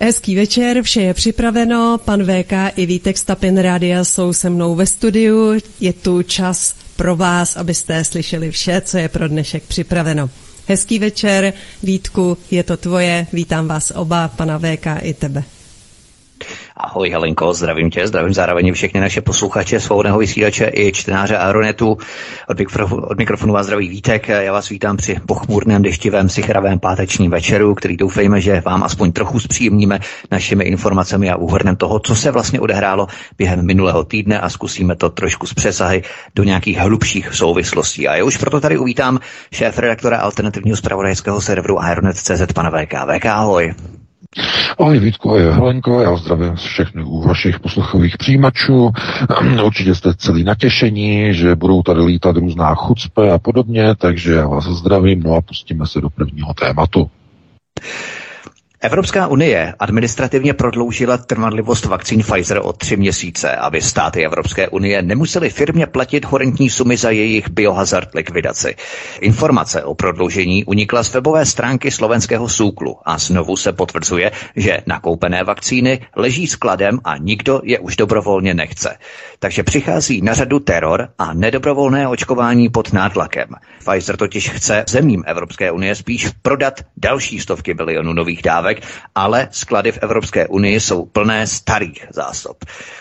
Hezký večer, vše je připraveno, pan VK i Vítek Stapin Rádia jsou se mnou ve studiu, je tu čas pro vás, abyste slyšeli vše, co je pro dnešek připraveno. Hezký večer, Vítku, je to tvoje, vítám vás oba, pana VK i tebe. Ahoj Helenko, zdravím tě, zdravím zároveň všechny naše posluchače svobodného vysílače i čtenáře Aeronetu. Od, mikrofonu, od mikrofonu vás zdraví Vítek. Já vás vítám při pochmurném, deštivém, sichravém pátečním večeru, který doufejme, že vám aspoň trochu zpříjemníme našimi informacemi a úhrnem toho, co se vlastně odehrálo během minulého týdne a zkusíme to trošku z přesahy do nějakých hlubších souvislostí. A já už proto tady uvítám šéf redaktora alternativního zpravodajského serveru Aeronet.cz pana VK. VK, ahoj. Ahoj Vítku, ahoj Helenko, já zdravím všechny u vašich poslechových přijímačů. Určitě jste celý natěšení, že budou tady lítat různá chucpe a podobně, takže já vás zdravím, no a pustíme se do prvního tématu. Evropská unie administrativně prodloužila trvanlivost vakcín Pfizer o tři měsíce, aby státy Evropské unie nemusely firmě platit horentní sumy za jejich biohazard likvidaci. Informace o prodloužení unikla z webové stránky slovenského Súklu a znovu se potvrzuje, že nakoupené vakcíny leží skladem a nikdo je už dobrovolně nechce. Takže přichází na řadu teror a nedobrovolné očkování pod nátlakem. Pfizer totiž chce zemím Evropské unie spíš prodat další stovky bilionů nových dávek, dodávek, ale sklady v Evropské unii jsou plné starých zásob.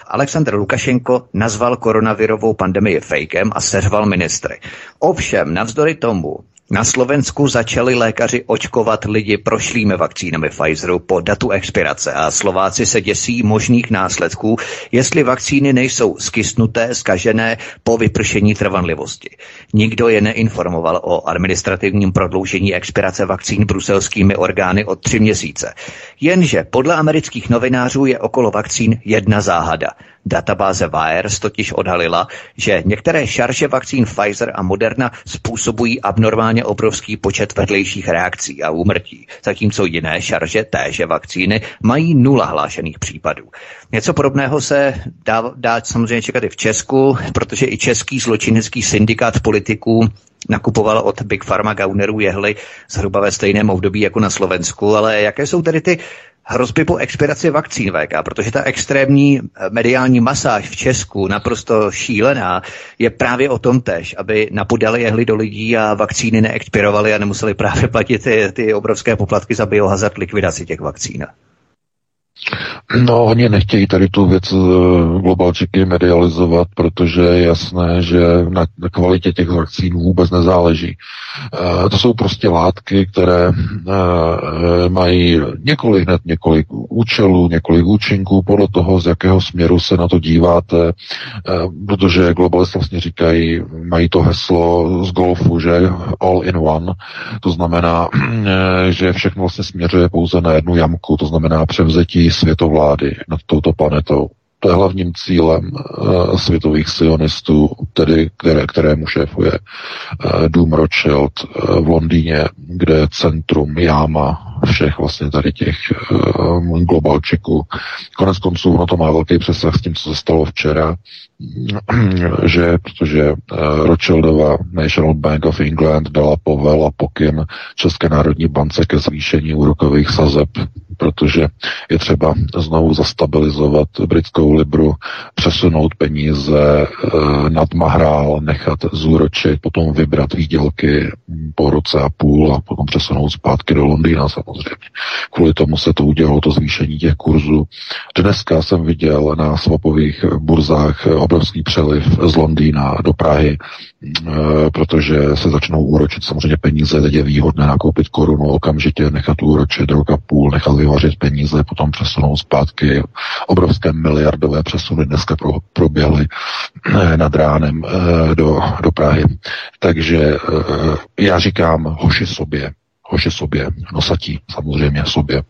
Aleksandr Lukašenko nazval koronavirovou pandemii fejkem a seřval ministry. Ovšem, navzdory tomu, na Slovensku začali lékaři očkovat lidi prošlými vakcínami Pfizeru po datu expirace a Slováci se děsí možných následků, jestli vakcíny nejsou skysnuté, skažené po vypršení trvanlivosti. Nikdo je neinformoval o administrativním prodloužení expirace vakcín bruselskými orgány od tři měsíce. Jenže podle amerických novinářů je okolo vakcín jedna záhada – Databáze VAERS totiž odhalila, že některé šarže vakcín Pfizer a Moderna způsobují abnormálně obrovský počet vedlejších reakcí a úmrtí, zatímco jiné šarže téže vakcíny mají nula hlášených případů. Něco podobného se dá, dá samozřejmě čekat i v Česku, protože i český zločinecký syndikát politiků nakupoval od Big Pharma Gaunerů jehly zhruba ve stejném období jako na Slovensku, ale jaké jsou tedy ty hrozby po expiraci vakcín VK, protože ta extrémní eh, mediální masáž v Česku, naprosto šílená, je právě o tom tež, aby napodali jehly do lidí a vakcíny neexpirovaly a nemuseli právě platit ty, ty obrovské poplatky za biohazard likvidaci těch vakcín. No, oni nechtějí tady tu věc eh, globalčiky medializovat, protože je jasné, že na kvalitě těch vakcín vůbec nezáleží. Eh, to jsou prostě látky, které eh, mají několik, hned několik účelů, několik účinků, podle toho, z jakého směru se na to díváte, protože globalisté vlastně říkají, mají to heslo z golfu, že all in one, to znamená, že všechno vlastně směřuje pouze na jednu jamku, to znamená převzetí světovlády nad touto planetou. To je hlavním cílem uh, světových sionistů, tedy které, kterému šéfuje uh, Dům Rothschild uh, v Londýně, kde je centrum jáma všech vlastně tady těch uh, globalčiků. Konec konců ono to má velký přesah s tím, co se stalo včera, že protože uh, Rothschildova National Bank of England dala povel a pokyn České národní bance ke zvýšení úrokových sazeb protože je třeba znovu zastabilizovat britskou libru, přesunout peníze e, nad Mahrál, nechat zúročit, potom vybrat výdělky po roce a půl a potom přesunout zpátky do Londýna samozřejmě. Kvůli tomu se to udělalo, to zvýšení těch kurzů. Dneska jsem viděl na swapových burzách obrovský přeliv z Londýna do Prahy, e, protože se začnou úročit samozřejmě peníze, teď je výhodné nakoupit korunu, okamžitě nechat úročit rok a půl, nechat vyvařit peníze, potom přesunou zpátky. Obrovské miliardové přesuny dneska pro, proběhly eh, nad ránem eh, do, do Prahy. Takže eh, já říkám, hoši sobě, hoši sobě, nosatí samozřejmě sobě.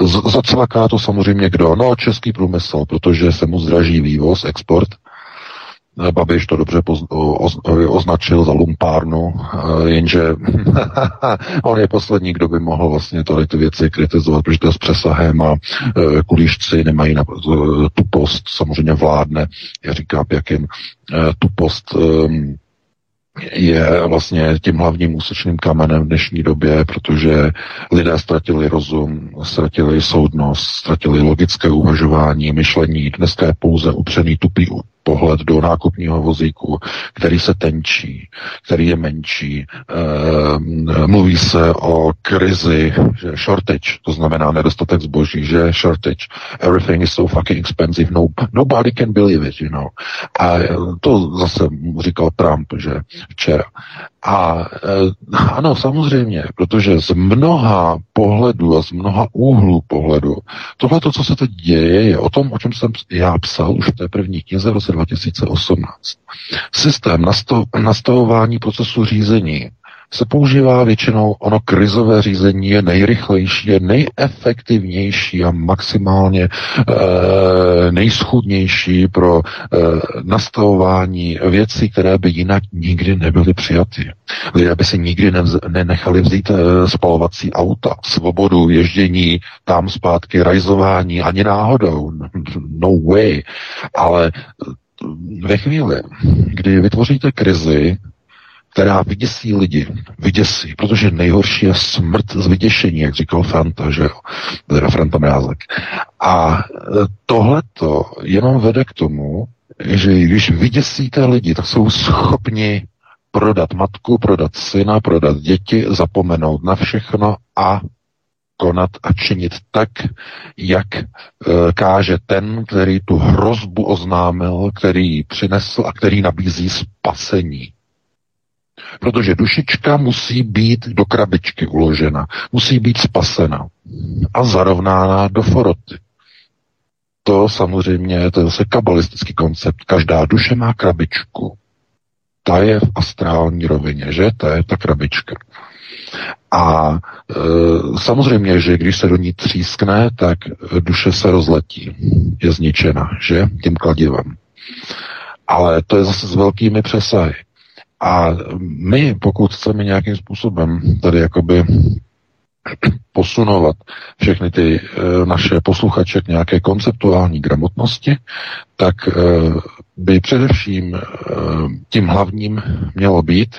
Z, zacelaká to samozřejmě kdo? No český průmysl, protože se mu zdraží vývoz, export, Babiš to dobře oz, označil za lumpárnu, jenže on je poslední, kdo by mohl vlastně tady ty věci kritizovat, protože to je s přesahem a kulíšci nemají na, tu post, samozřejmě vládne, já říkám, jak jim tu post je vlastně tím hlavním úsečným kamenem v dnešní době, protože lidé ztratili rozum, ztratili soudnost, ztratili logické uvažování, myšlení. Dneska je pouze upřený tupý pohled do nákupního vozíku, který se tenčí, který je menší. E, mluví se o krizi, že shortage, to znamená nedostatek zboží, že shortage, everything is so fucking expensive, no, nobody can believe it, you know. A to zase říkal Trump, že včera. A e, ano, samozřejmě, protože z mnoha pohledů a z mnoha úhlů pohledu, tohle, to, co se teď děje, je o tom, o čem jsem já psal už v té první knize v roce 2018. Systém nastavování procesu řízení se používá většinou, ono krizové řízení je nejrychlejší, je nejefektivnější a maximálně e, nejschudnější pro e, nastavování věcí, které by jinak nikdy nebyly přijaty. Lidé by si nikdy nevz, nenechali vzít e, spalovací auta, svobodu, ježdění, tam zpátky, rajzování, ani náhodou. No way. Ale ve chvíli, kdy vytvoříte krizi, která vyděsí lidi, vyděsí, protože nejhorší je smrt z vyděšení, jak říkal Franta, že jo, teda Franta Mrázek. A e, tohleto jenom vede k tomu, že když vyděsíte lidi, tak jsou schopni prodat matku, prodat syna, prodat děti, zapomenout na všechno a konat a činit tak, jak e, káže ten, který tu hrozbu oznámil, který ji přinesl a který nabízí spasení. Protože dušička musí být do krabičky uložena, musí být spasena a zarovnána do foroty. To samozřejmě, to je zase kabalistický koncept. Každá duše má krabičku. Ta je v astrální rovině, že? To je ta krabička. A e, samozřejmě, že když se do ní třískne, tak duše se rozletí. Je zničena, že? Tím kladivem. Ale to je zase s velkými přesahy. A my, pokud chceme nějakým způsobem tady jakoby posunovat všechny ty e, naše posluchače k nějaké konceptuální gramotnosti, tak e, by především e, tím hlavním mělo být,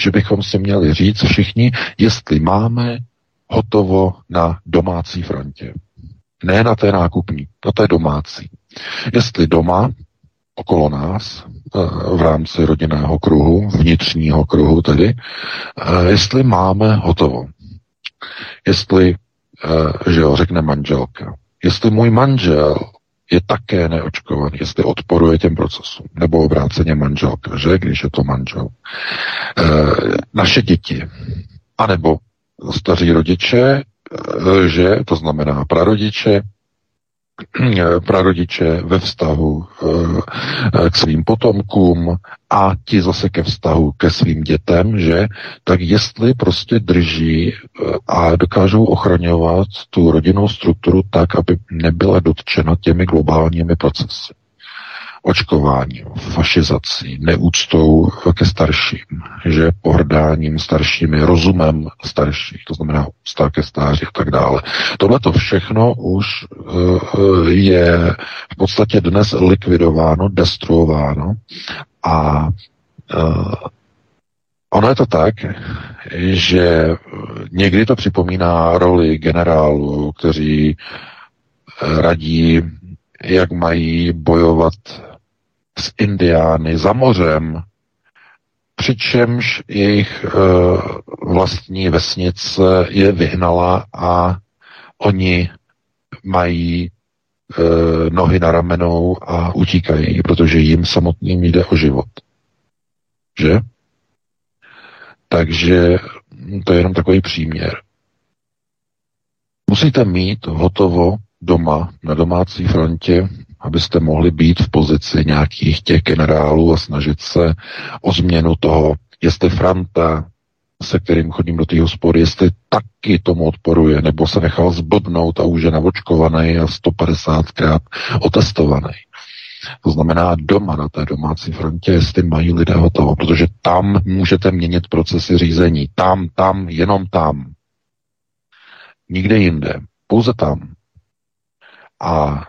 že bychom si měli říct všichni, jestli máme hotovo na domácí frontě. Ne na té nákupní, na té domácí. Jestli doma, okolo nás, v rámci rodinného kruhu, vnitřního kruhu tedy, eh, jestli máme hotovo. Jestli, eh, že jo, řekne manželka, jestli můj manžel je také neočkovaný, jestli odporuje těm procesům, nebo obráceně manželka, že, když je to manžel. Naše děti, anebo staří rodiče, že, to znamená prarodiče, prarodiče ve vztahu e, k svým potomkům a ti zase ke vztahu ke svým dětem, že, tak jestli prostě drží a dokážou ochraňovat tu rodinnou strukturu tak, aby nebyla dotčena těmi globálními procesy očkováním, fašizací, neúctou ke starším, že pohrdáním staršími, rozumem starších, to znamená úcta ke stáří a tak dále. Tohle to všechno už uh, je v podstatě dnes likvidováno, destruováno a uh, Ono je to tak, že někdy to připomíná roli generálů, kteří radí, jak mají bojovat s indiány za mořem, přičemž jejich e, vlastní vesnice je vyhnala a oni mají e, nohy na ramenou a utíkají, protože jim samotným jde o život. Že? Takže to je jenom takový příměr. Musíte mít hotovo doma, na domácí frontě, abyste mohli být v pozici nějakých těch generálů a snažit se o změnu toho, jestli Franta, se kterým chodím do té hospody, jestli taky tomu odporuje, nebo se nechal zblbnout a už je navočkovaný a 150krát otestovaný. To znamená doma na té domácí frontě, jestli mají lidé hotovo, protože tam můžete měnit procesy řízení. Tam, tam, jenom tam. Nikde jinde. Pouze tam. A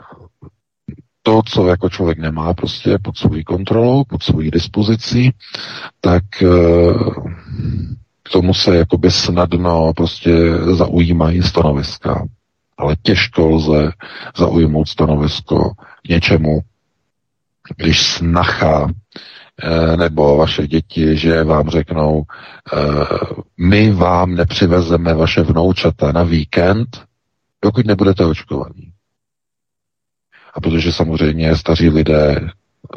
to, co jako člověk nemá prostě pod svou kontrolou, pod svou dispozicí, tak eh, k tomu se jakoby snadno prostě zaujímají stanoviska. Ale těžko lze zaujmout stanovisko k něčemu, když snacha eh, nebo vaše děti, že vám řeknou, eh, my vám nepřivezeme vaše vnoučata na víkend, dokud nebudete očkovaní. A protože samozřejmě staří lidé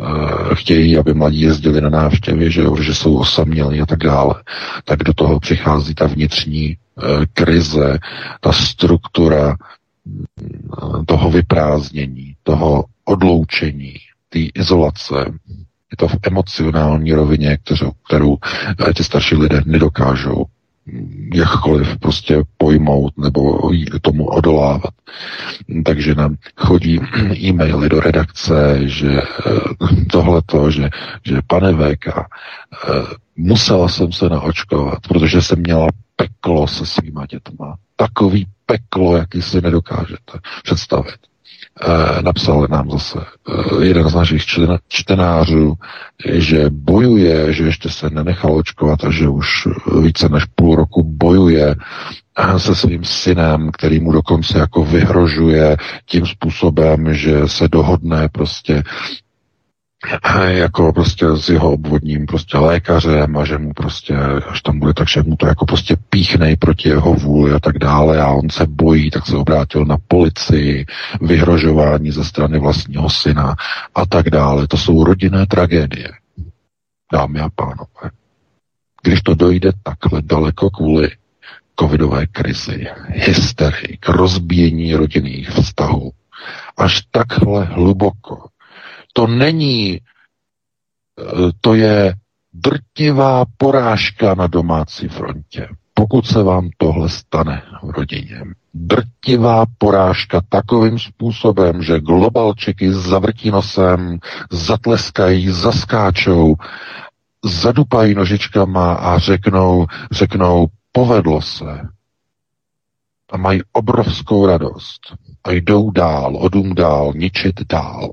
uh, chtějí, aby mladí jezdili na návštěvy, že, že jsou osamělí a tak dále, tak do toho přichází ta vnitřní uh, krize, ta struktura uh, toho vyprázdnění, toho odloučení, té izolace. Je to v emocionální rovině, kterou, kterou ty starší lidé nedokážou jakkoliv prostě pojmout nebo tomu odolávat. Takže nám chodí e-maily do redakce, že eh, tohleto, že, že pane VK, eh, musela jsem se naočkovat, protože jsem měla peklo se svýma dětma. Takový peklo, jaký si nedokážete představit. Eh, napsal nám zase eh, jeden z našich čtenářů, že bojuje, že ještě se nenechal očkovat a že už více než půl roku bojuje eh, se svým synem, který mu dokonce jako vyhrožuje tím způsobem, že se dohodne prostě jako prostě s jeho obvodním prostě lékařem a že mu prostě, až tam bude, takže mu to jako prostě píchnej proti jeho vůli a tak dále a on se bojí, tak se obrátil na policii, vyhrožování ze strany vlastního syna a tak dále. To jsou rodinné tragédie, dámy a pánové. Když to dojde takhle daleko kvůli covidové krizi, hysterii, k rozbíjení rodinných vztahů, až takhle hluboko, to není, eh, to je drtivá porážka na domácí frontě. Pokud se vám tohle stane v rodině, drtivá porážka takovým způsobem, že globalčeky zavrtí nosem, zatleskají, zaskáčou, zadupají nožičkama a řeknou, řeknou, povedlo se. A mají obrovskou radost. A jdou dál, odum dál, ničit dál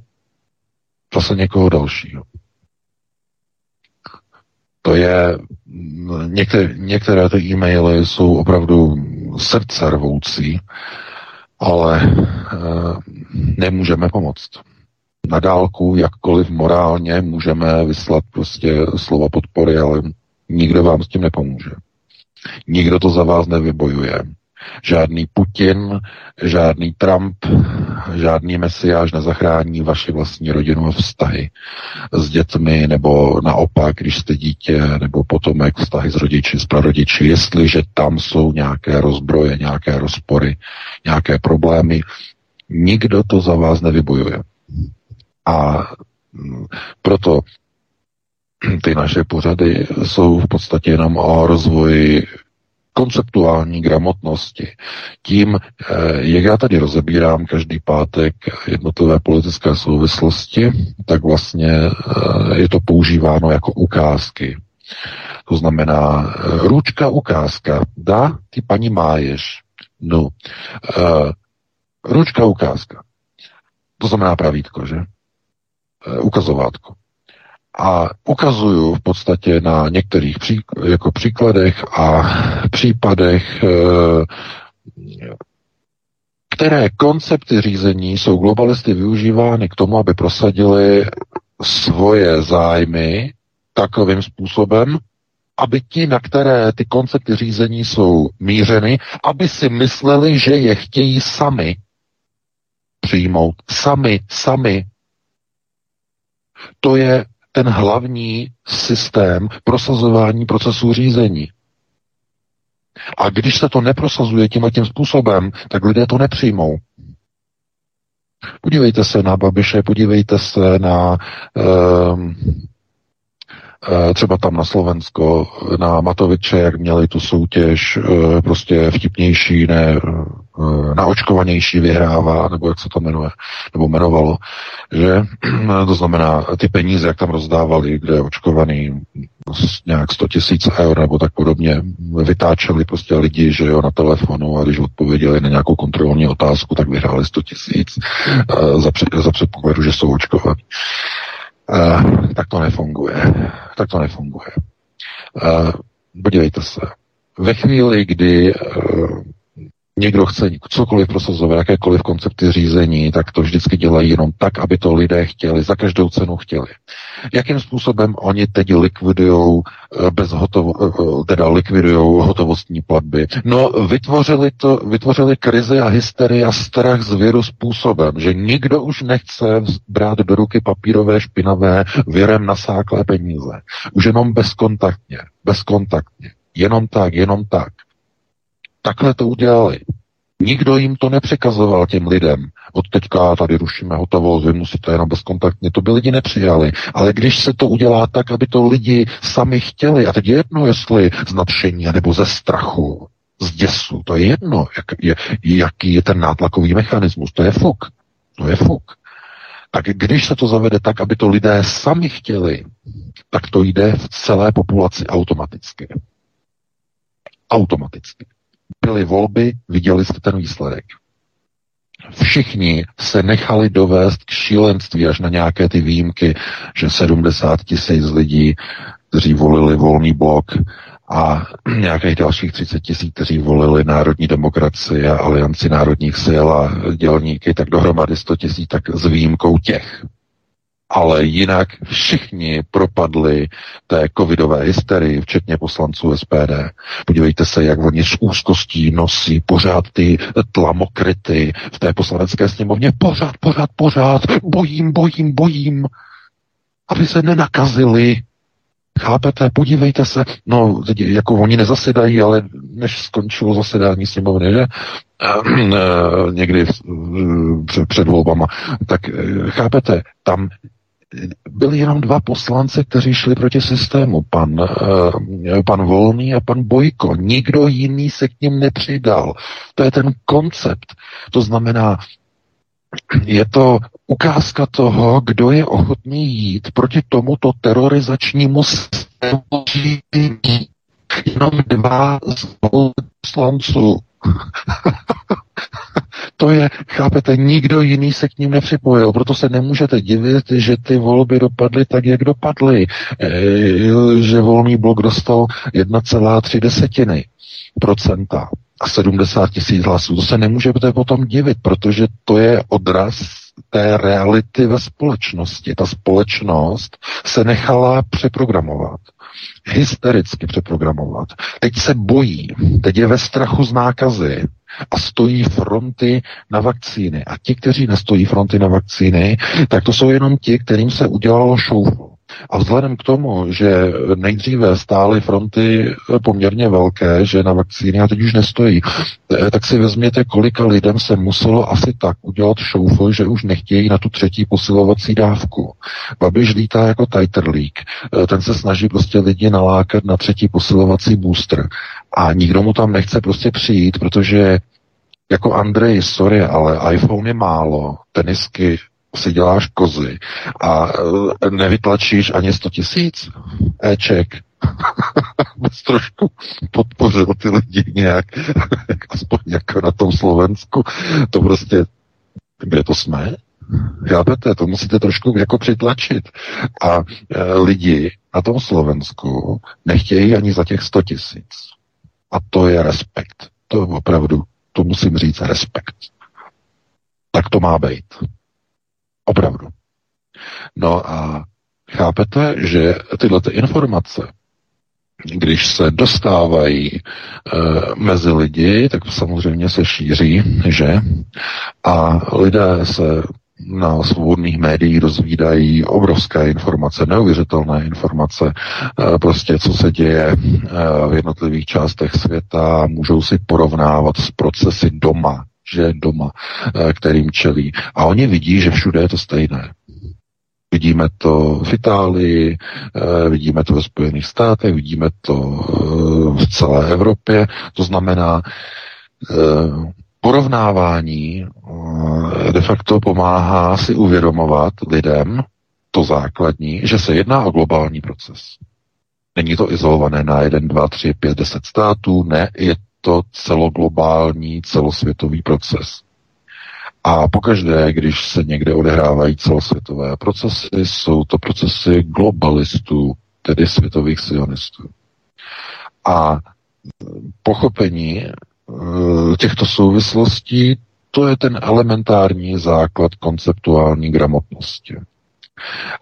zase někoho dalšího. To je, některé, některé ty e-maily jsou opravdu srdce rvoucí, ale e, nemůžeme pomoct. Na dálku, jakkoliv morálně, můžeme vyslat prostě slova podpory, ale nikdo vám s tím nepomůže. Nikdo to za vás nevybojuje. Žádný Putin, žádný Trump, žádný mesiáš nezachrání vaši vlastní rodinu a vztahy s dětmi, nebo naopak, když jste dítě, nebo potomek vztahy s rodiči, s prarodiči, jestliže tam jsou nějaké rozbroje, nějaké rozpory, nějaké problémy, nikdo to za vás nevybojuje. A proto ty naše pořady jsou v podstatě jenom o rozvoji konceptuální gramotnosti. Tím, eh, jak já tady rozebírám každý pátek jednotlivé politické souvislosti, tak vlastně eh, je to používáno jako ukázky. To znamená, eh, ručka ukázka, dá, ty paní máješ. No, ručka ukázka. To znamená pravítko, že? Ukazovátko a ukazuju v podstatě na některých pří, jako příkladech a případech, eh, které koncepty řízení jsou globalisty využívány k tomu, aby prosadili svoje zájmy takovým způsobem, aby ti, na které ty koncepty řízení jsou mířeny, aby si mysleli, že je chtějí sami přijmout. Sami, sami. To je ten hlavní systém prosazování procesů řízení. A když se to neprosazuje tím a tím způsobem, tak lidé to nepřijmou. Podívejte se na Babiše, podívejte se na Eh, třeba tam na Slovensko, na Matoviče, jak měli tu soutěž eh, prostě vtipnější, ne eh, naočkovanější vyhrává, nebo jak se to jmenuje, nebo jmenovalo, že to znamená ty peníze, jak tam rozdávali, kde je očkovaný nějak 100 tisíc eur nebo tak podobně, vytáčeli prostě lidi, že jo, na telefonu a když odpověděli na nějakou kontrolní otázku, tak vyhráli 100 tisíc za, za předpokladu, že jsou očkovaní. Uh, tak to nefunguje. Tak to nefunguje. Uh, podívejte se. Ve chvíli, kdy uh, někdo chce cokoliv prosazovat, jakékoliv koncepty řízení, tak to vždycky dělají jenom tak, aby to lidé chtěli, za každou cenu chtěli. Jakým způsobem oni teď likvidují eh, bez hotovo, eh, teda likvidují hotovostní platby? No, vytvořili to, vytvořili krizi a hysterii a strach z viru způsobem, že nikdo už nechce brát do ruky papírové špinavé virem nasáklé peníze. Už jenom bezkontaktně, bezkontaktně. Jenom tak, jenom tak. Takhle to udělali. Nikdo jim to nepřekazoval těm lidem. Od teďka tady rušíme hotovost, vy musíte jenom bezkontaktně. To by lidi nepřijali. Ale když se to udělá tak, aby to lidi sami chtěli, a teď je jedno, jestli z nadšení nebo ze strachu, z děsu, to je jedno, jak, je, jaký je ten nátlakový mechanismus, to je fuk. To je fuk. Tak když se to zavede tak, aby to lidé sami chtěli, tak to jde v celé populaci automaticky. Automaticky byly volby, viděli jste ten výsledek. Všichni se nechali dovést k šílenství až na nějaké ty výjimky, že 70 tisíc lidí, kteří volili volný blok a nějakých dalších 30 tisíc, kteří volili národní demokracii a alianci národních sil a dělníky, tak dohromady 100 tisíc, tak s výjimkou těch ale jinak všichni propadli té covidové hysterii, včetně poslanců SPD. Podívejte se, jak oni s úzkostí nosí pořád ty tlamokryty v té poslanecké sněmovně. Pořád, pořád, pořád, bojím, bojím, bojím, aby se nenakazili. Chápete? Podívejte se, no, jako oni nezasedají, ale než skončilo zasedání sněmovny, že? někdy před volbama, tak chápete, tam byli jenom dva poslanci, kteří šli proti systému. Pan, uh, pan Volný a pan Bojko. Nikdo jiný se k ním nepřidal. To je ten koncept. To znamená, je to ukázka toho, kdo je ochotný jít proti tomuto terorizačnímu systému. Jenom dva z poslanců to je, chápete, nikdo jiný se k ním nepřipojil, proto se nemůžete divit, že ty volby dopadly tak, jak dopadly, e, že volný blok dostal 1,3 desetiny procenta a 70 tisíc hlasů. To se nemůžete potom divit, protože to je odraz té reality ve společnosti. Ta společnost se nechala přeprogramovat hystericky přeprogramovat. Teď se bojí, teď je ve strachu z nákazy a stojí fronty na vakcíny. A ti, kteří nestojí fronty na vakcíny, tak to jsou jenom ti, kterým se udělalo šouflo. A vzhledem k tomu, že nejdříve stály fronty poměrně velké, že na vakcíny a teď už nestojí, tak si vezměte, kolika lidem se muselo asi tak udělat šoufl, že už nechtějí na tu třetí posilovací dávku. Babiš lítá jako tajterlík. Eh, ten se snaží prostě lidi nalákat na třetí posilovací booster. A nikdo mu tam nechce prostě přijít, protože jako Andrej, sorry, ale iPhone je málo, tenisky si děláš kozy a e, nevytlačíš ani 100 tisíc éček. Bys trošku podpořil ty lidi nějak, aspoň jako na tom Slovensku. To prostě, kde to jsme? Chápete, to musíte trošku jako přitlačit. A e, lidi na tom Slovensku nechtějí ani za těch 100 tisíc. A to je respekt. To opravdu, to musím říct, respekt. Tak to má být. Opravdu. No a chápete, že tyhle ty informace, když se dostávají e, mezi lidi, tak samozřejmě se šíří, že? A lidé se na svobodných médiích dozvídají obrovské informace, neuvěřitelné informace, e, prostě co se děje e, v jednotlivých částech světa, můžou si porovnávat s procesy doma, že doma, eh, kterým čelí. A oni vidí, že všude je to stejné. Vidíme to v Itálii, eh, vidíme to ve Spojených státech, vidíme to v celé Evropě. To znamená, porovnávání de facto pomáhá si uvědomovat lidem to základní, že se jedná o globální proces. Není to izolované na jeden, dva, tři, pět, deset států, ne, je to celoglobální, celosvětový proces. A pokaždé, když se někde odehrávají celosvětové procesy, jsou to procesy globalistů, tedy světových sionistů. A pochopení eh, těchto souvislostí, to je ten elementární základ konceptuální gramotnosti.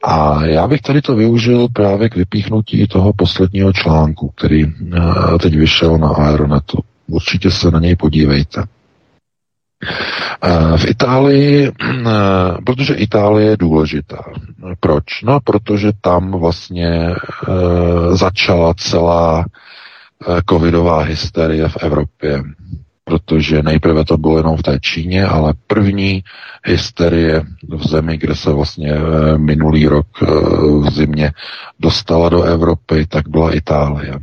A já bych tady to využil právě k vypíchnutí toho posledního článku, který eh, teď vyšel na Aeronetu. Určitě se na něj podívejte. Eh, v Itálii, eh, protože Itálie je důležitá. Proč? No, protože tam vlastně začala celá covidová hysterie v Evropě protože nejprve to bylo jenom v té Číně, ale první hysterie v zemi, kde se vlastně eh, minulý rok eh, v zimě dostala do Evropy, tak byla Itálie.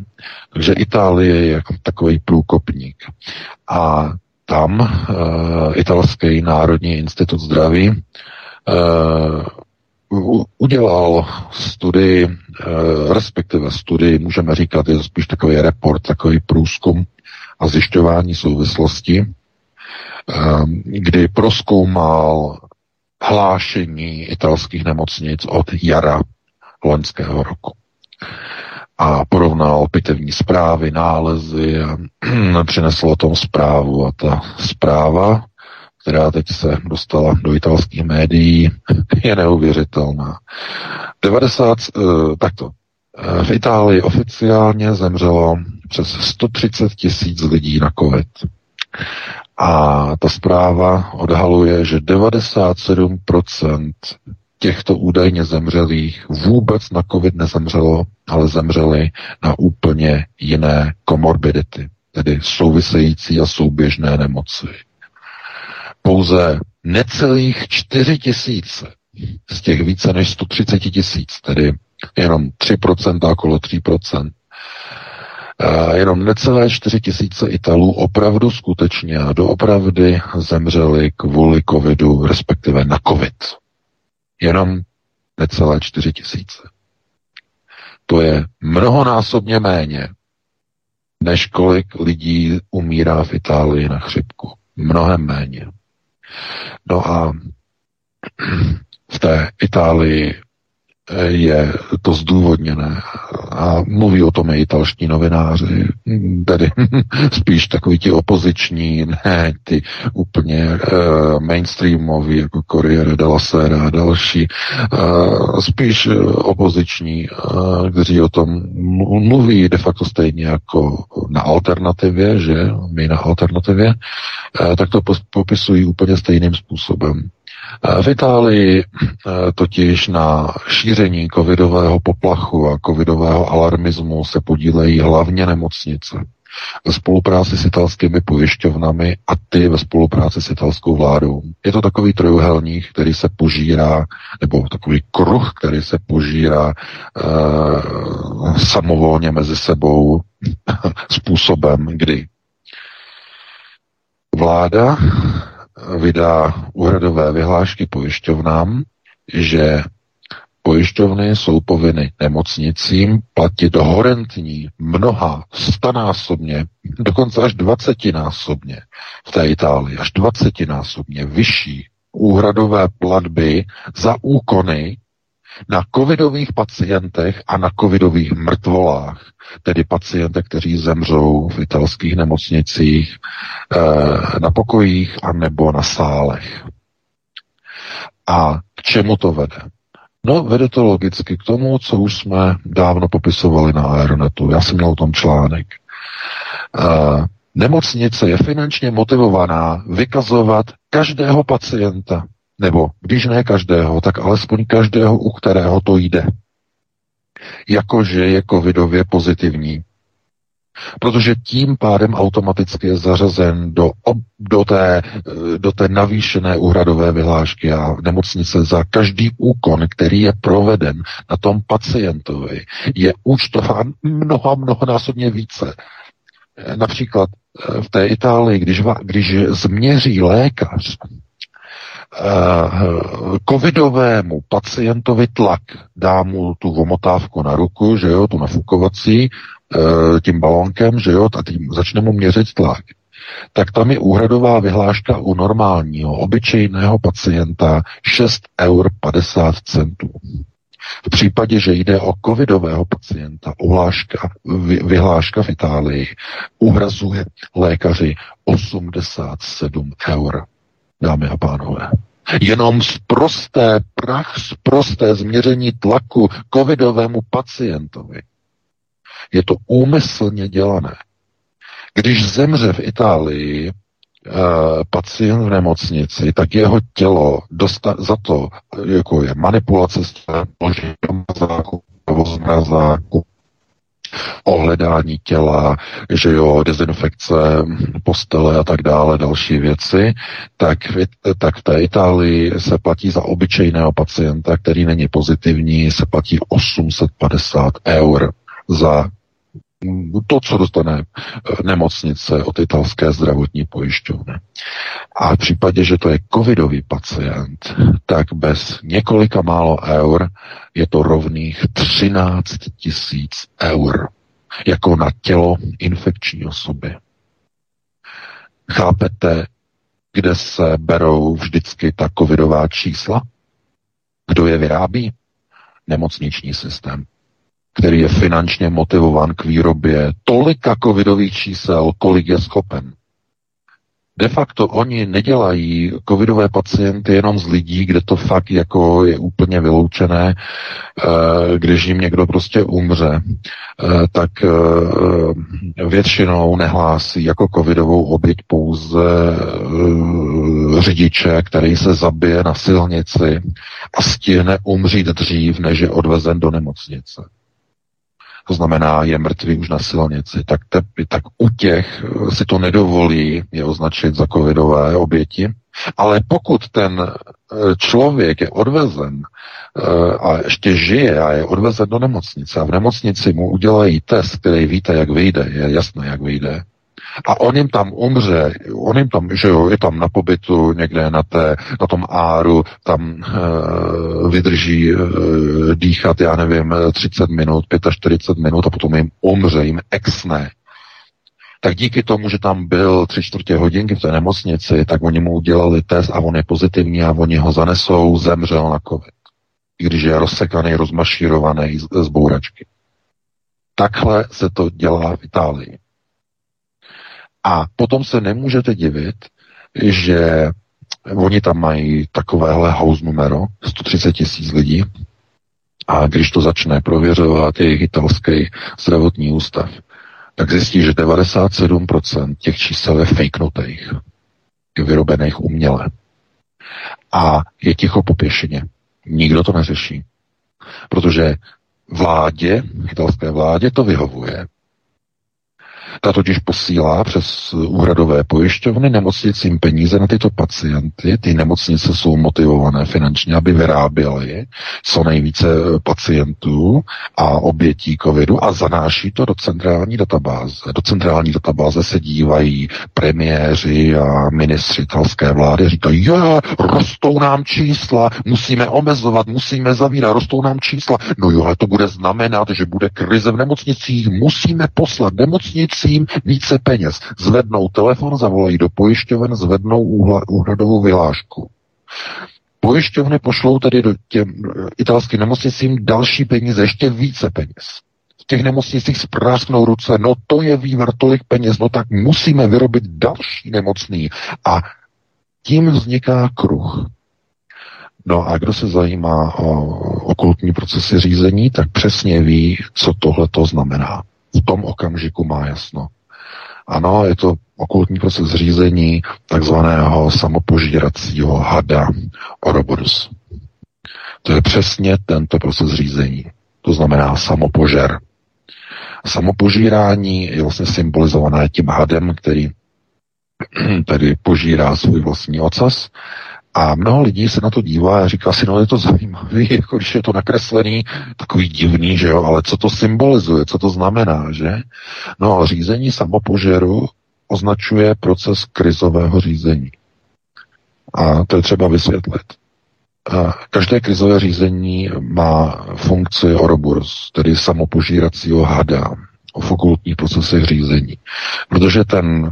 Takže Itálie je jako takový průkopník. A tam uh, italský Národní institut zdraví udělal studii, respektive studii, můžeme říkat, je to spíš takový report, takový průzkum a zjišťování souvislosti, ehm, kdy proskoumal hlášení italských nemocnic od jara loňského roku. A porovnal pitevní zprávy, nálezy a přinesl o tom zprávu. A ta zpráva, která teď se dostala do italských médií, je neuvěřitelná. 90, eh, takto, v Itálii oficiálně zemřelo přes 130 tisíc lidí na COVID. A ta zpráva odhaluje, že 97% těchto údajně zemřelých vůbec na COVID nezemřelo, ale zemřeli na úplně jiné komorbidity, tedy související a souběžné nemoci. Pouze necelých 4 tisíce z těch více než 130 tisíc, tedy jenom 3%, okolo 3%, jenom necelé 4 tisíce Italů opravdu skutečně a doopravdy zemřeli kvůli covidu, respektive na covid. Jenom necelé 4 tisíce. To je mnohonásobně méně, než kolik lidí umírá v Itálii na chřipku. Mnohem méně. No a v té Itálii je to zdůvodněné. A mluví o tom i italští novináři, tedy spíš takový ti opoziční, ne ty úplně uh, mainstreamoví, jako Corriere della Sera a další, uh, spíš opoziční, uh, kteří o tom mluví de facto stejně jako na alternativě, že? My na alternativě, uh, tak to popisují úplně stejným způsobem. V Itálii eh, totiž na šíření covidového poplachu a covidového alarmismu se podílejí hlavně nemocnice ve spolupráci s italskými pojišťovnami a ty ve spolupráci s italskou vládou. Je to takový trojuhelník, který se požírá, nebo takový kruh, který se požírá e, samovolně mezi sebou způsobem, kdy vláda vydá úhradové vyhlášky pojišťovnám, že pojišťovny jsou povinny nemocnicím platit horentní mnoha stanásobně, dokonce až dvacetinásobně v té Itálii, až dvacetinásobně vyšší úhradové platby za úkony na covidových pacientech a na covidových mrtvolách, tedy pacientech, kteří zemřou v italských nemocnicích, eh, na pokojích a nebo na sálech. A k čemu to vede? No, vede to logicky k tomu, co už jsme dávno popisovali na Aeronetu. Já jsem měl o tom článek. Uh, nemocnice je finančně motivovaná vykazovat každého pacienta, nebo když ne každého, tak alespoň každého, u kterého to jde. Jakože je covidově pozitivní. protože tím pádem automaticky je zařazen do, do, té, do té navýšené úhradové vyhlášky a nemocnice za každý úkon, který je proveden na tom pacientovi, je účtován mnoha, mnohonásobně více. Například eh, v té Itálii, když, když změří lékař covidovému pacientovi tlak, dá mu tu vomotávku na ruku, že jo, tu nafukovací, uh, tím balonkem, že jo, a tím začne mu měřit tlak, tak tam je úhradová vyhláška u normálního, obyčejného pacienta 6 eur 50 centů. V případě, že jde o covidového pacienta, uhláška, vyhláška v Itálii uhrazuje lékaři 87 eur dámy a pánové. Jenom z prosté prach, z prosté změření tlaku covidovému pacientovi. Je to úmyslně dělané. Když zemře v Itálii uh, pacient v nemocnici, tak jeho tělo dosta- za to, jako je manipulace s tím, zmrazáku, ohledání těla, že jo, dezinfekce postele a tak dále, další věci, tak, tak v té Itálii se platí za obyčejného pacienta, který není pozitivní, se platí 850 eur za to, co dostane eh, nemocnice od italské zdravotní pojišťovny. A v případě, že to je covidový pacient, tak bez několika málo eur je to rovných 13 tisíc eur jako na tělo infekční osoby. Chápete, kde se berou vždycky ta covidová čísla? Kdo je vyrábí? Nemocniční systém který je finančně motivován k výrobě tolika covidových čísel, kolik je schopen. De facto oni nedělají covidové pacienty jenom z lidí, kde to fakt jako je úplně vyloučené, eh, když jim někdo prostě umře, eh, tak eh, většinou nehlásí jako covidovou oběť pouze řidiče, který se zabije na silnici a stihne umřít dřív, než je odvezen do nemocnice to znamená, je mrtvý už na silnici, tak, te, tak u těch eh, si to nedovolí je označit za covidové oběti. Ale pokud ten eh, člověk je odvezen eh, a ještě žije a je odvezen do nemocnice a v nemocnici mu udělají test, který víte, jak vyjde, je jasné, jak vyjde, a on jim tam umře, on jim tam, že jo, je tam na pobytu někde na, té, na tom áru, tam e, vydrží e, dýchat, já nevím, 30 minut, 45 minut a potom jim umře, jim exne. Tak díky tomu, že tam byl tři čtvrtě hodinky v té nemocnici, tak oni mu udělali test a on je pozitivní a oni ho zanesou, zemřel na covid. I když je rozsekaný, rozmašírovaný z, z bouračky. Takhle se to dělá v Itálii. A potom se nemůžete divit, že oni tam mají takovéhle house numero, 130 tisíc lidí, a když to začne prověřovat jejich italský zdravotní ústav, tak zjistí, že 97% těch čísel je fakenutých, vyrobených uměle. A je ticho po pěšině. Nikdo to neřeší. Protože vládě, italské vládě to vyhovuje. Ta totiž posílá přes úhradové pojišťovny nemocnicím peníze na tyto pacienty. Ty nemocnice jsou motivované finančně, aby vyráběly co nejvíce pacientů a obětí covidu a zanáší to do centrální databáze. Do centrální databáze se dívají premiéři a ministři italské vlády. Říkají, jo, rostou nám čísla, musíme omezovat, musíme zavírat, rostou nám čísla. No jo, ale to bude znamenat, že bude krize v nemocnicích, musíme poslat nemocnici nemocnicím více peněz. Zvednou telefon, zavolají do pojišťoven, zvednou úhradovou vyhlášku. Pojišťovny pošlou tedy do těm italským nemocnicím další peníze, ještě více peněz. V těch nemocnicích sprásknou ruce, no to je vývar tolik peněz, no tak musíme vyrobit další nemocný. A tím vzniká kruh. No a kdo se zajímá o okultní procesy řízení, tak přesně ví, co tohle to znamená v tom okamžiku má jasno. Ano, je to okultní proces řízení takzvaného samopožíracího hada Ouroboros. To je přesně tento proces řízení. To znamená samopožer. Samopožírání je vlastně symbolizované tím hadem, který tedy požírá svůj vlastní ocas. A mnoho lidí se na to dívá a říká si, no je to zajímavý, jako když je to nakreslený, takový divný, že jo, ale co to symbolizuje, co to znamená, že? No řízení samopožeru označuje proces krizového řízení. A to je třeba vysvětlit. Každé krizové řízení má funkci Ouroboros, tedy samopožíracího hada v okultních procesech řízení. Protože ten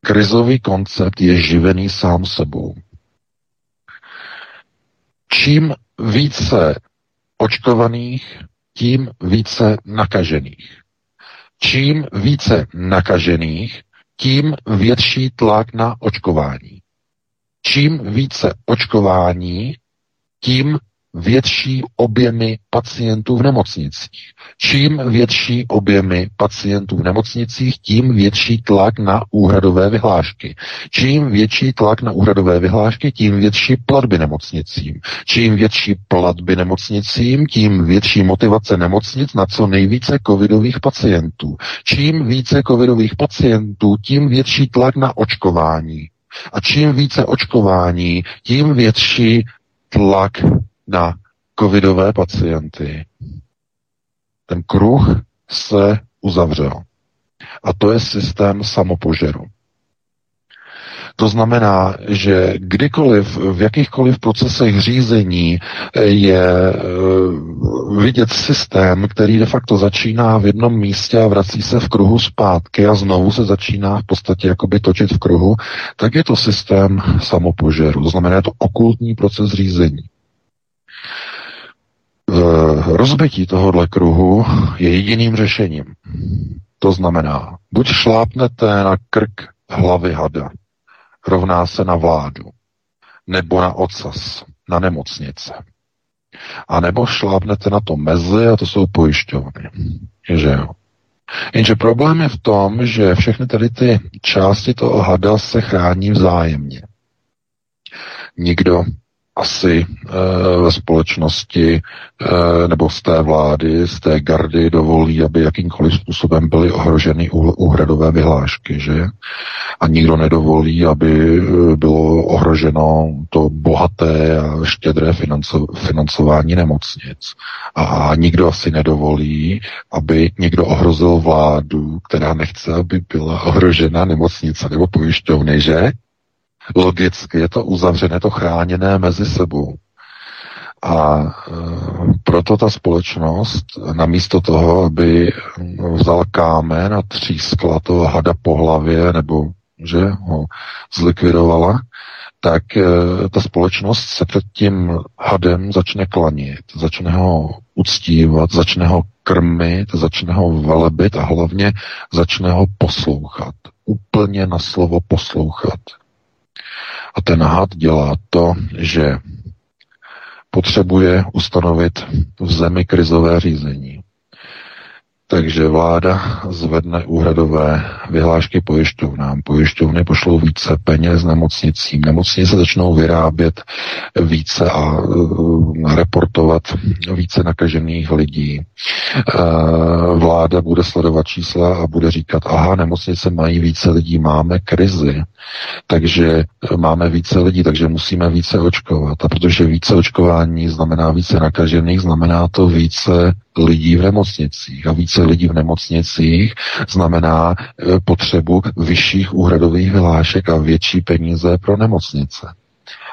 krizový koncept je živený sám sebou. Čím více očkovaných, tím více nakažených. Čím více nakažených, tím větší tlak na očkování. Čím více očkování, tím větší objemy pacientů v nemocnicích. Čím větší objemy pacientů v nemocnicích, tím větší tlak na úhradové vyhlášky. Čím větší tlak na úhradové vyhlášky, tím větší platby nemocnicím. Čím větší platby nemocnicím, tím větší motivace nemocnic na co nejvíce covidových pacientů. Čím více covidových pacientů, tím větší tlak na očkování. A čím více očkování, tím větší tlak na covidové pacienty. Ten kruh se uzavřel. A to je systém samopožeru. To znamená, že kdykoliv, v jakýchkoliv procesech řízení je eh, vidět systém, který de facto začíná v jednom místě a vrací se v kruhu zpátky a znovu se začíná v podstatě jakoby točit v kruhu, tak je to systém samopožeru. To znamená, je to okultní proces řízení. Rozbití tohohle kruhu je jediným řešením. To znamená, buď šlápnete na krk hlavy hada, rovná se na vládu, nebo na ocas, na nemocnice. A nebo šlápnete na to mezi a to jsou pojišťovny. Že jo? Jenže problém je v tom, že všechny tady ty části toho hada se chrání vzájemně. Nikdo asi e, ve společnosti e, nebo z té vlády, z té gardy dovolí, aby jakýmkoliv způsobem byly ohroženy úhradové vyhlášky, že? A nikdo nedovolí, aby eh, bylo ohroženo to bohaté a štědré financo, financování nemocnic. A nikdo asi nedovolí, aby někdo ohrozil vládu, která nechce, aby byla ohrožena nemocnice nebo pojišťovny, že? Logicky je to uzavřené, to chráněné mezi sebou. A e, proto ta společnost namísto toho, aby vzal kámen a třískla toho hada po hlavě nebo že ho zlikvidovala, tak e, ta společnost se před tím hadem začne klanit, začne ho uctívat, začne ho krmit, začne ho velebit a hlavně začne ho poslouchat. Úplně na slovo poslouchat. A ten had dělá to, že potřebuje ustanovit v zemi krizové řízení. Takže vláda zvedne úhradové vyhlášky pojišťovnám. Pojišťovny pošlou více peněz nemocnicím. Nemocnice začnou vyrábět více a uh, reportovat více nakažených lidí. Uh, vláda bude sledovat čísla a bude říkat, aha, nemocnice mají více lidí, máme krizi, takže máme více lidí, takže musíme více očkovat. A protože více očkování znamená více nakažených, znamená to více lidí v nemocnicích. A více lidí v nemocnicích znamená e, potřebu vyšších úhradových vyhlášek a větší peníze pro nemocnice.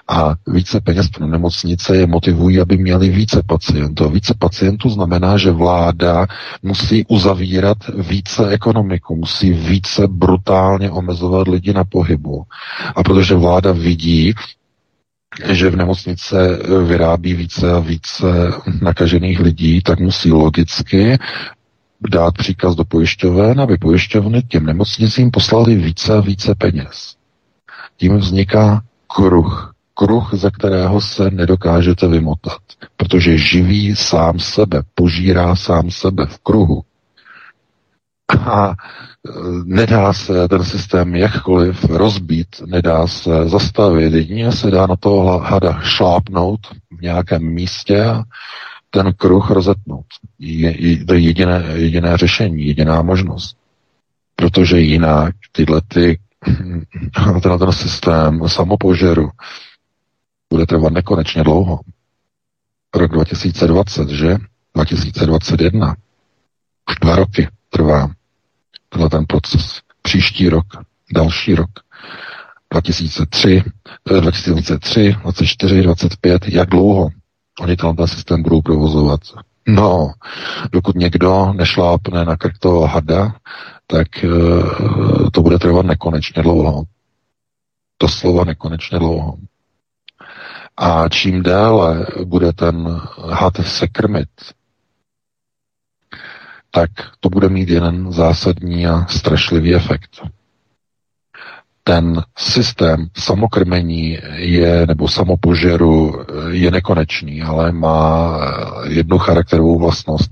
A více peněz pro nemocnice je motivují, aby měli více pacientů. Více pacientů znamená, že vláda musí uzavírat více ekonomiku, musí více brutálně omezovat lidi na pohybu. A protože vláda vidí, že v nemocnice eh, vyrábí více a více nakažených lidí, tak musí logicky dát příkaz do pojišťoven, aby pojišťovny těm nemocnicím poslali více a více peněz. Tím vzniká kruh. Kruh, ze kterého se nedokážete vymotat, protože živí sám sebe, požírá sám sebe v kruhu. A nedá se ten systém jakkoliv rozbít, nedá se zastavit, jedině se dá na toho hada šlápnout v nějakém místě a ten kruh rozetnout. Je, je, to je jediné, jediné řešení, jediná možnost. Protože jinak tyhle ty, ten, ten systém samopožeru bude trvat nekonečně dlouho. Rok 2020, že? 2021. Už dva roky trvá tenhle ten proces. Příští rok, další rok, 2003, 2003, 24, 25, jak dlouho oni tenhle systém budou provozovat? No, dokud někdo nešlápne na krk toho hada, tak uh, to bude trvat nekonečně dlouho. To slova nekonečně dlouho. A čím déle bude ten had se krmit, tak to bude mít jeden zásadní a strašlivý efekt. Ten systém samokrmení je, nebo samopožeru je nekonečný, ale má jednu charakterovou vlastnost.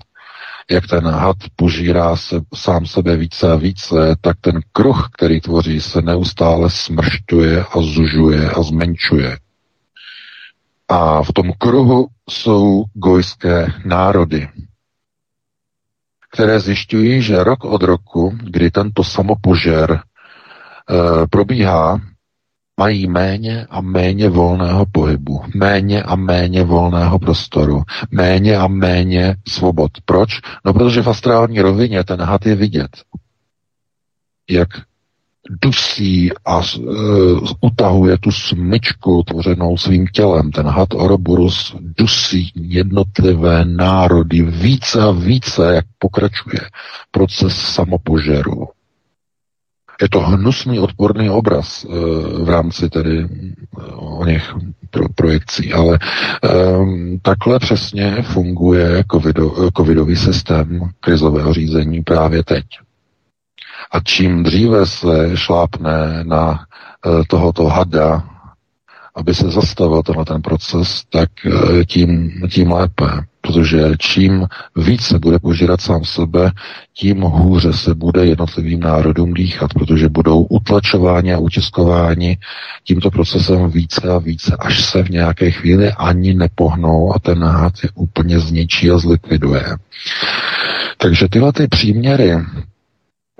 Jak ten had požírá se, sám sebe více a více, tak ten kruh, který tvoří, se neustále smršťuje a zužuje a zmenšuje. A v tom kruhu jsou gojské národy, které zjišťují, že rok od roku, kdy tento samopožer e, probíhá, mají méně a méně volného pohybu, méně a méně volného prostoru, méně a méně svobod. Proč? No protože v astrální rovině ten had je vidět. Jak dusí a uh, utahuje tu smyčku tvořenou svým tělem. Ten had Oroburus dusí jednotlivé národy více a více, jak pokračuje proces samopožeru. Je to hnusný odporný obraz uh, v rámci tedy uh, o něch pro, projekcí, ale um, takhle přesně funguje covido, covidový systém krizového řízení právě teď. A čím dříve se šlápne na eh, tohoto hada, aby se zastavil tenhle ten proces, tak eh, tím, tím lépe. Protože čím více bude požírat sám sebe, tím hůře se bude jednotlivým národům dýchat, protože budou utlačováni a utiskováni tímto procesem více a více, až se v nějaké chvíli ani nepohnou a ten had je úplně zničí a zlikviduje. Takže tyhle ty příměry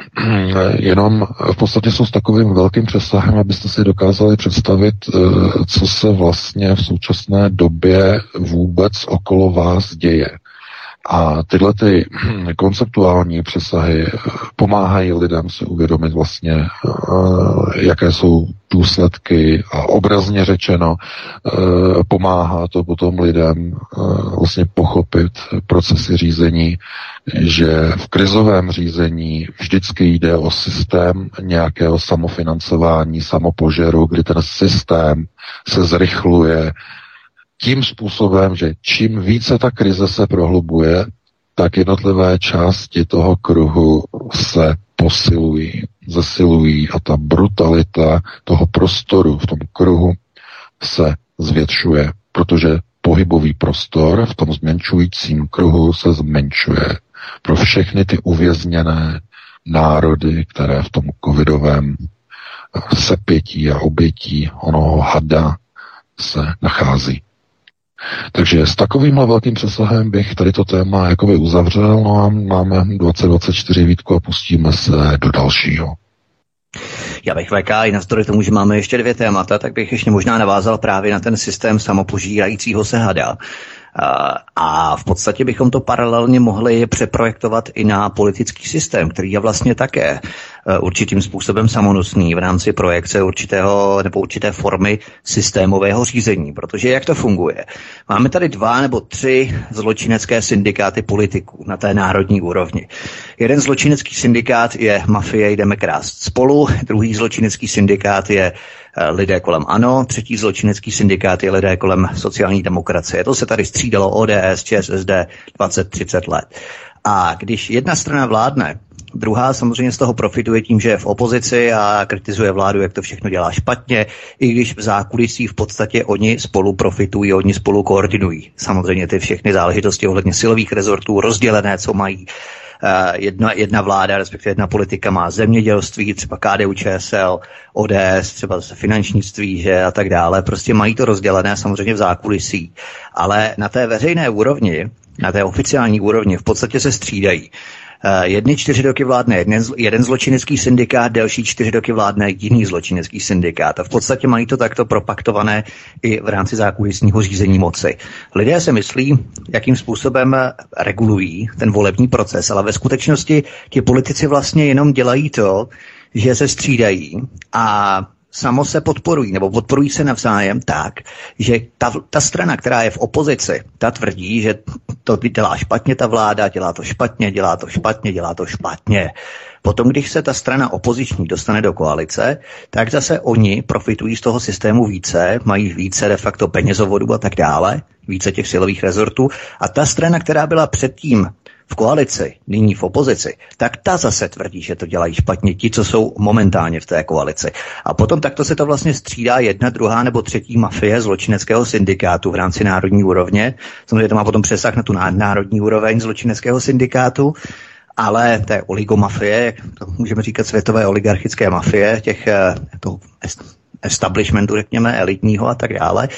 jenom v podstatě jsou s takovým velkým přesahem, abyste si dokázali představit, eh, co se vlastně v současné době vůbec okolo vás děje. A tyhle ty konceptuální přesahy pomáhají lidem si uvědomit vlastně, eh, jaké jsou důsledky a obrazně řečeno eh, pomáhá to potom lidem vlastně pochopit procesy řízení že v krizovém řízení vždycky jde o systém nějakého samofinancování, samopožeru, kdy ten systém se zrychluje tím způsobem, že čím více ta krize se prohlubuje, tak jednotlivé části toho kruhu se posilují, zesilují a ta brutalita toho prostoru v tom kruhu se zvětšuje, protože pohybový prostor v tom zmenšujícím kruhu se zmenšuje pro všechny ty uvězněné národy, které v tom covidovém sepětí a obětí onoho hada se nachází. Takže s takovýmhle velkým přesahem bych tady to téma jakoby uzavřel, no a máme 2024 výtku a pustíme se do dalšího. Já bych VK i navzdory tomu, že máme ještě dvě témata, tak bych ještě možná navázal právě na ten systém samopožírajícího se hada. A v podstatě bychom to paralelně mohli přeprojektovat i na politický systém, který je vlastně také e, určitým způsobem samonosný v rámci projekce určitého nebo určité formy systémového řízení. Protože jak to funguje? Máme tady dva nebo tři zločinecké syndikáty politiků na té národní úrovni. Jeden zločinecký syndikát je Mafie jdeme krást spolu, druhý zločinecký syndikát je Eh, lidé kolem ANO, třetí zločinecký syndikát je lidé kolem sociální demokracie. To se tady střídalo ODS, ČSSD 20-30 let. A když jedna strana vládne, druhá samozřejmě z toho profituje tím, že je v opozici a kritizuje vládu, jak to všechno dělá špatně, i když v zákulisí v podstatě oni spolu profitují, oni spolu koordinují. Samozřejmě ty všechny záležitosti ohledně silových rezortů rozdělené, co mají Eh, jedna, jedna vláda, respektive jedna politika má zemědělství, třeba KDU ČSL, ODS, třeba zase finančnictví, že a tak dále. Prostě mají to rozdělené samozřejmě v zákulisí. Ale na té veřejné úrovni na té oficiální úrovni v podstatě se střídají. Eh, jedny čtyři roky vládne jeden, jeden zločinecký syndikát, další čtyři roky vládne jiný zločinecký syndikát. A v podstatě mají to takto propaktované i v rámci zákulisního řízení moci. Lidé se myslí, jakým způsobem regulují ten volební proces, ale ve skutečnosti ti politici vlastně jenom dělají to, že se střídají a samo se podporují, nebo podporují se navzájem tak, že ta, ta strana, která je v opozici, ta tvrdí, že to dělá špatně ta vláda, dělá to špatně, dělá to špatně, dělá to špatně. Potom, když se ta strana opoziční dostane do koalice, tak zase oni profitují z toho systému více, mají více de facto penězovodů a tak dále, více těch silových rezortů. A ta strana, která byla předtím v koalici, nyní v opozici, tak ta zase tvrdí, že to dělají špatně ti, co jsou momentálně v té koalici. A potom takto se to vlastně střídá jedna, druhá nebo třetí mafie zločineckého syndikátu v rámci národní úrovně. Samozřejmě to má potom přesah na tu národní úroveň zločineckého syndikátu ale té oligomafie, to můžeme říkat světové oligarchické mafie, těch eh, toho establishmentu, řekněme, elitního a tak dále,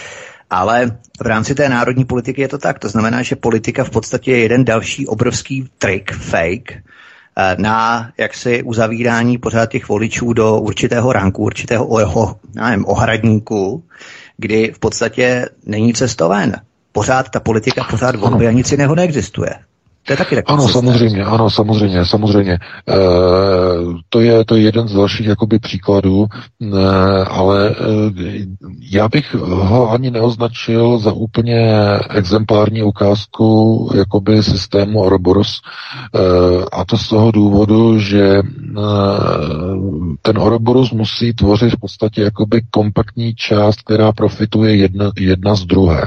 ale v rámci té národní politiky je to tak. To znamená, že politika v podstatě je jeden další obrovský trik, fake, eh, na jaksi uzavírání pořád těch voličů do určitého ranku, určitého oho, nevím, ohradníku, kdy v podstatě není cestoven. Pořád ta politika, pořád volby a nic jiného neexistuje. To je taky Ano, samozřejmě, ano, samozřejmě, samozřejmě. E, to, je, to je jeden z dalších jakoby příkladů, e, ale e, já bych ho ani neoznačil za úplně exemplární ukázku jakoby systému Ouroboros e, a to z toho důvodu, že e, ten Ouroboros musí tvořit v podstatě jakoby kompaktní část, která profituje jedna, jedna z druhé.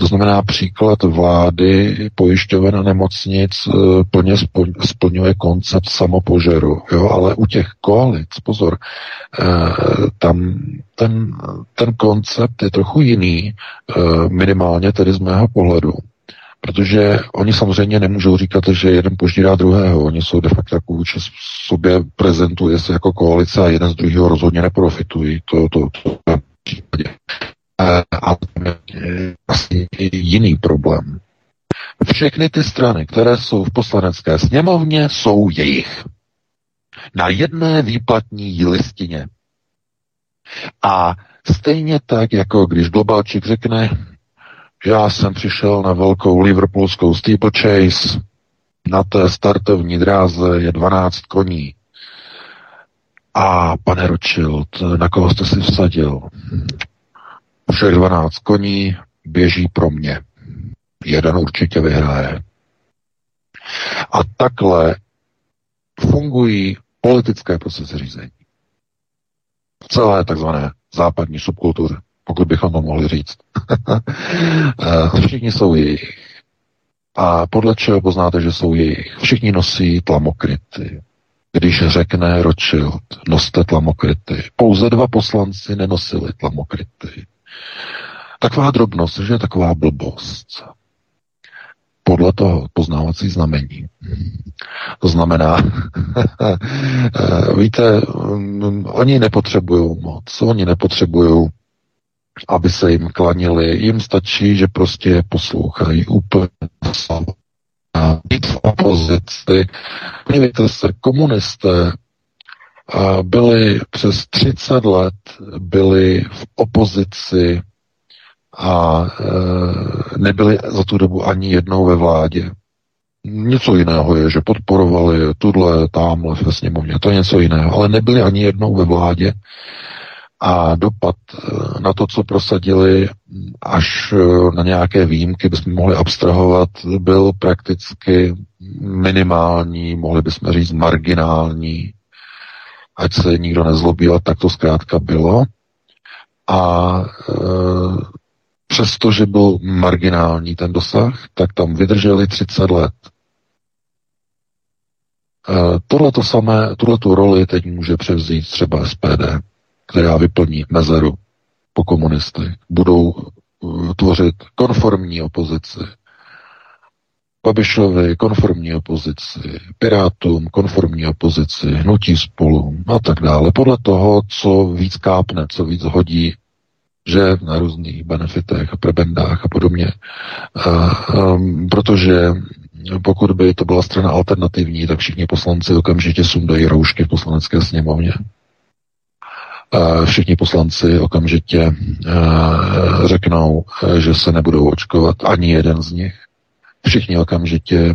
To znamená příklad vlády, pojišťoven a nemocnic eh, plně splňuje koncept samopožeru, jo, ale u těch koalic, pozor, eh, tam ten, ten koncept je trochu jiný, eh, minimálně tedy z mého pohledu. Protože oni samozřejmě nemůžou říkat, že jeden požírá druhého. Oni jsou de facto vůči sobě prezentuje se jako koalice a jeden z druhého rozhodně neprofitují. To, to, to, to je vlastně jiný problém. Všechny ty strany, které jsou v poslanecké sněmovně, jsou jejich. Na jedné výplatní listině. A stejně tak, jako když Globalčík řekne, já jsem přišel na velkou liverpoolskou steeplechase, na té startovní dráze je 12 koní. A pane Rothschild, na koho jste si vsadil? Všech 12 koní běží pro mě. Jeden určitě vyhraje. A takhle fungují politické procesy řízení. Celé takzvané západní subkultuře, pokud bychom to mohli říct. Eh, všichni jsou jejich. A podle čeho poznáte, že jsou jejich? Všichni nosí tlamokryty. Když řekne Rothschild, noste tlamokryty. Pouze dva poslanci nenosili tlamokryty. Taková drobnost, že je taková blbost. Podle toho poznávací znamení. To znamená, víte, oni nepotřebují moc, oni nepotřebují aby se jim klanili. Jim stačí, že prostě poslouchají úplně a být v opozici. Podívejte se, komunisté byli přes 30 let byli v opozici a e, nebyli za tu dobu ani jednou ve vládě. Něco jiného je, že podporovali tudle, tamhle ve sněmovně, to je něco jiného, ale nebyli ani jednou ve vládě. A dopad e, na to, co prosadili, až e, na nějaké výjimky bychom mohli abstrahovat, byl prakticky minimální, mohli bychom říct marginální, ať se nikdo nezlobí, ale tak to zkrátka bylo. A e, přestože byl marginální ten dosah, tak tam vydrželi 30 let. E, tohle to samé, tuhle tu roli teď může převzít třeba SPD, která vyplní mezeru po komunisty. Budou e, tvořit konformní opozici, Babišovi konformní opozici, Pirátům konformní opozici, Hnutí spolu a tak dále. Podle toho, co víc kápne, co víc hodí že na různých benefitech a prebendách a podobně. Um, protože pokud by to byla strana alternativní, tak všichni poslanci okamžitě sundají roušky v poslanecké sněmovně. Všichni poslanci okamžitě uh, řeknou, že se nebudou očkovat ani jeden z nich. Všichni okamžitě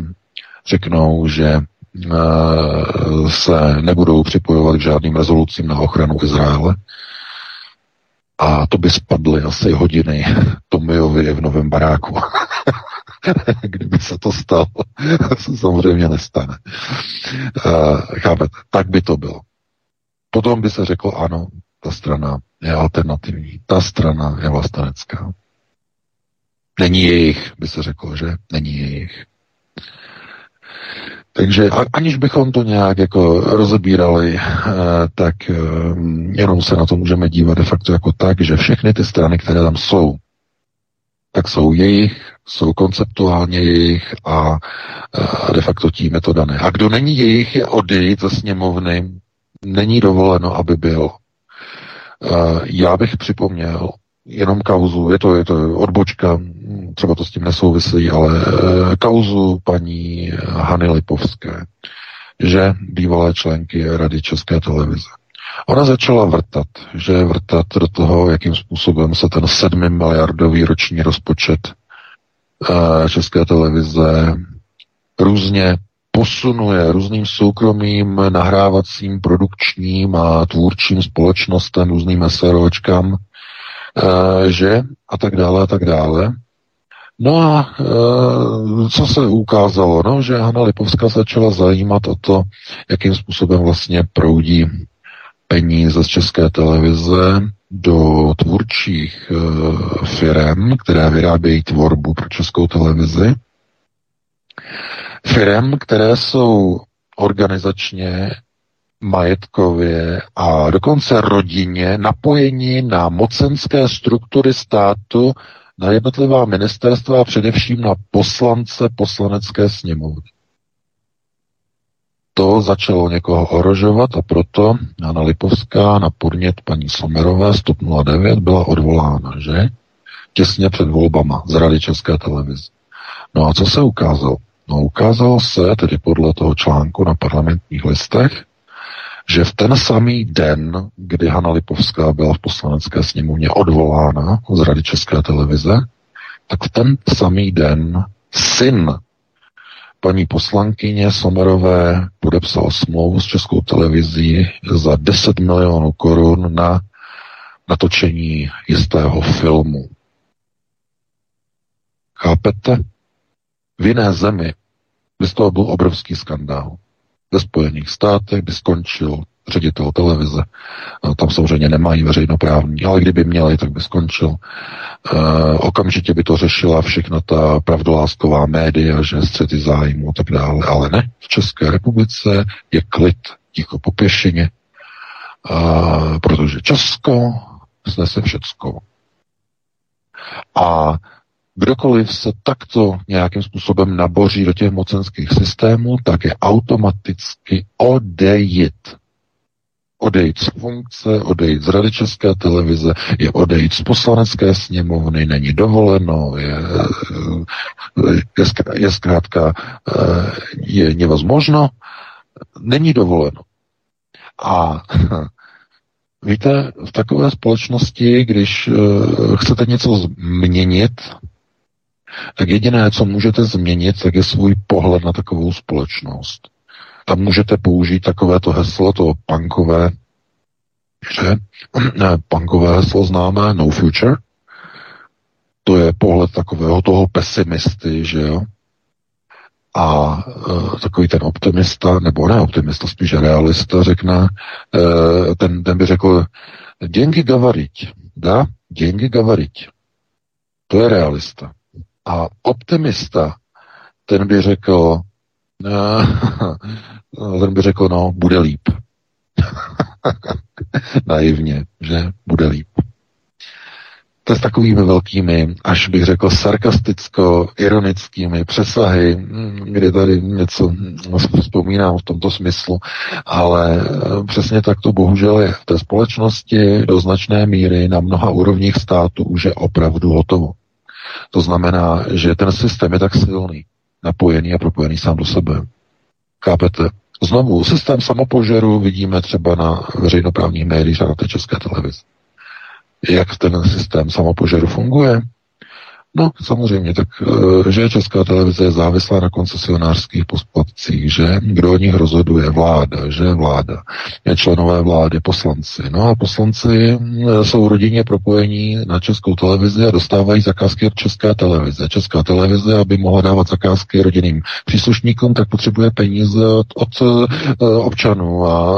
řeknou, že uh, se nebudou připojovat k žádným rezolucím na ochranu Izraele. A to by spadly asi hodiny Tomiovi v novém baráku. Kdyby se to stalo, se samozřejmě nestane. Uh, chápete? Tak by to bylo. Potom by se řeklo, ano, ta strana je alternativní, ta strana je vlastenecká. Není jejich, by se řeklo, že? Není jejich. Takže aniž bychom to nějak jako rozebírali, eh, tak eh, jenom se na to můžeme dívat de facto jako tak, že všechny ty strany, které tam jsou, tak jsou jejich, jsou konceptuálně jejich a de facto tím je to dané. A kdo není jejich, je odejít ze sněmovny, není dovoleno, aby byl. Já bych připomněl jenom kauzu, je to, je to odbočka, třeba to s tím nesouvisí, ale eh, kauzu paní Hany Lipovské, že bývalé členky Rady České televize. Ona začala vrtat, že vrtat do toho, jakým způsobem se ten sedmi miliardový roční rozpočet uh, České televize různě posunuje různým soukromým nahrávacím, produkčním a tvůrčím společnostem, různým SROčkám, že a tak dále a tak dále. No a e, co se ukázalo? No, že Hanna Lipovská začala zajímat o to, jakým způsobem vlastně proudí peníze z české televize do tvůrčích e, firm, které vyrábějí tvorbu pro českou televizi. Firm, které jsou organizačně, majetkově a dokonce rodině napojeni na mocenské struktury státu, na jednotlivá ministerstva a především na poslance poslanecké sněmovny to začalo někoho ohrožovat a proto Anna Lipovská na podnět paní Somerové z TOP 09 byla odvolána, že? Těsně před volbama z Rady České televize. No a co se ukázalo? No ukázalo se, tedy podle toho článku na parlamentních listech, že v ten samý den, kdy Hanna Lipovská byla v poslanecké sněmovně odvolána z Rady České televize, tak v ten samý den syn paní poslankyně Somerové podepsal smlouvu s Českou televizí za 10 milionů korun na natočení jistého filmu. Chápete? V jiné zemi by z toho byl obrovský skandál. Ve Spojených státech by skončil ředitel televize. Tam samozřejmě nemají veřejnoprávní, ale kdyby měli, tak by skončil. E, okamžitě by to řešila všechna ta pravdolásková média, že střety zájmu a tak dále, ale ne. V České republice je klid ticho po pěšině, e, protože Česko snese všecko. A Kdokoliv se takto nějakým způsobem naboří do těch mocenských systémů, tak je automaticky odejít. Odejít z funkce, odejít z rady České televize, je odejít z poslanecké sněmovny, není dovoleno, je, je, je zkrátka eh, je nevozmožno, není dovoleno. A Víte, v takové společnosti, když eh, chcete něco změnit, tak jediné, co můžete změnit, tak je svůj pohled na takovou společnost. Tam můžete použít takovéto heslo, to punkové, že punkové heslo známé No Future. To je pohled takového toho pesimisty, že jo. A e, takový ten optimista, nebo ne optimista, spíš realista, řekne, e, ten, ten by řekl, děnky gavariť, dá, děnky gavariť. To je realista. A optimista, ten by řekl, ten by řekl, no, bude líp. Naivně, že bude líp. to je s takovými velkými, až bych řekl sarkasticko-ironickými přesahy, hm, kdy tady něco vzpomínám v tomto smyslu, ale eh, přesně tak to bohužel je. V té společnosti do značné míry na mnoha úrovních státu už je opravdu hotovo. To znamená, že ten systém je tak silný, napojený a propojený sám do sebe. Chápete? Znovu, systém samopožeru vidíme třeba na veřejnoprávních médiích a na té české televizi jak ten systém samopožeru funguje? No, samozřejmě, tak eh, že Česká televize je závislá na koncesionářských posplatcích, že kdo o nich rozhoduje? Vláda, že vláda. Je členové vlády, poslanci. No a poslanci eh, jsou rodině propojení na Českou televizi a dostávají zakázky od České televize. Česká televize, aby mohla dávat zakázky rodinným příslušníkům, tak potřebuje peníze od, od eh, občanů a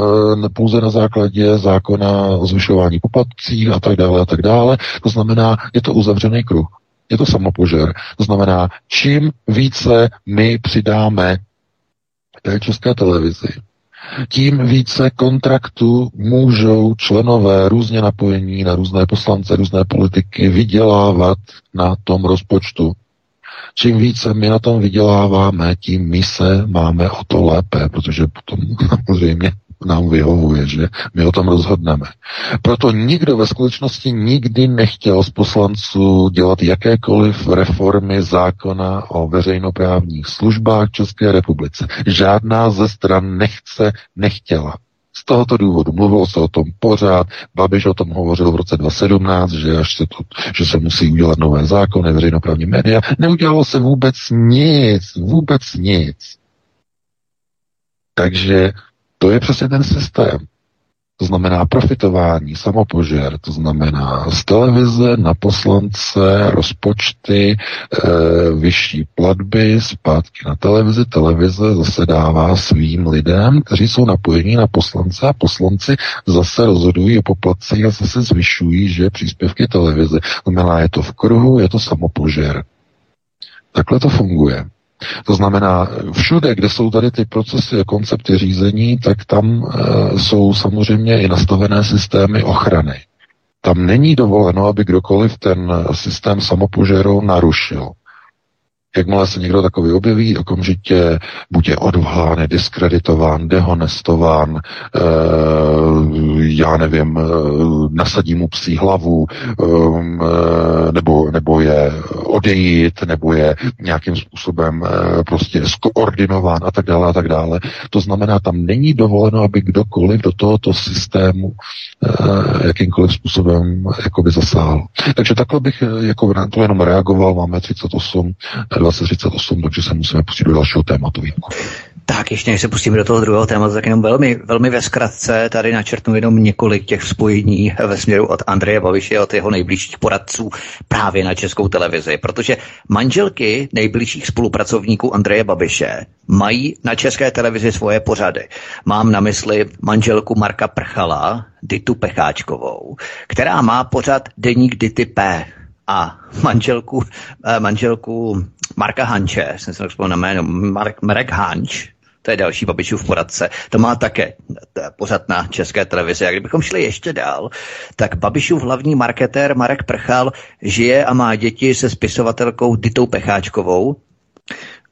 pouze na základě zákona o zvyšování poplatcích a tak dále a tak dále. To znamená, je to uzavřený kruh je to samopožer. To znamená, čím více my přidáme té české televizi, tím více kontraktů můžou členové různě napojení na různé poslance, různé politiky vydělávat na tom rozpočtu. Čím více my na tom vyděláváme, tím my se máme o to lépe, protože potom samozřejmě nám vyhovuje, že my o tom rozhodneme. Proto nikdo ve skutečnosti nikdy nechtěl z poslanců dělat jakékoliv reformy zákona o veřejnoprávních službách České republice. Žádná ze stran nechce, nechtěla. Z tohoto důvodu mluvilo se o tom pořád, Babiš o tom hovořil v roce 2017, že, až se to, že se musí udělat nové zákony, veřejnoprávní média. Neudělalo se vůbec nic, vůbec nic. Takže to je přesně ten systém. To znamená profitování, samopožer, to znamená z televize na poslance, rozpočty, e, vyšší platby, zpátky na televizi. Televize zase dává svým lidem, kteří jsou napojení na poslance a poslanci zase rozhodují o poplatcích a zase zvyšují, že příspěvky televize. To znamená, je to v kruhu, je to samopožer. Takhle to funguje. To znamená, všude, kde jsou tady ty procesy a koncepty řízení, tak tam e, jsou samozřejmě i nastavené systémy ochrany. Tam není dovoleno, aby kdokoliv ten systém samopožeru narušil. Jakmile se někdo takový objeví, okamžitě buď je odvolán, diskreditován, dehonestován, e, já nevím, e, nasadí mu psí hlavu, e, nebo, nebo je odejít, nebo je nějakým způsobem e, prostě skoordinován a tak dále a tak dále. To znamená, tam není dovoleno, aby kdokoliv do tohoto systému e, jakýmkoliv způsobem jakoby zasáhl. Takže takhle bych jako na to jenom reagoval, máme 38 2038, takže se musíme pustit do dalšího tématu. Tak, ještě než se pustíme do toho druhého tématu, tak jenom velmi, velmi ve zkratce tady načrtnu jenom několik těch spojení ve směru od Andreje Babiše, od jeho nejbližších poradců právě na českou televizi, protože manželky nejbližších spolupracovníků Andreje Babiše mají na české televizi svoje pořady. Mám na mysli manželku Marka Prchala, Ditu Pecháčkovou, která má pořad Deník Dity P a manželku, eh, manželku Marka Hanče, jsem se na jméno, Mark, Marek Hanč, to je další Babišův poradce, to má také pořad na české televizi. A kdybychom šli ještě dál, tak Babišův hlavní marketér Marek Prchal žije a má děti se spisovatelkou Ditou Pecháčkovou,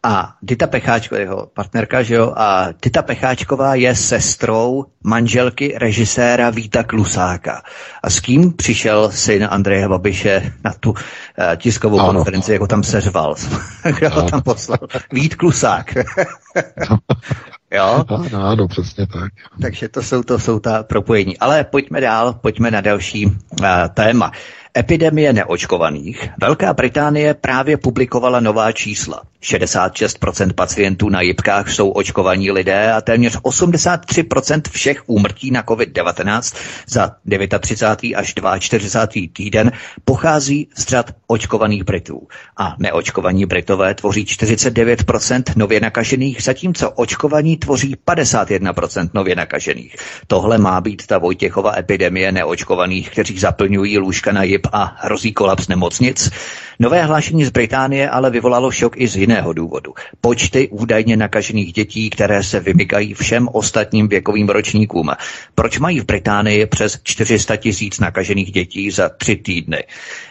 a Dita Pecháčková, jeho partnerka, že jo, a Dita Pecháčková je sestrou manželky režiséra Víta Klusáka. A s kým přišel syn Andreje Babiše na tu uh, tiskovou ano. konferenci, jako tam seřval? Kdo ho tam poslal? Vít Klusák. jo? Ano, ano, přesně tak. Takže to jsou, to jsou ta propojení. Ale pojďme dál, pojďme na další uh, téma. Epidemie neočkovaných. Velká Británie právě publikovala nová čísla. 66% pacientů na jipkách jsou očkovaní lidé a téměř 83% všech úmrtí na COVID-19 za 39. až 42. týden pochází z řad očkovaných Britů. A neočkovaní Britové tvoří 49% nově nakažených, zatímco očkovaní tvoří 51% nově nakažených. Tohle má být ta Vojtěchova epidemie neočkovaných, kteří zaplňují lůžka na jip A hrozí kolaps nemocnic. Nové hlášení z Británie ale vyvolalo šok i z jiného důvodu. Počty údajně nakažených dětí, které se vymykají všem ostatním věkovým ročníkům. Proč mají v Británii přes 400 tisíc nakažených dětí za tři týdny?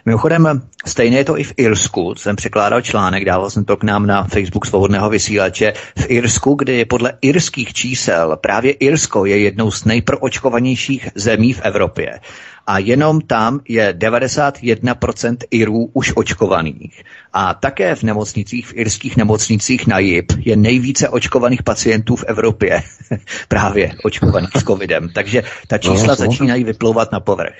Mimochodem, stejně je to i v Irsku. Jsem překládal článek, dával jsem to k nám na Facebook svobodného vysílače. V Irsku, kde je podle irských čísel právě Irsko je jednou z nejproočkovanějších zemí v Evropě a jenom tam je 91% Irů už očkovaných. A také v nemocnicích, v irských nemocnicích na JIP je nejvíce očkovaných pacientů v Evropě právě očkovaných s covidem. Takže ta čísla no, začínají vyplouvat na povrch.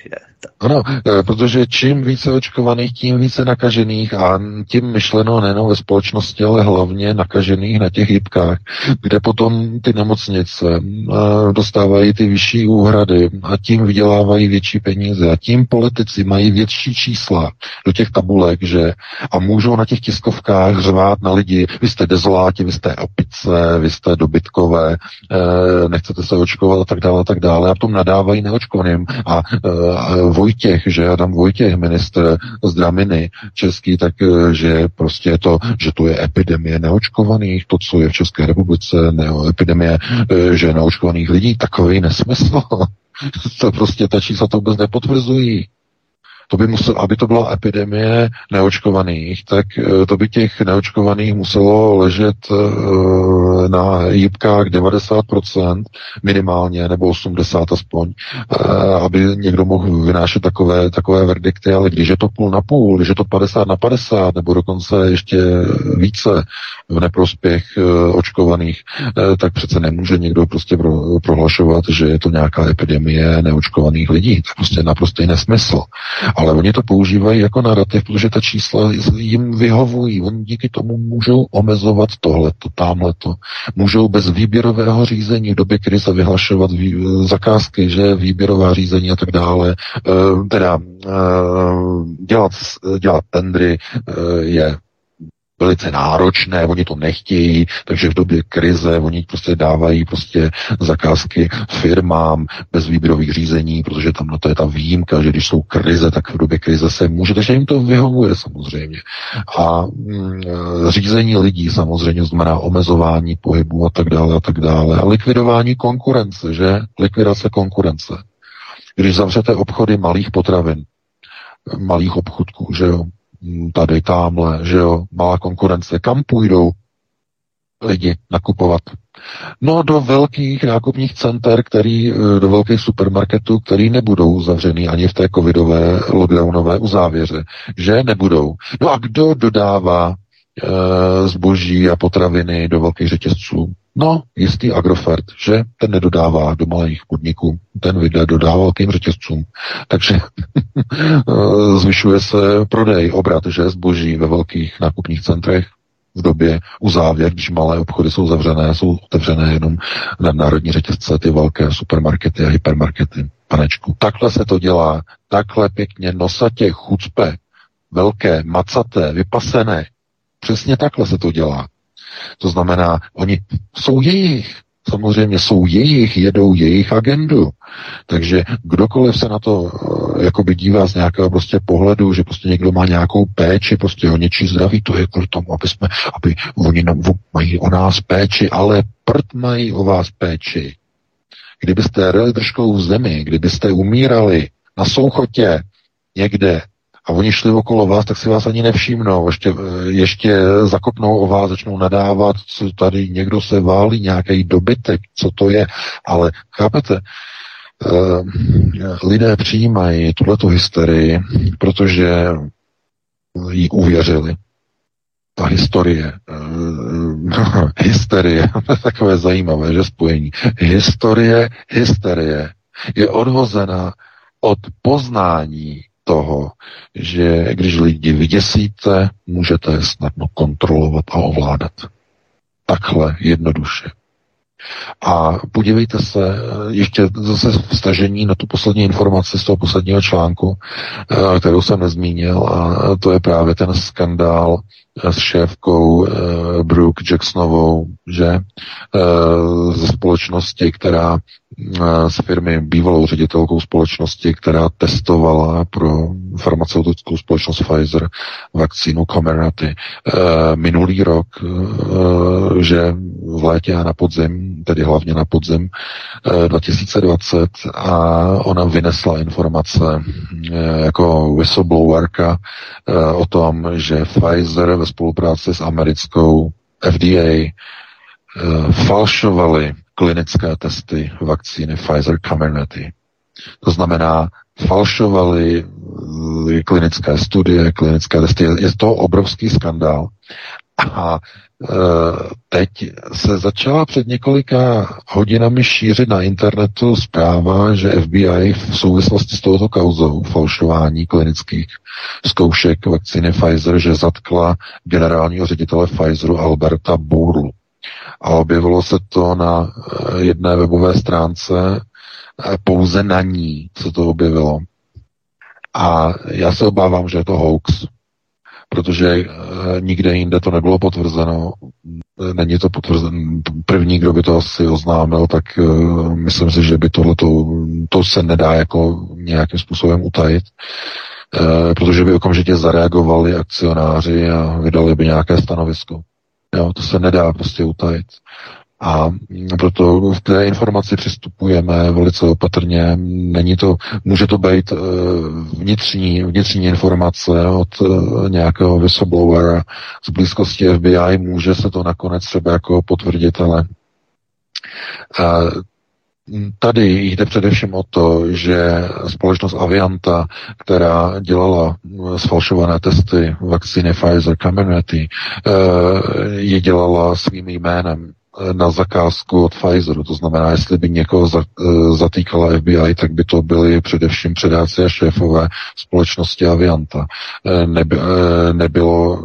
Ano, e, protože čím více očkovaných, tím více nakažených a tím myšleno nejenom ve společnosti, ale hlavně nakažených na těch jipkách, kde potom ty nemocnice e, dostávají ty vyšší úhrady a tím vydělávají větší peníze a tím politici mají větší čísla do těch tabulek, že a můžou na těch tiskovkách řvát na lidi, vy jste dezoláti, vy jste opice, vy jste dobytkové, eh, nechcete se očkovat a tak dále a tak dále. A potom nadávají neočkovaným. A eh, Vojtěch, že Adam Vojtěch, ministr zdraviny český, tak eh, že prostě je to, že to je epidemie neočkovaných, to, co je v České republice, ne, epidemie, že neočkovaných lidí, takový nesmysl. to prostě ta čísla to vůbec nepotvrzují to by musel, aby to byla epidemie neočkovaných, tak eh, to by těch neočkovaných muselo ležet eh, na jípkách 90% minimálně, nebo 80 aspoň, eh, aby někdo mohl vynášet takové, takové verdikty, ale když je to půl na půl, když je to 50 na 50, nebo dokonce ještě více v neprospěch očkovaných, tak přece nemůže někdo prostě pro, prohlašovat, že je to nějaká epidemie neočkovaných lidí. To je prostě naprostý nesmysl. Ale oni to používají jako narrativ, protože ta čísla jim vyhovují. Oni díky tomu můžou omezovat tohleto, tamhleto. Můžou bez výběrového řízení v době krize vyhlašovat vý, zakázky, že výběrová řízení a tak dále. E, teda e, dělat, dělat tendry e, je velice náročné, oni to nechtějí, takže v době krize oni prostě dávají prostě zakázky firmám bez výběrových řízení, protože tam na to je ta výjimka, že když jsou krize, tak v době krize se může, takže jim to vyhovuje samozřejmě. A mm, řízení lidí samozřejmě znamená omezování pohybu a tak dále a tak dále. A likvidování konkurence, že? Likvidace konkurence. Když zavřete obchody malých potravin, malých obchodků, že jo, tady, tamhle, že jo, malá konkurence. Kam půjdou lidi nakupovat? No do velkých nákupních center, který, eh, do velkých supermarketů, který nebudou zavřený ani v té covidové lockdownové uzávěře. Že nebudou. No a kdo dodává e, zboží a potraviny do velkých řetězců? No, jistý Agrofert, že ten nedodává do malých podniků, ten vyjde dodává velkým řetězcům. Takže zvyšuje se prodej, obrat, že zboží ve velkých nákupních centrech v době uzávěr, když malé obchody jsou zavřené, jsou otevřené jenom na národní řetězce, ty velké supermarkety a hypermarkety. Panečku, takhle se to dělá, takhle pěkně nosatě, chucpe, velké, macaté, vypasené. Přesně takhle se to dělá. To znamená, oni jsou jejich, samozřejmě jsou jejich, jedou jejich agendu. Takže kdokoliv se na to uh, jakoby dívá z nějakého prostě pohledu, že prostě někdo má nějakou péči prostě o něčí zdraví, to je kvůli tomu, aby jsme, aby oni nám, mají o nás péči, ale prd mají o vás péči. Kdybyste reli držkou v zemi, kdybyste umírali na souchotě někde a oni šli okolo vás, tak si vás ani nevšimnou. Ještě, ještě zakopnou o vás, začnou nadávat, co tady někdo se válí, nějaký dobytek, co to je. Ale chápete, uh, lidé přijímají tuhletu hysterii, protože jí uvěřili. Ta historie, uh, hysterie, takové zajímavé, že spojení. Historie, hysterie je odvozena od poznání toho, že když lidi vyděsíte, můžete je snadno kontrolovat a ovládat. Takhle jednoduše. A podívejte se ještě zase vstažení na tu poslední informaci z toho posledního článku, eh, kterou jsem nezmínil, a to je právě ten skandál s šéfkou uh, Brooke Jacksonovou, že uh, ze společnosti, která z firmy bývalou ředitelkou společnosti, která testovala pro farmaceutickou společnost Pfizer vakcínu Comirnaty. Minulý rok, že v létě a na podzim, tedy hlavně na podzim 2020 a ona vynesla informace jako whistleblowerka o tom, že Pfizer ve spolupráci s americkou FDA falšovali klinické testy vakcíny Pfizer Comirnaty. To znamená, falšovali eh, klinické studie, klinické testy. Je to obrovský skandál. A teď se začala před několika hodinami šířit na internetu zpráva, že FBI v souvislosti s touto kauzou falšování klinických zkoušek vakcíny Pfizer, že zatkla generálního ředitele Pfizeru Alberta Bourlu a objevilo se to na eh, jedné webové stránce, eh, pouze na ní se to objevilo. A já se obávám, že je to hoax, protože eh, nikde jinde to nebylo potvrzeno. Není to potvrzeno. První, kdo by to asi oznámil, tak myslím si, že by tohle to se nedá jako nějakým způsobem utajit, protože by okamžitě zareagovali akcionáři a vydali by nějaké stanovisko. Jo, to se nedá prostě utajit. A proto v té informaci přistupujeme velice opatrně. Není to, může to být uh, vnitřní, vnitřní informace od uh, nějakého whistleblowera z blízkosti FBI, může se to nakonec třeba jako potvrdit, ale uh, Tady jde především o to, že společnost Avianta, která dělala sfalšované testy vakcíny Pfizer Comirnaty, eh, je dělala svým jménem eh, na zakázku od Pfizeru. To znamená, jestli by někoho eh, zatýkala FBI, tak by to byli především předáci a šéfové společnosti Avianta. Neby, nebylo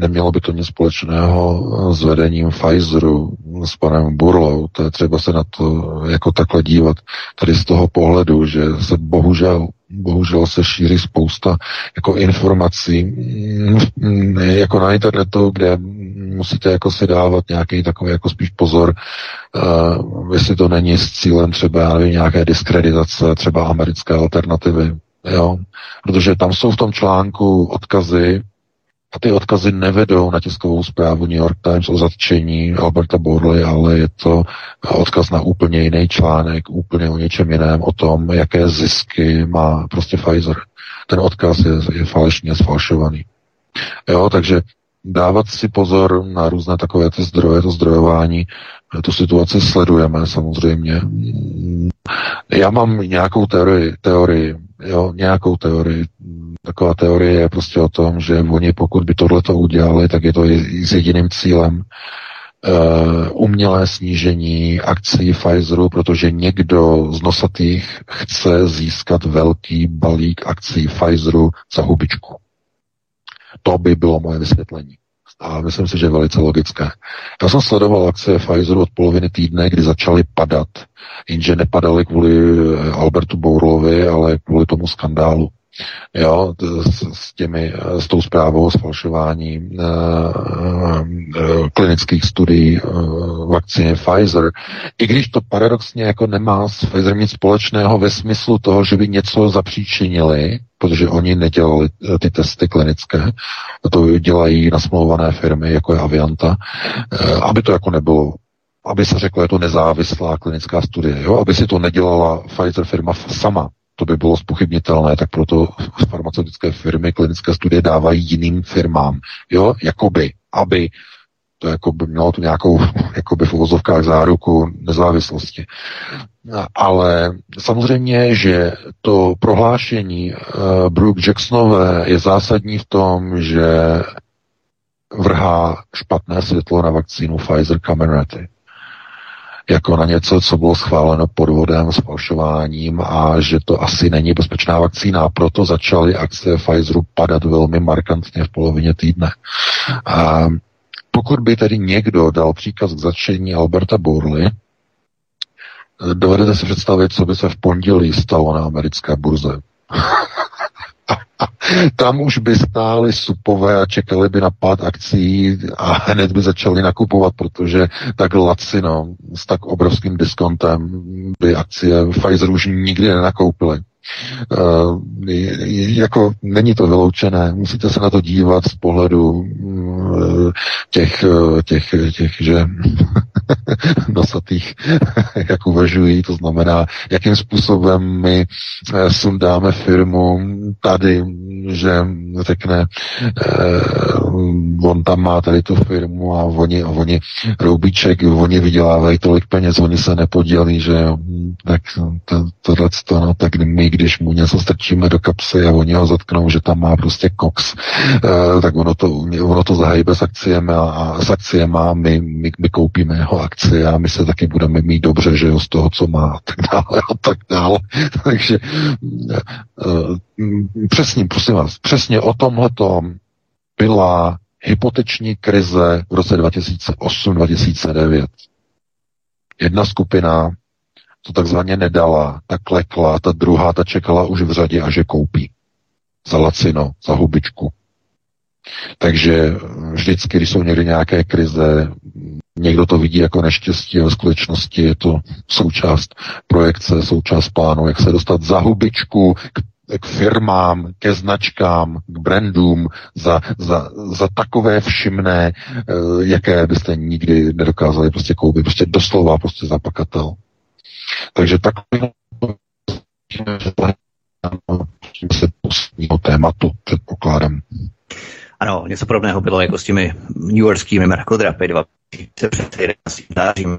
Nemělo by to nic společného s vedením Pfizeru, s panem Burlou. To je třeba se na to jako takhle dívat. Tady z toho pohledu, že se bohužel, bohužel se šíří spousta jako informací mm, jako na internetu, kde musíte jako si dávat nějaký takový jako spíš pozor, uh, jestli to není s cílem třeba nevím, nějaké diskreditace, třeba americké alternativy. Jo? Protože tam jsou v tom článku odkazy a ty odkazy nevedou na tiskovou zprávu New York Times o zatčení Alberta Borley, ale je to odkaz na úplně jiný článek, úplně o něčem jiném, o tom, jaké zisky má prostě Pfizer. Ten odkaz je, je falešně sfalšovaný. Jo, takže dávat si pozor na různé takové ty zdroje, to zdrojování, tu situaci sledujeme samozřejmě. Já mám nějakou teorii, teorii jo, nějakou teorii. Taková teorie je prostě o tom, že oni pokud by tohleto udělali, tak je to s jediným cílem uh, umělé snížení akcí Pfizeru, protože někdo z nosatých chce získat velký balík akcí Pfizeru za hubičku. To by bylo moje vysvětlení. A myslím si, že je velice logické. Já jsem sledoval akcie Pfizeru od poloviny týdne, kdy začaly padat, jenže nepadaly kvůli eh, Albertu Bourlovi, ale kvůli tomu skandálu jo, s, těmi, s tou zprávou o sfalšování uh, uh, klinických studií uh, vakcíny Pfizer. I když to paradoxně jako nemá s Pfizer nic společného ve smyslu toho, že by něco zapříčinili, protože oni nedělali ty testy klinické, to dělají nasmlouvané firmy, jako je Avianta, aby to jako nebylo aby se řeklo, je to nezávislá klinická studie, jo? aby si to nedělala Pfizer firma sama, to by bylo spochybnitelné, tak proto farmaceutické firmy klinické studie dávají jiným firmám, jo, jakoby, aby to jako by mělo tu nějakou jakoby v uvozovkách záruku nezávislosti. Ale samozřejmě, že to prohlášení uh, Brooke Jacksonové je zásadní v tom, že vrhá špatné světlo na vakcínu Pfizer Comirnaty jako na něco, co bylo schváleno podvodem, s falšováním a že to asi není bezpečná vakcína. Proto začaly akcie Pfizeru padat velmi markantně v polovině týdne. A pokud by tedy někdo dal příkaz k začení Alberta Burley, dovedete si představit, co by se v pondělí stalo na americké burze. Tam už by stály supové a čekali by na pád akcí a hned by začali nakupovat, protože tak lacino, s tak obrovským diskontem by akcie Pfizer už nikdy nenakoupily. Uh, jako není to vyloučené, musíte se na to dívat z pohledu uh, těch, uh, těch, těch, že nosatých, jak uvažují, to znamená, jakým způsobem my sundáme firmu tady, že řekne, on tam má tady tu firmu a oni, oni roubíček, oni vydělávají tolik peněz, oni se nepodělí, že tak to, tohle to, no, tak my, když mu něco strčíme do kapsy a oni ho zatknou, že tam má prostě koks, uh, tak ono to, ono to zahájí s akciemi a, s akciemi a my, my, my koupíme jeho akcie a my se taky budeme mít dobře, že jo, z toho, co má a tak dále a tak dále. Takže uh, přesně, prosím vás, přesně o tomhle byla hypoteční krize v roce 2008-2009. Jedna skupina to takzvaně nedala, ta klekla, ta druhá, ta čekala už v řadě a že koupí. Za lacino, za hubičku. Takže vždycky, když jsou někdy nějaké krize, někdo to vidí jako neštěstí a ve skutečnosti je to součást projekce, součást plánu, jak se dostat za hubičku k k firmám, ke značkám, k brandům za, za, za takové všimné, eh, jaké byste nikdy nedokázali prostě koupit. Prostě doslova prostě za pakatel. Takže takový se pustního tématu předpokládám. Ano, něco podobného bylo jako s těmi New Yorkskými mrakodrapy dva před 11. zářím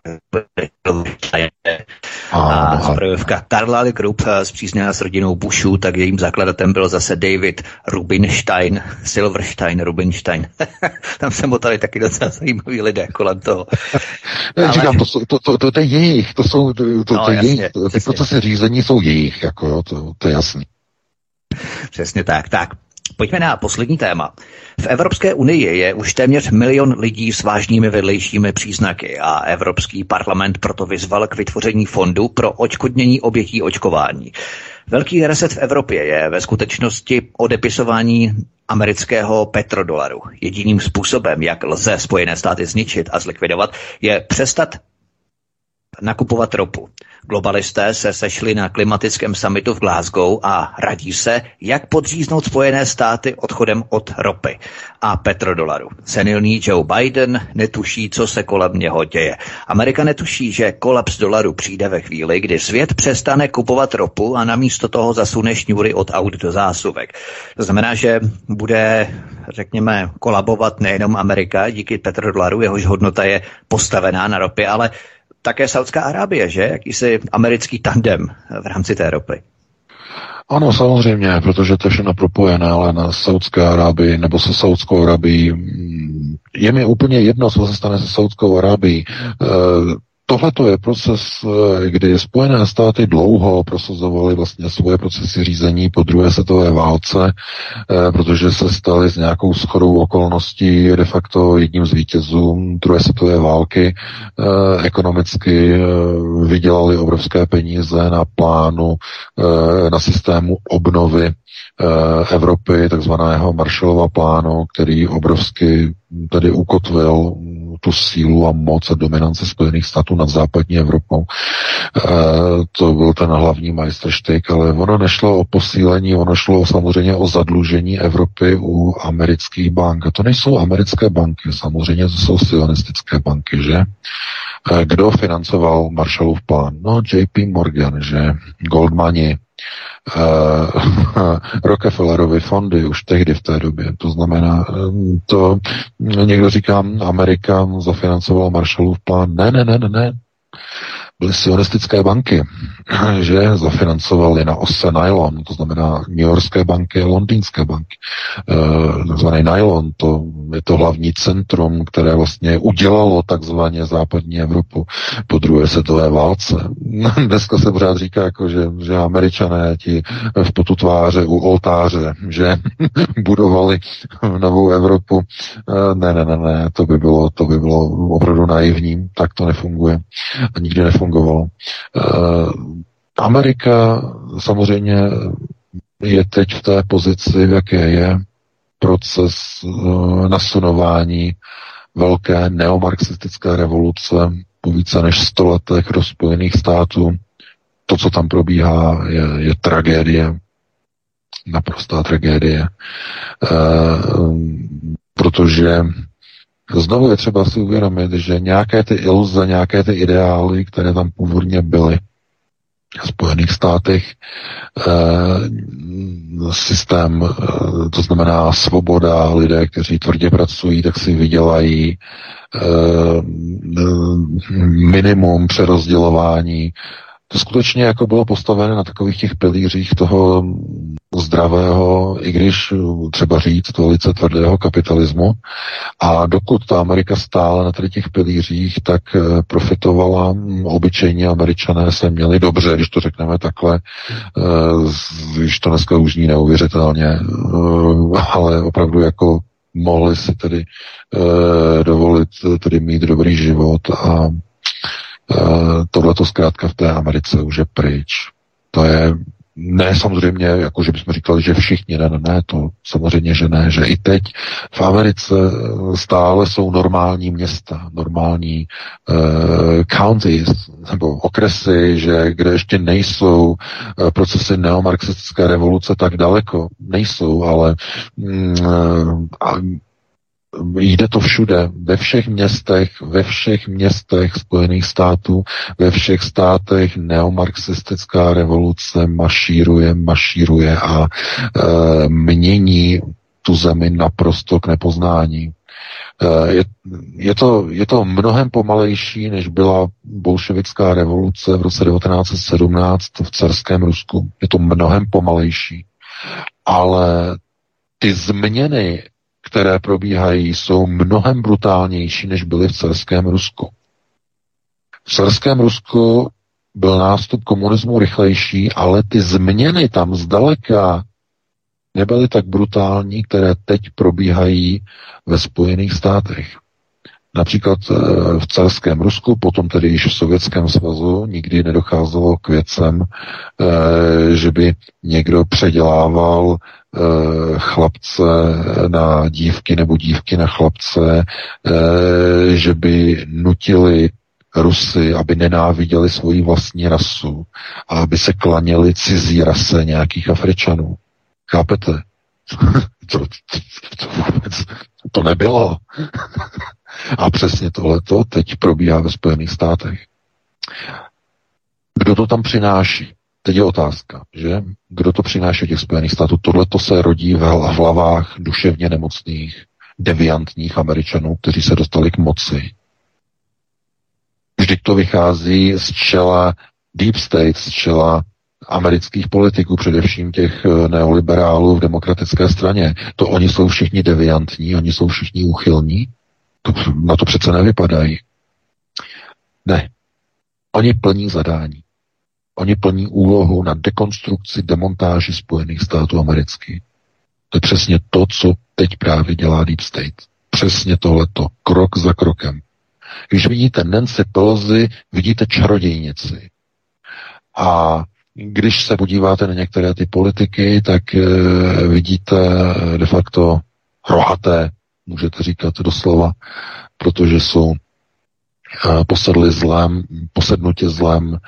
a zbrojovka Carlyle Group zpřízněná s rodinou Bushů, tak jejím zakladatelem byl zase David Rubinstein, Silverstein, Rubinstein. Tam se motali taky docela zajímaví lidé kolem toho. Ale... Říkám, to, to, to, to, to je jejich, to jsou, to, to, no, to jasně, jejich, ty procesy řízení jsou jejich, jako, to, to je jasný. Přesně tak, tak. Pojďme na poslední téma. V Evropské unii je už téměř milion lidí s vážnými vedlejšími příznaky a Evropský parlament proto vyzval k vytvoření fondu pro očkodnění obětí očkování. Velký reset v Evropě je ve skutečnosti odepisování amerického petrodolaru. Jediným způsobem, jak lze Spojené státy zničit a zlikvidovat, je přestat nakupovat ropu. Globalisté se sešli na klimatickém summitu v Glasgow a radí se, jak podříznout Spojené státy odchodem od ropy a petrodolaru. Senilní Joe Biden netuší, co se kolem něho děje. Amerika netuší, že kolaps dolaru přijde ve chvíli, kdy svět přestane kupovat ropu a namísto toho zasune šňůry od aut do zásuvek. To znamená, že bude, řekněme, kolabovat nejenom Amerika díky petrodolaru, jehož hodnota je postavená na ropě, ale také Saudská Arábie, že? Jakýsi americký tandem v rámci té ropy. Ano, samozřejmě, protože to je všechno propojené, ale na Saudské Arábii nebo se Saudskou Arábií mm, je mi úplně jedno, co se stane se Saudskou Arábií. Tohle je proces, eh, kdy Spojené státy dlouho prosazovaly vlastně svoje procesy řízení po druhé světové válce, eh, protože se staly s nějakou schodou okolností de facto jedním z vítězů druhé světové války. Eh, ekonomicky vydělali obrovské peníze na plánu, na systému obnovy Evropy, takzvaného Marshallova plánu, který obrovsky tedy ukotvil tu sílu a moc a dominanci Spojených států nad západní Evropou. E, to byl ten hlavní majstrštyk, ale ono nešlo o posílení, ono šlo samozřejmě o zadlužení Evropy u amerických bank. A to nejsou americké banky, samozřejmě to jsou sionistické banky, že? E, kdo financoval Marshallův plán? No, JP Morgan, že? Goldmani, Rockefellerovy fondy už tehdy v té době. To znamená, to někdo říká, Amerika zafinancovala Marshallův plán. Ne, ne, ne, ne, ne byly sionistické banky, že zafinancovali na ose nylon, to znamená New Yorkské banky londýnské banky. E, takzvaný nylon, to je to hlavní centrum, které vlastně udělalo takzvaně západní Evropu po druhé světové válce. Dneska se pořád říká, jako, že, že američané ti v potu tváře u oltáře, že budovali novou Evropu. E, ne, ne, ne, ne, to by bylo, to by bylo opravdu naivní, tak to nefunguje. A nikdy nefunguje fungovalo. Eh, Amerika samozřejmě je teď v té pozici, v jaké je proces uh, nasunování velké neomarxistické revoluce po více než 100 letech do Spojených států. To, co tam probíhá, je, je tragédie, naprostá tragédie, e, protože znovu je třeba si uvědomit, že nějaké ty iluze, nějaké ty ideály, které tam původně byly, v Spojených státech eh, systém, eh, to znamená svoboda, lidé, kteří tvrdě pracují, tak si vydělají eh, minimum přerozdělování to skutečně jako bylo postavené na takových těch pilířích toho zdravého, i když třeba říct, velice tvrdého kapitalismu. A dokud ta Amerika stála na těch pilířích, tak eh, profitovala hm, obyčejní američané se měli dobře, když to řekneme takhle, eh, když to dneska už ní neuvěřitelně, eh, ale opravdu jako mohli si tedy dovolit tedy mít dobrý život a tohle to zkrátka v té Americe už je pryč. To je ne samozřejmě, jako že bychom říkali, že všichni, ne, ne, to samozřejmě, že ne, že i teď v Americe stále jsou normální města, normální uh, counties nebo okresy, že kde ještě nejsou procesy neomarxistické revoluce tak daleko, nejsou, ale uh, Jde to všude, ve všech městech, ve všech městech Spojených států, ve všech státech neomarxistická revoluce mašíruje, mašíruje a e, mění tu zemi naprosto k nepoznání. E, je, je, to, je to mnohem pomalejší, než byla bolševická revoluce v roce 1917 v carském Rusku. Je to mnohem pomalejší. Ale ty změny které probíhají, jsou mnohem brutálnější, než byly v carském Rusku. V carském Rusku byl nástup komunismu rychlejší, ale ty změny tam zdaleka nebyly tak brutální, které teď probíhají ve Spojených státech. Například eh, v carském Rusku, potom tedy již v Sovětském svazu, nikdy nedocházelo k věcem, eh, že by někdo předělával Eh, chlapce na dívky nebo dívky na chlapce, že by nutili Rusy, aby nenáviděli svoji vlastní rasu a aby se klaněli cizí rase nějakých Afričanů. Chápete? to, to, vůbec to nebylo. a přesně tohleto teď probíhá ve Spojených státech. Kdo to tam přináší? Teď je otázka, že kdo to přináší těch Spojených států. Tohle to se rodí v hlavách duševně nemocných, deviantních američanů, kteří se dostali k moci. Vždyť to vychází z čela Deep State, z čela amerických politiků, především těch eh, neoliberálů v demokratické straně. To oni jsou všichni deviantní, oni jsou všichni úchylní. To, na to přece nevypadají. Ne. Oni plní zadání. Oni plní úlohu na dekonstrukci, demontáži Spojených států amerických. To je přesně to, co teď právě dělá Deep State. Přesně tohleto, krok za krokem. Když vidíte Nancy Pelosi, vidíte čarodějnici. A když se podíváte na některé ty politiky, tak e, vidíte de facto rohaté, můžete říkat doslova, protože jsou e, posedli zlem, posednutě zlem,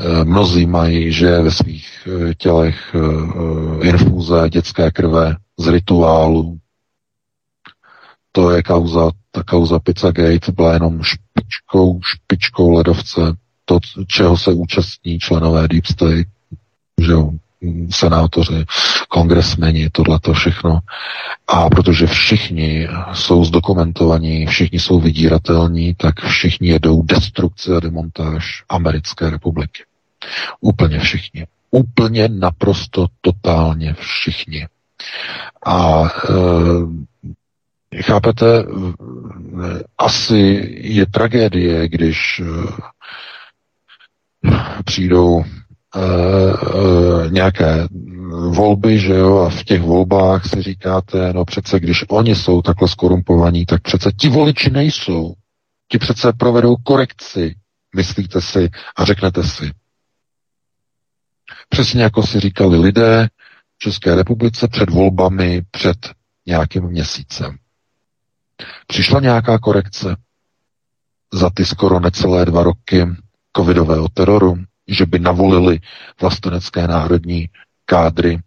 Eh, mnozí mají, že ve svých tělech infuze dětské krve z rituálu. To je kauza, ta kauza Pizzagate byla jenom špičkou, špičkou ledovce, to, čeho se účastní členové Deep State, že jo, senátoři, kongresmeni, tohle to všechno. A protože všichni jsou zdokumentovaní, všichni jsou vydíratelní, tak všichni jedou destrukce a demontáž Americké republiky. Úplně všichni. Úplně naprosto totálně všichni. A e, chápete, asi je tragédie, když e, přijdou e, e, nějaké volby, že jo, a v těch volbách si říkáte, no přece když oni jsou takhle skorumpovaní, tak přece ti voliči nejsou. Ti přece provedou korekci, myslíte si, a řeknete si, Přesně jako si říkali lidé, v České republice před volbami před nějakým měsícem. Přišla nějaká korekce za ty skoro necelé dva roky covidového teroru, že by navolili vlastenecké národní kádry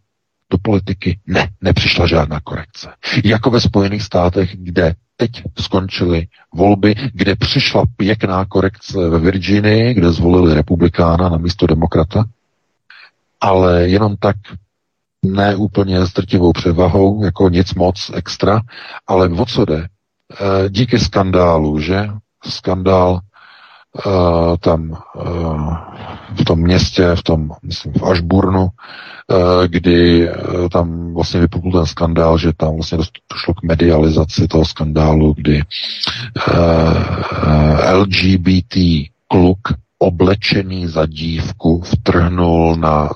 do politiky? Ne, nepřišla žádná korekce. Jako ve Spojených státech, kde teď skončily volby, kde přišla pěkná korekce ve Virginii, kde zvolili republikána na místo demokrata, ale jenom tak ne úplně s drtivou převahou, jako nic moc extra, ale o co jde? E, díky skandálu, že? Skandál e, tam e, v tom městě, v tom, myslím, v Ashburnu, e, kdy tam vlastně vypukl ten skandál, že tam vlastně došlo k medializaci toho skandálu, kdy LGBT kluk oblečený za dívku vtrhnul na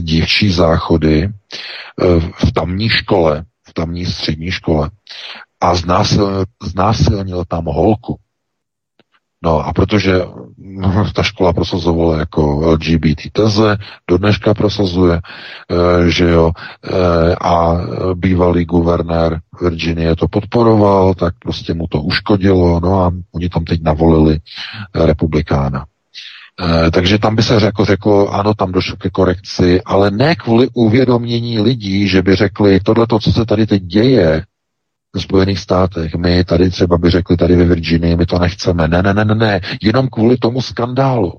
dívčí záchody v tamní škole, v tamní střední škole a znásilnil, znásilnil tam holku. No a protože no, ta škola prosazovala jako LGBT teze, do dneška prosazuje, e, že jo, e, a bývalý guvernér Virginie to podporoval, tak prostě mu to uškodilo, no a oni tam teď navolili republikána. E, takže tam by se řeklo, řeklo, ano, tam došlo ke korekci, ale ne kvůli uvědomění lidí, že by řekli, tohle, co se tady teď děje, Spojených státech. My tady třeba by řekli tady ve Virginii, my to nechceme. Ne, ne, ne, ne, ne. Jenom kvůli tomu skandálu.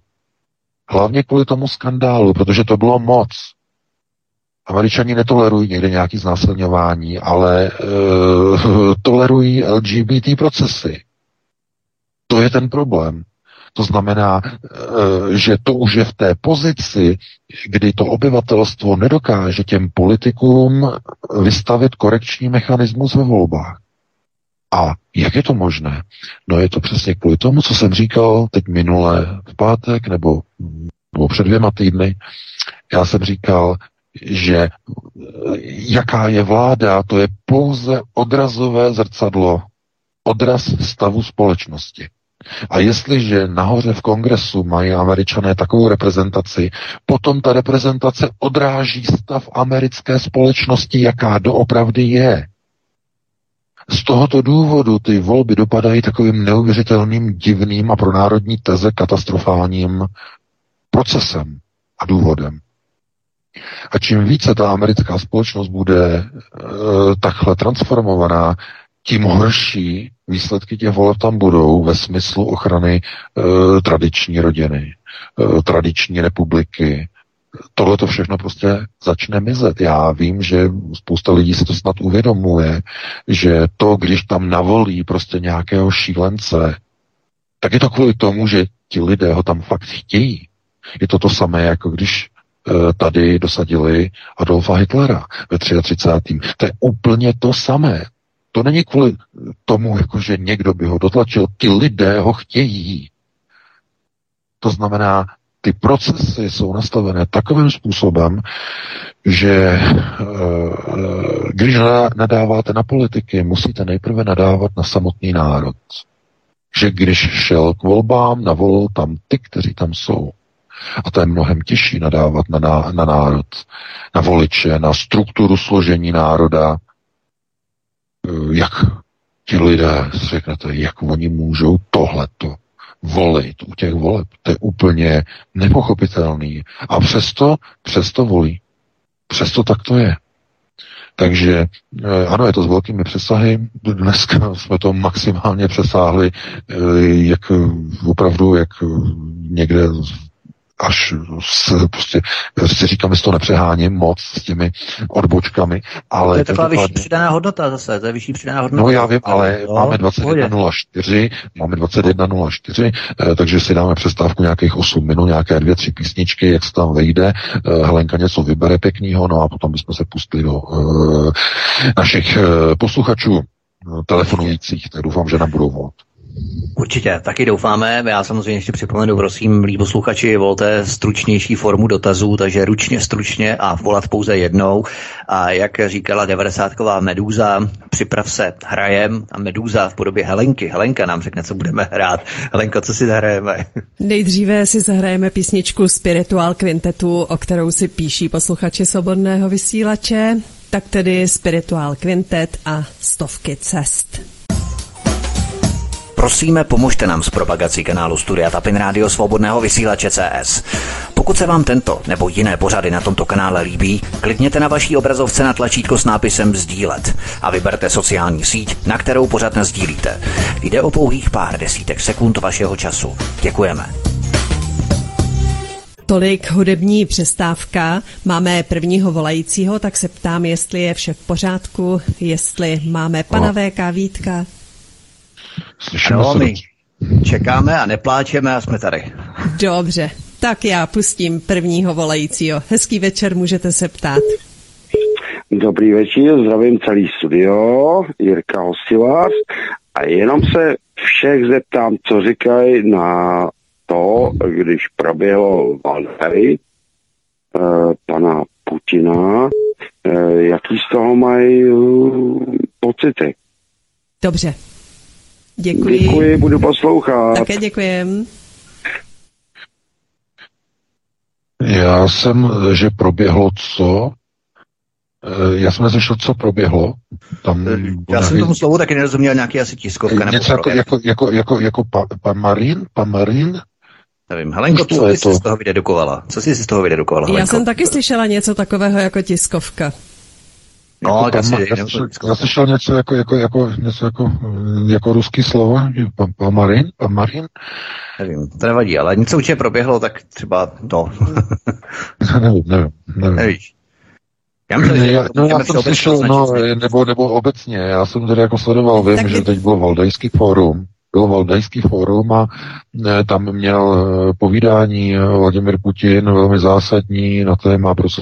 Hlavně kvůli tomu skandálu, protože to bylo moc. Američani netolerují někde nějaký znásilňování, ale uh, tolerují LGBT procesy. To je ten problém. To znamená, eh, že to už je v té pozici, kdy to obyvatelstvo nedokáže těm politikům vystavit korekční mechanismus ve volbách. A jak je to možné? No je to přesně kvůli tomu, co jsem říkal teď minule v pátek nebo, nebo před dvěma týdny. Já jsem říkal, že eh, jaká je vláda, to je pouze odrazové zrcadlo, odraz stavu společnosti. A jestliže nahoře v kongresu mají američané takovou reprezentaci, potom ta reprezentace odráží stav americké společnosti, jaká doopravdy je. Z tohoto důvodu ty volby dopadají takovým neuvěřitelným, divným a pro národní teze katastrofálním procesem a důvodem. A čím více ta americká společnost bude e, takhle transformovaná, tím horší výsledky těch voleb tam budou ve smyslu ochrany e, tradiční rodiny, e, tradiční republiky. Tohle to všechno prostě začne mizet. Já vím, že spousta lidí si to snad uvědomuje, že to, když tam navolí prostě nějakého šílence, tak je to kvůli tomu, že ti lidé ho tam fakt chtějí. Je to to samé, jako když e, tady dosadili Adolfa Hitlera ve 33. To je úplně to samé. To není kvůli tomu, jako že někdo by ho dotlačil. Ti lidé ho chtějí. To znamená, ty procesy jsou nastavené takovým způsobem, že eh, když nadáváte na politiky, musíte nejprve nadávat na samotný národ. Že když šel k volbám, navolil tam ty, kteří tam jsou. A to je mnohem těžší nadávat na, na, na národ, na voliče, na strukturu složení národa, jak ti lidé, řeknete, jak oni můžou tohleto volit u těch voleb. To je úplně nepochopitelný. A přesto, přesto volí. Přesto tak to je. Takže eh, ano, je to s velkými přesahy. Dneska jsme to maximálně přesáhli, eh, jak opravdu, jak někde až s, prostě si říkám, že to nepřeháním moc s těmi odbočkami, ale... To je taková vyšší přidaná hodnota zase, to je vyšší přidaná hodnota. No já vím, ale no, máme 21.04, máme 21.04, eh, takže si dáme přestávku nějakých 8 minut, nějaké dvě, tři písničky, jak se tam vejde, eh, Helenka něco vybere pěkného, no a potom bychom se pustili do uh, našich uh, posluchačů telefonujících, tak doufám, že nám budou volat. Určitě, taky doufáme. Já samozřejmě ještě připomenu, prosím, milí posluchači, volte stručnější formu dotazů, takže ručně, stručně a volat pouze jednou. A jak říkala 90 Medúza, připrav se, hrajem a Medúza v podobě Helenky. Helenka nám řekne, co budeme hrát. Helenko, co si zahrajeme? Nejdříve si zahrajeme písničku Spiritual Quintetu, o kterou si píší posluchači Svobodného vysílače, tak tedy Spiritual Quintet a stovky cest. Prosíme, pomožte nám s propagací kanálu Studia Tapin Rádio Svobodného vysílače CS. Pokud se vám tento nebo jiné pořady na tomto kanále líbí, klikněte na vaší obrazovce na tlačítko s nápisem Sdílet a vyberte sociální síť, na kterou pořád sdílíte. Jde o pouhých pár desítek sekund vašeho času. Děkujeme. Tolik hudební přestávka. Máme prvního volajícího, tak se ptám, jestli je vše v pořádku, jestli máme pana VK Vítka. Slyšíme ano, my čekáme a nepláčeme a jsme tady. Dobře, tak já pustím prvního volajícího. Hezký večer, můžete se ptát. Dobrý večer, zdravím celý studio, Jirka Hosilář a jenom se všech zeptám, co říkají na to, když proběhlo Valdery, eh, pana Putina, eh, jaký z toho mají eh, pocity. Dobře, Děkuji. Děkuji, budu poslouchat. Také děkujem. Já jsem, že proběhlo co? Eh, já jsem neslyšel, co proběhlo. Tam Já nějaký... jsem tomu slovu taky nerozuměl, nějaký asi tiskovka. Nebo Něco jako, jako, jako, jako, jako pa? Pan Marin? Nevím, Helenko, co jsi to? z toho vydedukovala? Co jsi z toho vydedukovala, Helenko? Já jsem taky slyšela něco takového jako tiskovka. No, jako asi, já, já slyšel něco jako, jako, jako, něco jako, jako ruský slovo, pan, pamarin, pamarin. Nevím, to nevadí, ale něco určitě proběhlo, tak třeba to. nevím, nevím, nevím. Nevíš. Já, myslím, že já, no, já jsem slyšel, no, nebo, nebo obecně, já jsem tady jako sledoval, vím, tak že teď bylo Valdajský fórum, bylo Valdajský fórum a ne, tam měl eh, povídání eh, Vladimir Putin velmi zásadní na téma prostě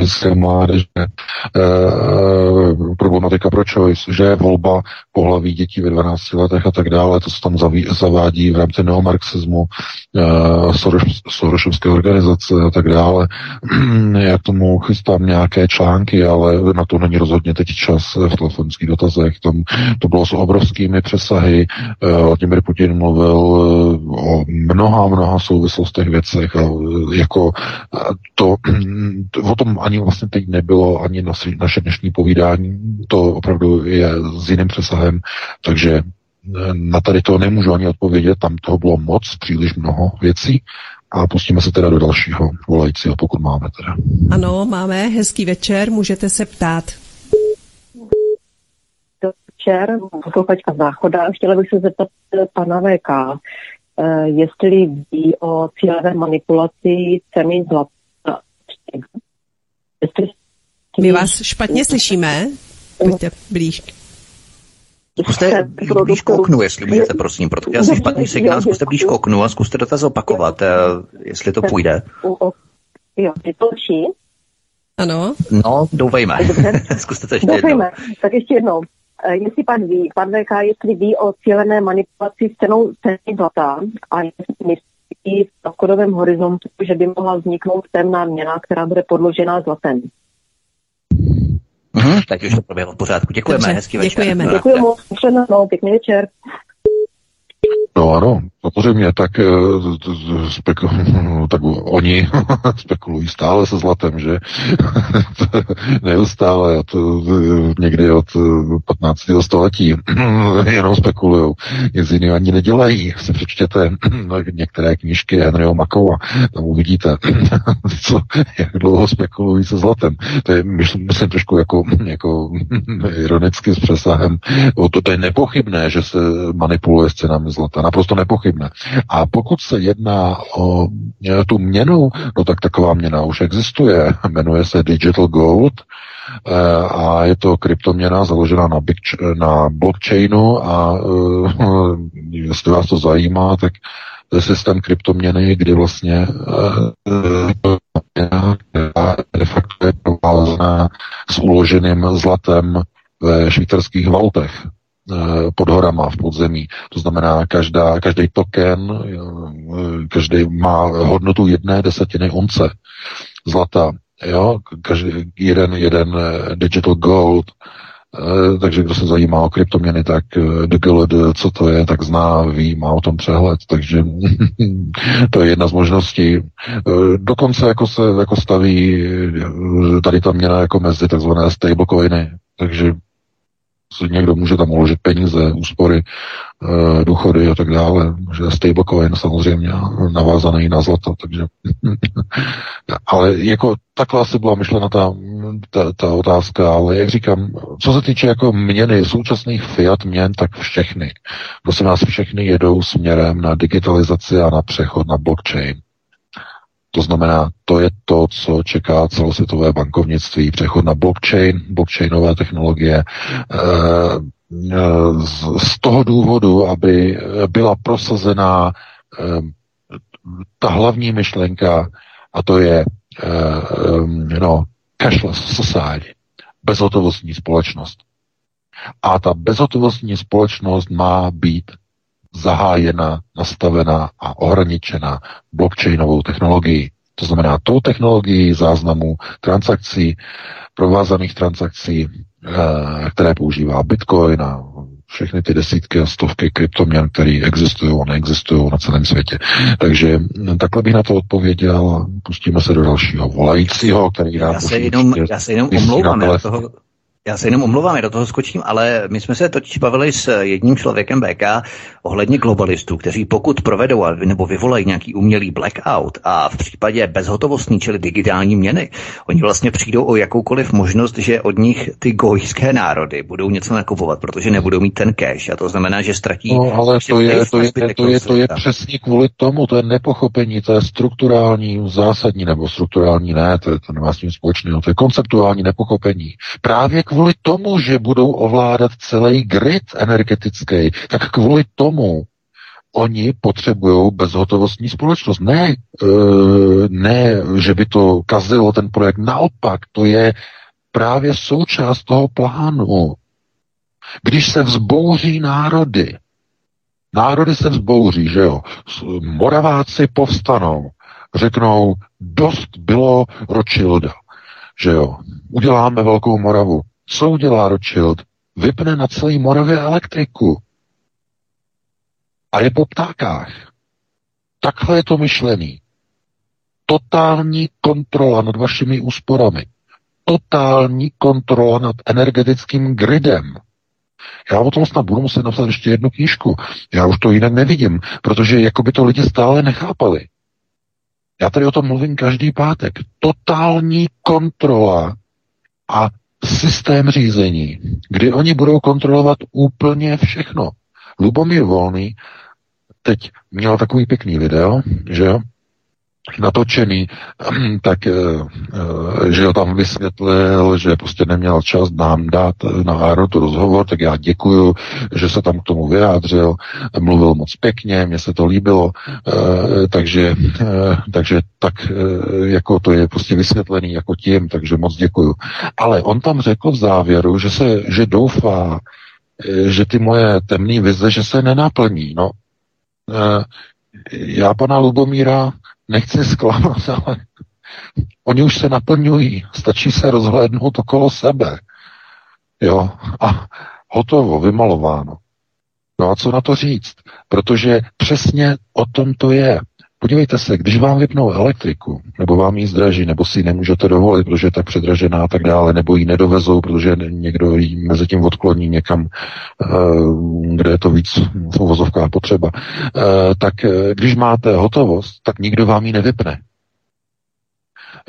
české mládeže, e, problematika pro choice, že je volba pohlaví dětí ve 12 letech a tak dále, to se tam zaví, zavádí v rámci neomarxismu, e, Soros, Sorošovské organizace a tak dále. Já tomu chystám nějaké články, ale na to není rozhodně teď čas v telefonických dotazech. Tam to bylo s obrovskými přesahy. E, Vladimir Putin mluvil o mnoha, mnoha souvislostech věcech a jako to o tom ani vlastně teď nebylo, ani naše dnešní povídání, to opravdu je s jiným přesahem, takže eh, na tady to nemůžu ani odpovědět, tam toho bylo moc, příliš mnoho věcí. A pustíme se teda do dalšího volajícího, pokud máme teda. Ano, máme, hezký večer, můžete se ptát. Večer, posluchačka Záchoda, chtěla bych se zeptat eh, pana VK, eh, jestli ví o cílevé manipulaci ceny zlata my vás špatně slyšíme. Pojďte blíž. Zkuste blíž k oknu, jestli můžete, prosím, protože já jsem špatný signál, zkuste blíž k oknu a zkuste dotaz opakovat, eh, jestli to půjde. Jo, je to lepší? Ano. No, doufejme. zkuste to ještě doufejme. jednou. Tak ještě jednou. Eh, jestli pan ví, pan VK, jestli ví o cílené manipulaci s cenou ceny zlata a jestli i v obchodovém horizontu, že by mohla vzniknout temná měna, která bude podložená zlatem. Mhm, tak už to proběhlo v pořádku. Děkujeme, Dobře, hezký večer. Děkujeme. Děkujeme, no, pěkný večer. No ano, samozřejmě, tak, eh, spekul, tak oni spekulují stále se zlatem, že neustále, a to někdy od 15. století jenom spekulují, nic jiného ani nedělají. Si přečtěte některé knížky Henryho Makova, tam uvidíte, co, jak dlouho spekulují se zlatem. To je, myslím, myslím trošku jako, jako ironicky s přesahem. O to, to je nepochybné, že se manipuluje s cenami zlata, naprosto nepochybné. A pokud se jedná o e, tu měnu, no tak taková měna už existuje. Jmenuje se Digital Gold e, a je to kryptoměna založená na, big, na blockchainu a e, jestli vás to zajímá, tak systém kryptoměny, kdy vlastně která de facto je provázaná s uloženým zlatem ve švýcarských valtech. Pod horama, v podzemí. To znamená, každá, každý token, každý má hodnotu jedné desetiny once zlata. Jo? Každý, jeden, jeden digital gold, Eh, takže kdo se zajímá o kryptoměny, tak eh, DGLD, co to je, tak zná, ví, má o tom přehled, takže to je jedna z možností. Eh, dokonce jako se jako staví tady ta měna jako mezi takzvané stablecoiny, takže někdo může tam uložit peníze, úspory, eh, důchody a tak dále, že stablecoin samozřejmě navázaný na zlato, takže ale jako takhle asi byla myšlena ta, ta, ta otázka, ale jak říkám, co se týče jako měny, současných fiat měn, tak všechny. Prosím nás, všechny jedou směrem na digitalizaci a na přechod na blockchain. To znamená, to je to, co čeká celosvětové bankovnictví, přechod na blockchain, blockchainové technologie. Eh, z toho důvodu, aby byla prosazená eh, ta hlavní myšlenka, a to je eh, no, cashless society, bezhotovostní společnost. A ta bezhotovostní společnost má být zahájena, nastavena a ohraničena blockchainovou technologií. To znamená tou technologií záznamu transakcí, provázaných transakcí, eh, které používá Bitcoin a všechny ty desítky a stovky kryptoměn, které existují a neexistují na celém světě. Takže takhle bych na to odpověděl. Pustíme se do dalšího volajícího, který já se jenom, já se jenom omlouvám, já toho, já se jenom omlouvám, já do toho skočím, ale my jsme se totiž bavili s jedním člověkem BK ohledně globalistů, kteří pokud provedou nebo vyvolají nějaký umělý blackout a v případě bezhotovostní, čili digitální měny, oni vlastně přijdou o jakoukoliv možnost, že od nich ty gojské národy budou něco nakupovat, protože nebudou mít ten cash a to znamená, že ztratí. No, ale to je, to, je, to, je, to je přesně kvůli tomu, to je nepochopení, to je strukturální, zásadní nebo strukturální ne, to, je, to nemá s tím společného, to je konceptuální nepochopení. Právě kvůli tomu, že budou ovládat celý grid energetický, tak kvůli tomu oni potřebují bezhotovostní společnost. Ne, e, ne, že by to kazilo ten projekt, naopak, to je právě součást toho plánu. Když se vzbouří národy, národy se vzbouří, že jo, Moraváci povstanou, řeknou, dost bylo Rothschilda, že jo, uděláme Velkou Moravu. Co udělá Rothschild? Vypne na celý Moravě elektriku. A je po ptákách. Takhle je to myšlený. Totální kontrola nad vašimi úsporami. Totální kontrola nad energetickým gridem. Já o tom snad budu muset napsat ještě jednu knížku. Já už to jinak nevidím, protože jako by to lidi stále nechápali. Já tady o tom mluvím každý pátek. Totální kontrola a systém řízení, kdy oni budou kontrolovat úplně všechno. Lubomír Volný teď měl takový pěkný video, že jo, natočený, tak eh, eh, že ho tam vysvětlil, že prostě neměl čas nám dát na Aerotu rozhovor, tak já děkuju, že se tam k tomu vyjádřil, mluvil moc pěkně, mně se to líbilo, eh, takže, takže tak jako to je prostě vysvětlený jako tím, takže moc děkuju. Ale on tam řekl v závěru, že se, že doufá, že ty moje temné vize, že se nenaplní. No, já pana Lubomíra nechci zklamat, ale oni už se naplňují. Stačí se rozhlédnout okolo sebe. Jo, a hotovo, vymalováno. No a co na to říct? Protože přesně o tom to je. Podívejte se, když vám vypnou elektriku, nebo vám ji zdraží, nebo si ji nemůžete dovolit, protože je tak předražená a tak dále, nebo ji nedovezou, protože někdo ji mezi tím odkloní někam, eh, kde je to víc v uvozovkách potřeba, eh, tak eh, když máte hotovost, tak nikdo vám ji nevypne.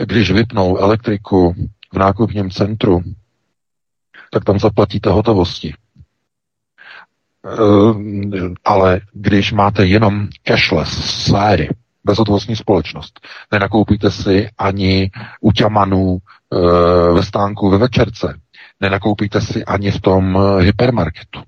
Když vypnou elektriku v nákupním centru, tak tam zaplatíte hotovosti. Ale když máte jenom cashless society, bezhotovostní společnost. Nenakoupíte si ani u ťamanů e, ve stánku ve večerce. Nenakoupíte si ani v tom e, hypermarketu.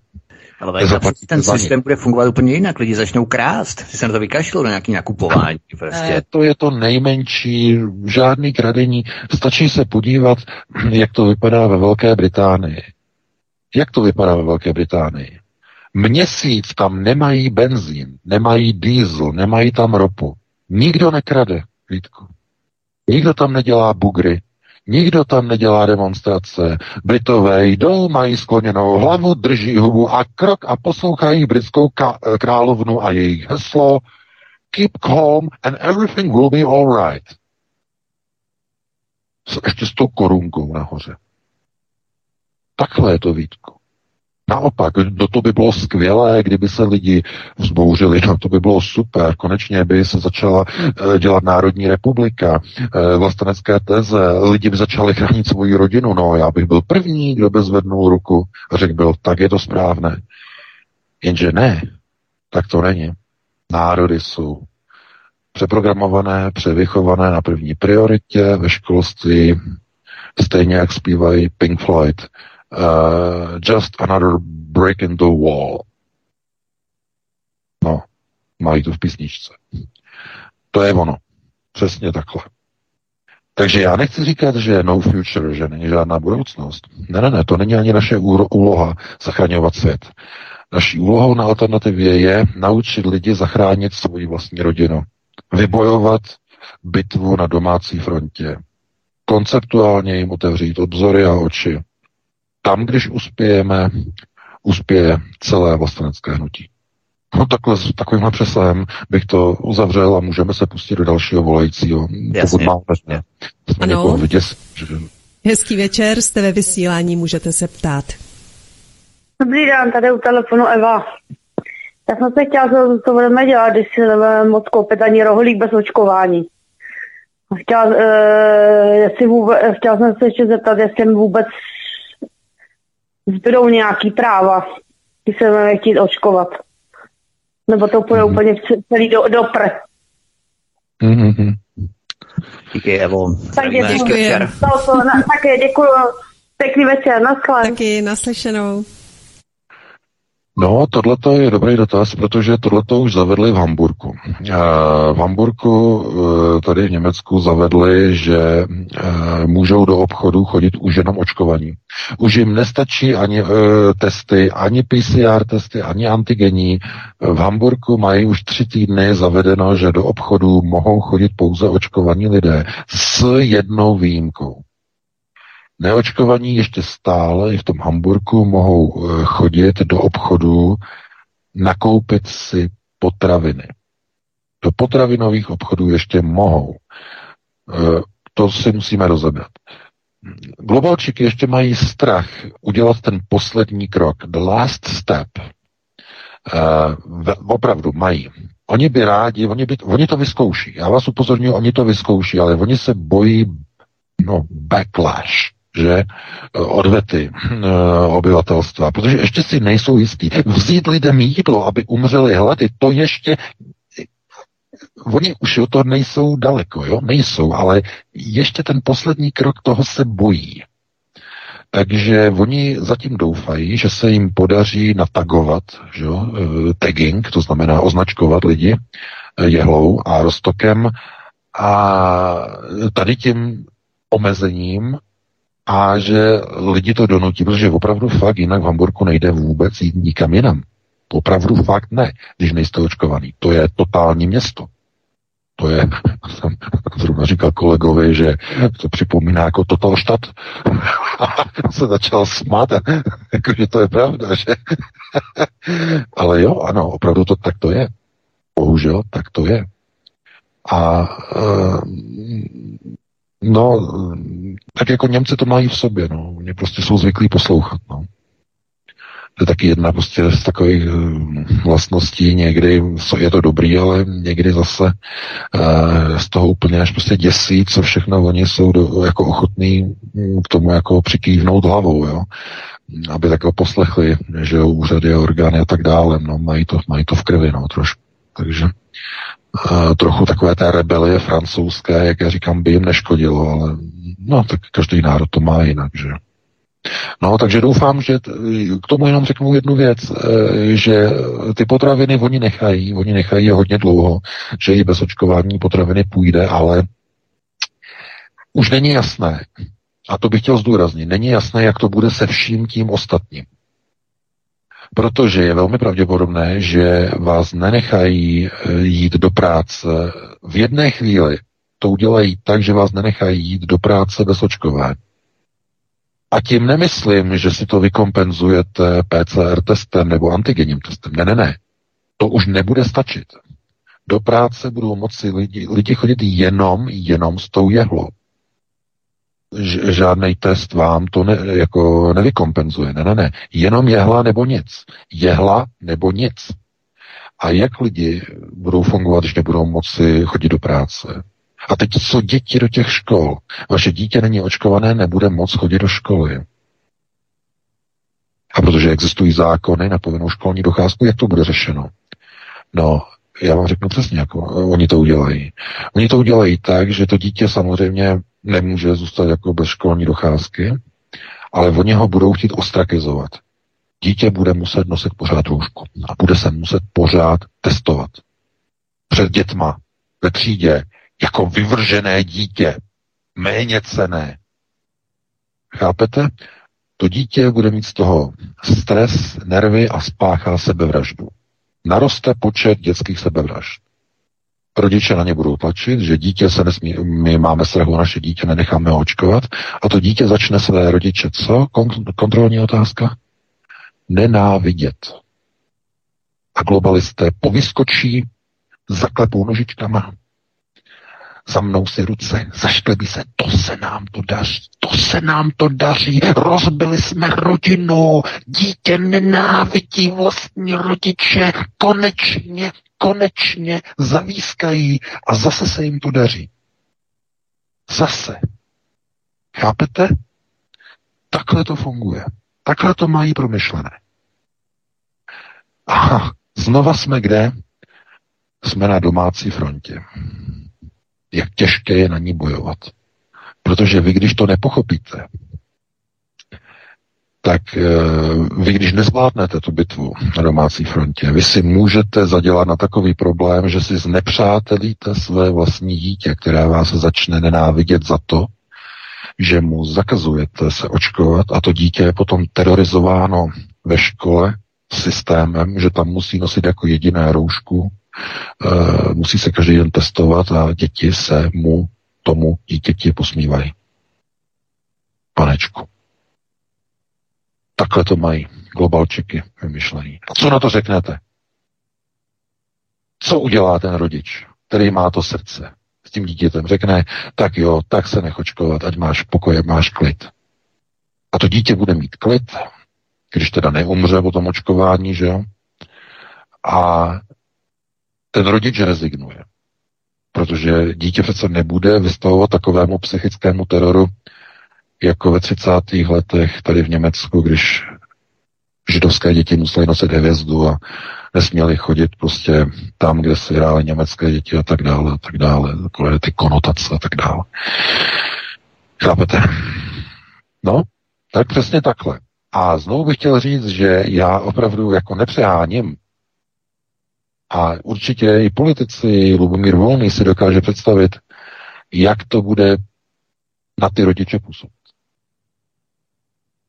Ale ten systém bude fungovat úplně jinak. Lidi začnou krást. Si se na to vykašlou na nějaký nakupování. Prostě. Ne, to je to nejmenší, žádný kradení. Stačí se podívat, jak to vypadá ve Velké Británii. Jak to vypadá ve Velké Británii? Měsíc tam nemají benzín, nemají diesel, nemají tam ropu. Nikdo nekrade, Vítku. Nikdo tam nedělá bugry, Nikdo tam nedělá demonstrace. Britové jdou, mají skloněnou hlavu, drží hubu a krok a poslouchají britskou královnu a jejich heslo Keep calm and everything will be alright. Ještě s tou korunkou nahoře. Takhle je to, Vítku. Naopak, do to by bylo skvělé, kdyby se lidi vzbouřili, no to by bylo super, konečně by se začala eh, dělat Národní republika, eh, vlastenecké teze, lidi by začali chránit svoji rodinu, no já bych byl první, kdo by zvednul ruku a řekl byl, tak je to správné. Jenže ne, tak to není. Národy jsou přeprogramované, převychované na první prioritě ve školství, stejně jak zpívají Pink Floyd – uh, just another break in the wall. No, mají to v písničce. To je ono. Přesně takhle. Takže já nechci říkat, že no future, že není žádná budoucnost. Ne, ne, ne, to není ani naše úloha zachraňovat svět. Naší úlohou na alternativě je naučit lidi zachránit svoji vlastní rodinu. Vybojovat bitvu na domácí frontě. Konceptuálně jim otevřít obzory a oči tam, když uspějeme, uspěje celé vlastenecké hnutí. No takhle, s takovýmhle přesahem bych to uzavřel a můžeme se pustit do dalšího volajícího. Jasně, máme jasně. Ano. Vyděs, že... Hezký večer, jste ve vysílání, můžete se ptát. Dobrý den, tady u telefonu Eva. Já jsem se chtěla, co, co budeme dělat, když si nebudeme moc koupit ani rohlík bez očkování. Chtěla, uh, jestli vůbec, chtěla jsem se ještě zeptat, jestli vůbec zbydou nějaký práva, když se budeme chtít očkovat. Nebo to půjde mm-hmm. úplně celý do, do pr. Mm-hmm. Díky, Evo. Tak děkuji. To, to, na, také děkuji. Pěkný večer, naschle. Taky naslyšenou. No, tohle je dobrý dotaz, protože tohle už zavedli v Hamburgu. V Hamburgu e, tady v Německu zavedli, že e, můžou do obchodu chodit už jenom očkovaní. Už jim nestačí ani testy, ani PCR testy, ani antigení. V Hamburgu mají už tři týdny zavedeno, že do obchodu mohou chodit pouze očkovaní lidé s jednou výjimkou. Neočkovaní ještě stále i v tom Hamburgu mohou eh, chodit do obchodu nakoupit si potraviny. Do potravinových obchodů ještě mohou. Eh, to si musíme rozebrat. Globalčiky ještě mají strach udělat ten poslední krok, the last step. Uh, opravdu mají. Oni by rádi, oni, by, oni to vyzkouší. Já vás upozorňuji, oni to vyzkouší, ale oni se bojí no, backlash že eh, odvety eh, obyvatelstva, protože ještě si nejsou jistí. Vzít lidem jídlo, aby umřeli hlady, to ještě Oni už o to nejsou daleko, jo? Nejsou, ale ještě ten poslední krok toho se bojí. Takže oni zatím doufají, že se jim podaří natagovat, že jo? Eh, tagging, to znamená označkovat lidi jehlou a roztokem a tady tím omezením a že lidi to donutí, protože opravdu fakt jinak v Hamburgu nejde vůbec jít nikam jinam. Opravdu fakt ne, když nejste očkovaný. To je totální město. To je, jsem zrovna říkal kolegovi, že to připomíná jako Totalštat. A se začal smát, jakože to je pravda, že? Ale jo, ano, opravdu to tak to je. Bohužel, tak to je. A uh, No, tak jako Němci to mají v sobě, no. Oni prostě jsou zvyklí poslouchat, no. To je taky jedna prostě z takových eh, vlastností, někdy je to dobrý, ale někdy zase uh, z toho úplně až prostě děsí, co všechno oni jsou do, jako ochotní k tomu jako přikývnout hlavou, jo aby takhle poslechli, že úřady, orgány a tak dále, no, mají to, mají to v krvi, no, trošku. Takže trochu takové té rebelie francouzské, jak já říkám, by jim neškodilo, ale no, tak každý národ to má jinak, že No, takže doufám, že t- k tomu jenom řeknu jednu věc, e, že ty potraviny oni nechají, oni nechají je hodně dlouho, že i bez očkování potraviny půjde, ale už není jasné, a to bych chtěl zdůraznit, není jasné, jak to bude se vším tím ostatním. Protože je velmi pravděpodobné, že vás nenechají eh, jít do práce v jedné chvíli. To udělají tak, že vás nenechají jít do práce bez očkování. A tím nemyslím, že si to vykompenzujete PCR testem nebo antigenním testem. Ne, ne, ne. To už nebude stačit. Do práce budou moci lidi, lidi chodit jenom, jenom s tou jehlou. Žádný test vám to ne, jako nevykompenzuje. Ne, ne, ne. Jenom jehla nebo nic. Jehla nebo nic. A jak lidi budou fungovat, když nebudou moci chodit do práce? A teď co děti do těch škol? Vaše dítě není očkované, nebude moc chodit do školy. A protože existují zákony na povinnou školní docházku, jak to bude řešeno? No, já vám řeknu přesně, jako oni to udělají. Oni to udělají tak, že to dítě samozřejmě nemůže zůstat jako bez školní docházky, ale oni ho budou chtít ostrakizovat. Dítě bude muset nosit pořád roušku a bude se muset pořád testovat. Před dětma, ve třídě, jako vyvržené dítě, méně cené. Chápete? To dítě bude mít z toho stres, nervy a spáchá sebevraždu. Naroste počet dětských sebevražd. Rodiče na ně budou tlačit, že dítě se nesmí, my máme strach o naše dítě, nenecháme ho očkovat a to dítě začne své rodiče co? Kontrolní otázka? Nenávidět. A globalisté povyskočí, zaklepou nožičkama, za mnou si ruce, zašklebí se, to se nám to daří, to se nám to daří, rozbili jsme rodinu, dítě nenávidí vlastní rodiče, konečně, konečně zavískají a zase se jim to daří. Zase. Chápete? Takhle to funguje. Takhle to mají promyšlené. A znova jsme kde? Jsme na domácí frontě jak těžké je na ní bojovat. Protože vy, když to nepochopíte, tak eh, vy, když nezvládnete tu bitvu na domácí frontě, vy si můžete zadělat na takový problém, že si znepřátelíte své vlastní dítě, které vás začne nenávidět za to, že mu zakazujete se očkovat a to dítě je potom terorizováno ve škole systémem, že tam musí nosit jako jediné roušku, Uh, musí se každý den testovat a děti se mu, tomu dítěti posmívají. Panečku. Takhle to mají globalčiky vymyšlení. A co na to řeknete? Co udělá ten rodič, který má to srdce s tím dítětem? Řekne, tak jo, tak se nechočkovat, ať máš pokoje, máš klid. A to dítě bude mít klid, když teda neumře po tom očkování, že jo? A ten rodič rezignuje. Protože dítě přece nebude vystavovat takovému psychickému teroru, jako ve 30. letech tady v Německu, když židovské děti museli nosit hvězdu a nesměli chodit prostě tam, kde se hrály německé děti a tak dále, a tak dále, takové ty konotace a tak dále. Chápete? No, tak přesně takhle. A znovu bych chtěl říct, že já opravdu jako nepřeháním a určitě i politici, Lubomír Volný si dokáže představit, jak to bude na ty rodiče působit.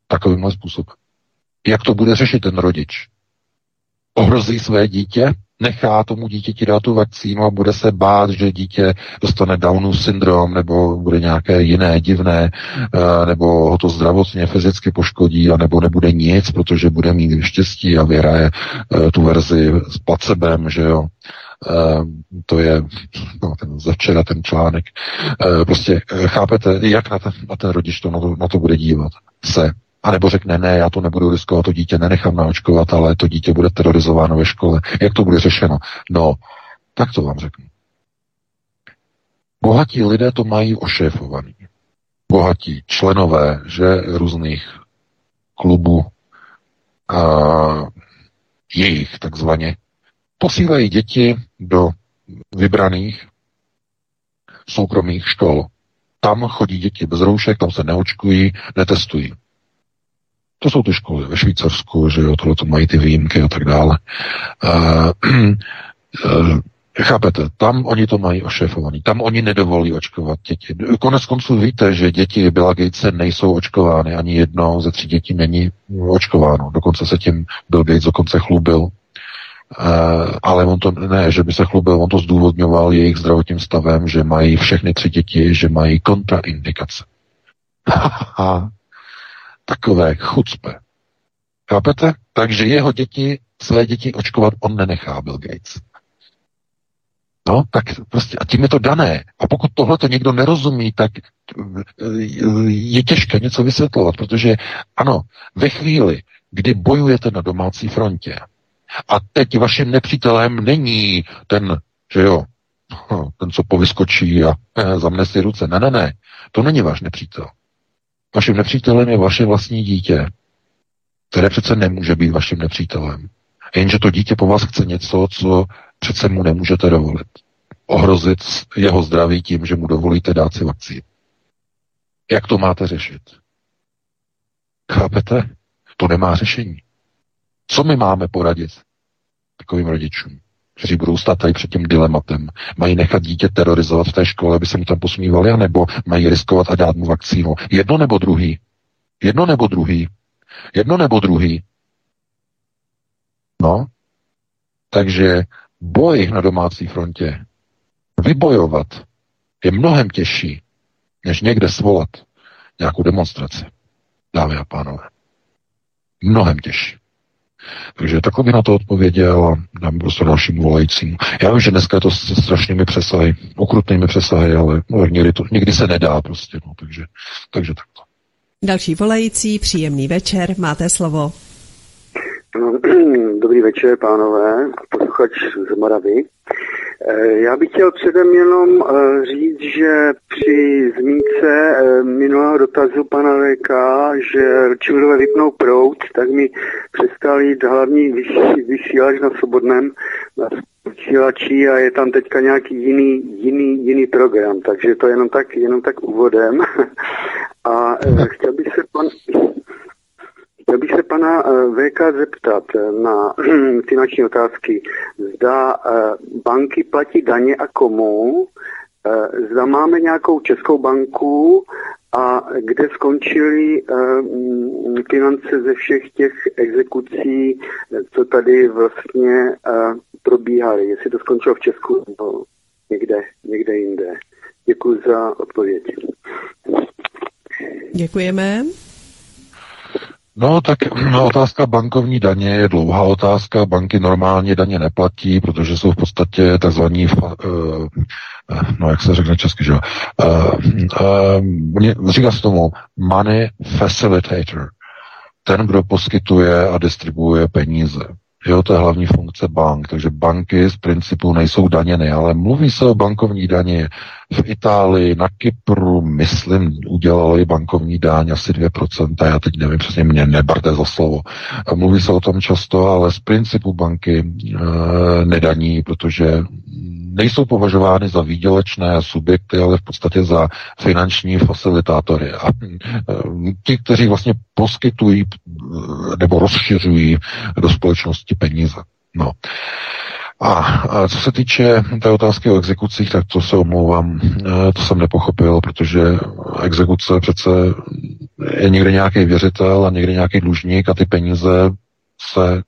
Takovýmhle způsobem. Jak to bude řešit ten rodič? Ohrozí své dítě? nechá tomu dítěti dát tu vakcínu a bude se bát, že dítě dostane Downův syndrom nebo bude nějaké jiné divné, eh, nebo ho to zdravotně, fyzicky poškodí, a nebo nebude nic, protože bude mít štěstí a vyhraje eh, tu verzi s placebem, že jo. Uh, to je no, ten, včera ten článek. Prostě chápete, jak na ten, na ten rodič to na, to na to bude dívat se. A nebo řekne, ne, já to nebudu riskovat, to dítě nenechám naočkovat, ale to dítě bude terorizováno ve škole. Jak to bude řešeno? No, tak to vám řeknu. Bohatí lidé to mají ošéfovaný. Bohatí členové, že různých klubů a jejich takzvaně posílají děti do vybraných soukromých škol. Tam chodí děti bez roušek, tam se neočkují, netestují. To jsou ty školy ve Švýcarsku, že jo, tohle to mají ty výjimky a tak dále. Uh, uh, Chápete, tam oni to mají ošefovaný, tam oni nedovolí očkovat děti. Konec konců víte, že děti Billa Gatese nejsou očkovány, ani jedno ze tří dětí není očkováno. Dokonce se tím Bill Gates dokonce chlubil. Uh, ale on to ne, že by se chlubil, on to zdůvodňoval jejich zdravotním stavem, že mají všechny tři děti, že mají kontraindikace. Takové chucpe. Chápete? Takže jeho děti, své děti očkovat on nenechá Bill Gates. No, tak prostě, a tím je to dané. A pokud tohle to někdo nerozumí, tak eh, je těžké něco vysvětlovat, protože ano, ve chvíli, kdy bojujete na domácí frontě a teď vaším nepřítelem není ten, že jo, ten, co povyskočí a eh, zamne si ruce. Ne, ne, ne, to není váš nepřítel. Vaším nepřítelem je vaše vlastní dítě, které přece nemůže být vaším nepřítelem. Jenže to dítě po vás chce něco, co přece mu nemůžete dovolit. Ohrozit jeho zdraví tím, že mu dovolíte dát si vakcínu. Jak to máte řešit? Chápete? To nemá řešení. Co my máme poradit takovým rodičům, kteří budou stát tady před tím dilematem? Mají nechat dítě terorizovat v té škole, aby se mu tam posmívali, anebo mají riskovat a dát mu vakcínu? Jedno nebo druhý? Jedno nebo druhý? Jedno nebo druhý? No, takže boj na domácí frontě, vybojovat, je mnohem těžší, než někde svolat nějakou demonstraci, dámy a pánové. Mnohem těžší. Takže takhle bych na to odpověděl a dám prostě dalším volajícím. Já vím, že dneska je to s strašnými přesahy, okrutnými přesahy, ale no, někdy, to, někdy se nedá prostě, no, takže, takže takto. Další volající, příjemný večer, máte slovo. No, dobrý večer, pánové, posluchač z Moravy. Eh, já bych chtěl předem jenom eh, říct, že při zmínce eh, minulého dotazu pana VK, že Rothschildové vypnou prout, tak mi přestal jít hlavní vysílač na svobodném na vysílači a je tam teďka nějaký jiný, jiný, jiný program, takže to jenom tak, jenom tak úvodem. A chtěl bych se pan, Chtěl bych se pana eh, VK zeptat eh, na finanční otázky. Zda eh, banky platí daně a komu? Zda máme nějakou českou banku a kde skončily finance ze všech těch exekucí, co tady vlastně probíhaly. Jestli to skončilo v Česku nebo někde, někde jinde. Děkuji za odpověď. Děkujeme. No tak no, otázka bankovní daně je dlouhá otázka. Banky normálně daně neplatí, protože jsou v podstatě takzvaní, uh, no jak se řekne česky, že uh, uh, říká se tomu money facilitator. Ten, kdo poskytuje a distribuuje peníze. Jo, to je hlavní funkce bank, takže banky z principu nejsou daněny, ale mluví se o bankovní daně. V Itálii, na Kypru, myslím, udělali bankovní daň asi 2%, já teď nevím přesně, mě neberte za slovo. Mluví se o tom často, ale z principu banky e, nedaní, protože nejsou považovány za výdělečné subjekty, ale v podstatě za finanční facilitátory. A eh, ti, kteří vlastně poskytují eh, nebo rozšiřují do společnosti peníze. No. A, co se týče té otázky o exekucích, tak to se omlouvám, eh, to jsem nepochopil, protože exekuce přece je někde nějaký věřitel a někde nějaký dlužník a ty peníze se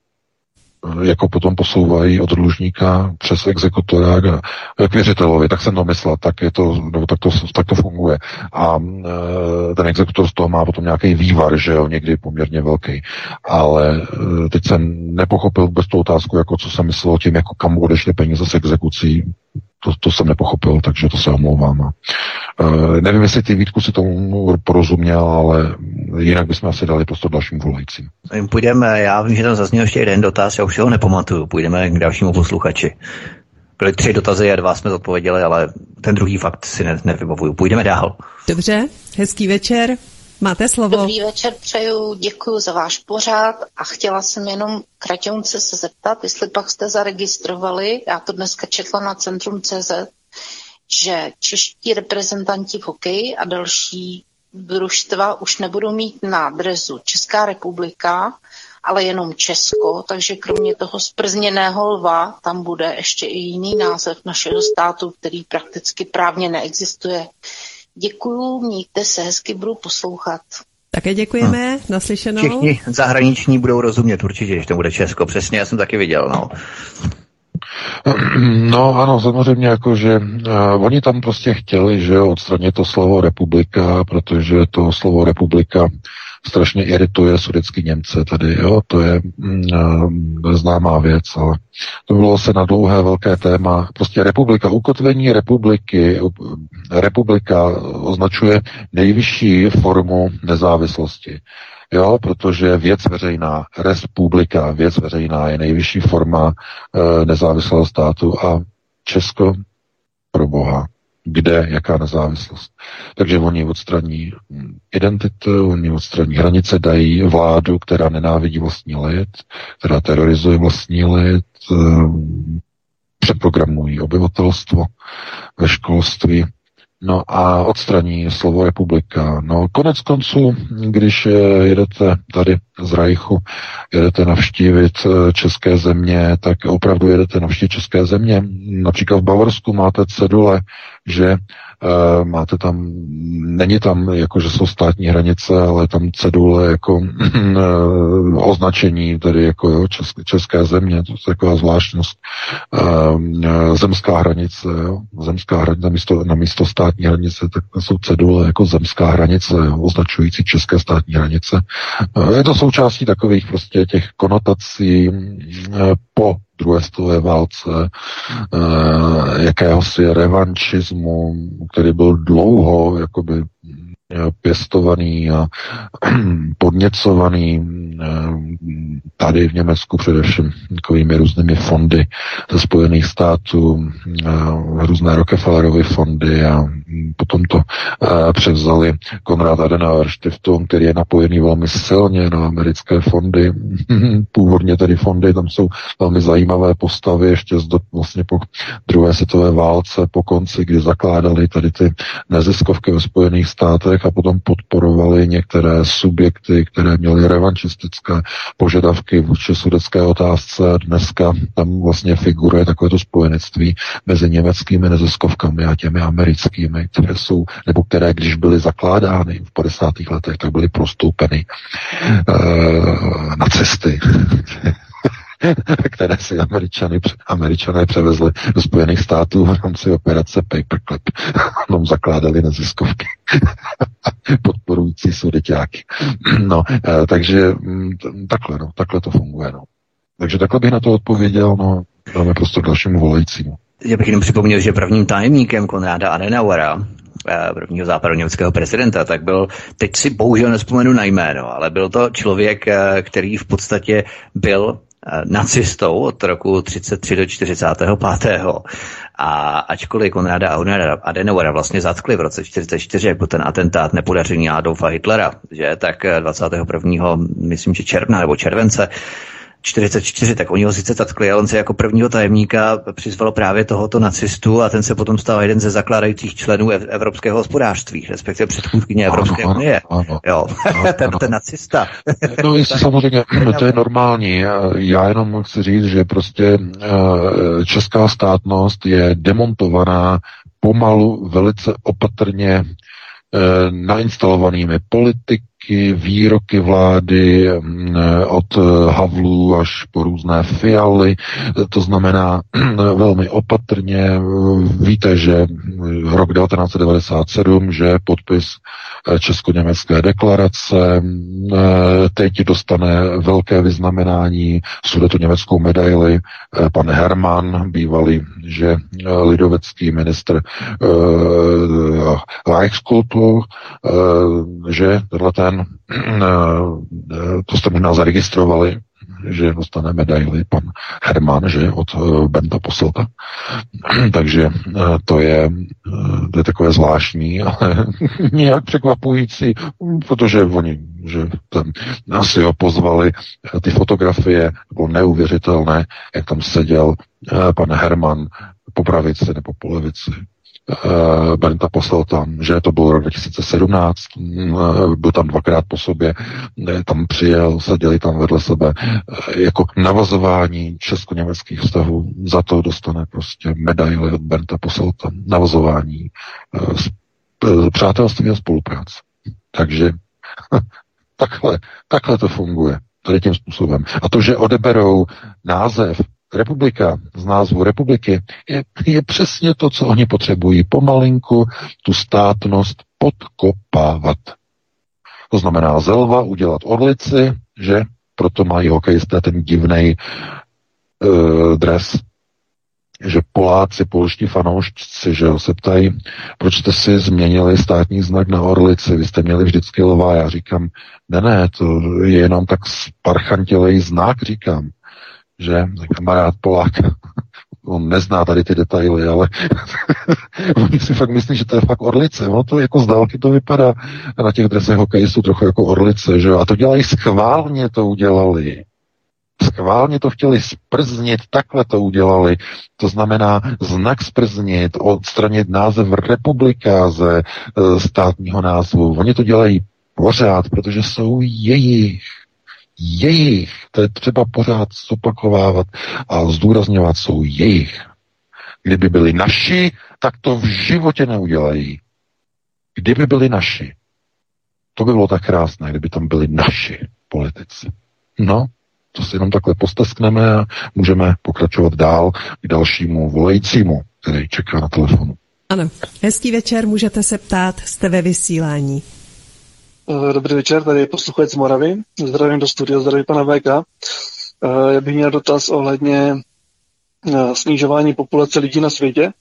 jako potom posouvají od dlužníka přes exekutora k věřitelovi, tak jsem to myslel, tak, je to, nebo tak, to, tak to funguje. A e, ten exekutor z toho má potom nějaký vývar, že jo, někdy poměrně velký. Ale e, teď jsem nepochopil vůbec tu otázku, jako co jsem myslel tím, jako kam odešly peníze z exekucí to, to jsem nepochopil, takže to se omlouvám. Uh, nevím, jestli ty Vítku si tomu porozuměl, ale jinak bychom asi dali prostor dalším volajícím. Půjdeme, já vím, že tam zazněl ještě jeden dotaz, já už si ho nepamatuju, půjdeme k dalšímu posluchači. Byly tři dotazy a dva jsme zodpověděli, ale ten druhý fakt si ne, nevybavuju. Půjdeme dál. Dobře, hezký večer. Máte slovo. Dobrý večer přeju, děkuji za váš pořád a chtěla jsem jenom kratěunce se zeptat, jestli pak jste zaregistrovali, já to dneska četla na Centrum CZ, že čeští reprezentanti v hokeji a další družstva už nebudou mít na drezu Česká republika, ale jenom Česko, takže kromě toho sprzněného lva tam bude ještě i jiný název našeho státu, který prakticky právně neexistuje. Děkuju, mějte se, hezky budu poslouchat. Také děkujeme, hmm. naslyšenou. Všichni zahraniční budou rozumět určitě, že to bude Česko, přesně, já jsem taky viděl, no. No ano, samozřejmě jako, že uh, oni tam prostě chtěli, že odstranit to slovo republika, protože to slovo republika strašně irituje sudecký Němce tady, jo, to je mm, známá věc, ale to bylo se na dlouhé velké téma. Prostě republika, ukotvení republiky, republika označuje nejvyšší formu nezávislosti. Jo, protože věc veřejná, republika, věc veřejná je nejvyšší forma e, nezávislého státu a Česko pro Boha kde, jaká nezávislost. Takže oni odstraní identitu, oni odstraní hranice, dají vládu, která nenávidí vlastní lid, která terorizuje vlastní lid, eh, přeprogramují obyvatelstvo ve školství, No a odstraní slovo republika. No konec konců, když eh, jedete tady z Rajchu, jedete navštívit eh, české země, tak opravdu jedete navštívit české země. Například v Bavorsku máte cedule, že máte tam, není tam jako, že jsou státní hranice, ale tam cedule jako uh, označení, tedy jako jo, české, české země, to je taková zvláštnost. Uh, zemská hranice, jo, zemská hranice, na místo, na místo státní hranice, tak jsou cedule jako zemská hranice, jo, označující české státní hranice. Je to součástí takových prostě těch konotací po druhé světové válce, eh, jakéhosi revanšismu, který byl dlouho jakoby pěstovaný a podněcovaný eh, tady v Německu především takovými různými fondy ze Spojených států, eh, různé Rockefellerovy fondy a potom to eh, převzali Konrad Adenauer Stiftung, který je napojený velmi silně na americké fondy. Původně tedy fondy, tam jsou velmi zajímavé postavy ještě z do, vlastně po druhé světové válce, po konci, kdy zakládali tady ty neziskovky ve Spojených státech a potom podporovali některé subjekty, které měly revanšistické požadavky vůči sudecké otázce. Dneska tam vlastně figuruje takovéto spojenectví mezi německými neziskovkami a těmi americkými, které jsou, nebo které, když byly zakládány v 50. letech, tak byly prostoupeny uh, na cesty. které si američany, američané převezli do Spojených států v rámci operace Paperclip. Tam zakládali neziskovky podporující sudeťáky. No, eh, takže mm, takhle, no, takhle to funguje, no. Takže takhle bych na to odpověděl, no, dáme prostě dalšímu volajícímu. Já bych jenom připomněl, že prvním tajemníkem Konráda Adenauera, eh, prvního západoněmeckého prezidenta, tak byl, teď si bohužel nespomenu na jméno, ale byl to člověk, eh, který v podstatě byl nacistou od roku 33 do 45. A ačkoliv Konrada Adenauera vlastně zatkli v roce 44 jako ten atentát nepodařený Adolfa Hitlera, že tak 21. myslím, že června nebo července 44, tak oni ho sice tatkli, ale on se jako prvního tajemníka přizval právě tohoto nacistu a ten se potom stal jeden ze zakládajících členů evropského hospodářství, respektive předchůdkyně Evropské ano, unie. Ano, jo, ano, ten, ten nacista. No jistě samozřejmě, to je normální. Já jenom chci říct, že prostě eh, česká státnost je demontovaná pomalu, velice opatrně eh, nainstalovanými politik, výroky, výroky vlády mm, od eh, Havlu až po různé fialy, to znamená velmi opatrně. Víte, že rok 1997, že podpis eh, Česko-německé deklarace, eh, teď dostane velké vyznamenání sudetu německou medaili pan Hermann, bývalý, že lidovecký ministr Reichskultur, že tenhle ten, eh, to jste možná zaregistrovali, že dostane medaily pan Herman, že, od eh, Benta Poselta. Takže eh, to je, to je takové zvláštní, ale nějak překvapující, protože oni, že ten, asi ho pozvali, ty fotografie bylo neuvěřitelné, jak tam seděl pan Herman po pravici nebo po levici uh, Bernta poslal tam, že to bylo rok 2017, uh, byl tam dvakrát po sobě, ne, tam přijel, seděli tam vedle sebe, uh, jako navazování česko-německých vztahů, za to dostane prostě medaily od Bernta poslal tam, navazování uh, přátelství a spolupráce. Takže takhle, takhle to funguje, tady tím způsobem. A to, že odeberou název republika z názvu republiky je, je přesně to, co oni potřebují. Pomalinku tu státnost podkopávat. To znamená zelva udělat orlici, že proto mají hokejisté ten divný uh, dres, že Poláci, polští fanoušci, že se ptají, proč jste si změnili státní znak na orlici, vy jste měli vždycky lva. Já říkám, ne, ne, to je jenom tak sparchantilej znak, říkám že kamarád Polák, on nezná tady ty detaily, ale oni si fakt myslí, že to je fakt orlice. Ono to jako z dálky to vypadá na těch dresech hokejistů trochu jako orlice, že A to dělají schválně, to udělali. Schválně to chtěli sprznit, takhle to udělali. To znamená znak sprznit, odstranit název republika ze e, státního názvu. Oni to dělají pořád, protože jsou jejich jejich, to je třeba pořád zopakovávat a zdůrazňovat, jsou jejich. Kdyby byli naši, tak to v životě neudělají. Kdyby byli naši, to by bylo tak krásné, kdyby tam byli naši politici. No, to si jenom takhle posteskneme a můžeme pokračovat dál k dalšímu volajícímu, který čeká na telefonu. Ano, hezký večer, můžete se ptát, jste ve vysílání. Eh, dobrý večer, tady je posluchač z Moravy. Zdravím do studia, zdravím pana VK. Eh, já bych měl dotaz ohledně eh, snižování populace lidí na světě.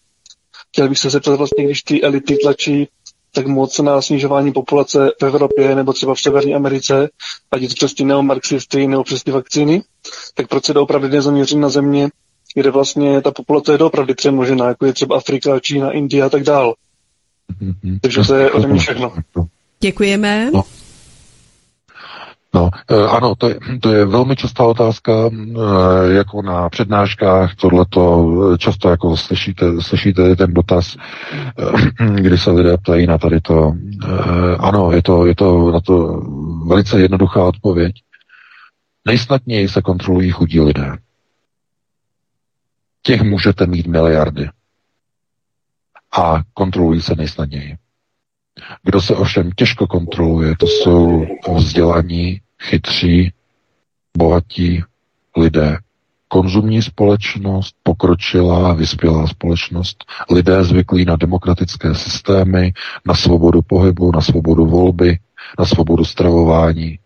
Chtěl bych se zeptat vlastně, když ty elity tlačí tak moc na snižování populace v Evropě nebo třeba v Severní Americe, ať je to přes ty neomarxisty nebo přes ty vakcíny, tak proč se doopravdy nezaměří na země, kde vlastně ta populace je doopravdy přemnožená, jako je třeba Afrika, Čína, Indie a tak dál. Mm-hmm. Takže to je ode mě všechno. Děkujeme. No. No, eh, ano, to je, to je velmi častá otázka, eh, jako na přednáškách, tohleto eh, často jako slyšíte, slyšíte ten dotaz, kdy se lidé ptají na tady to. Ano, je to, je to na to velice jednoduchá odpověď. Nejsnadněji se kontrolují chudí lidé. Těch můžete mít miliardy. A kontrolují se nejsnadněji. Kdo se ovšem těžko kontroluje, to jsou vzdělaní, chytří, bohatí lidé. Konzumní společnost, pokročilá, vyspělá společnost, lidé zvyklí na demokratické systémy, na svobodu pohybu, na svobodu volby, na svobodu stravování.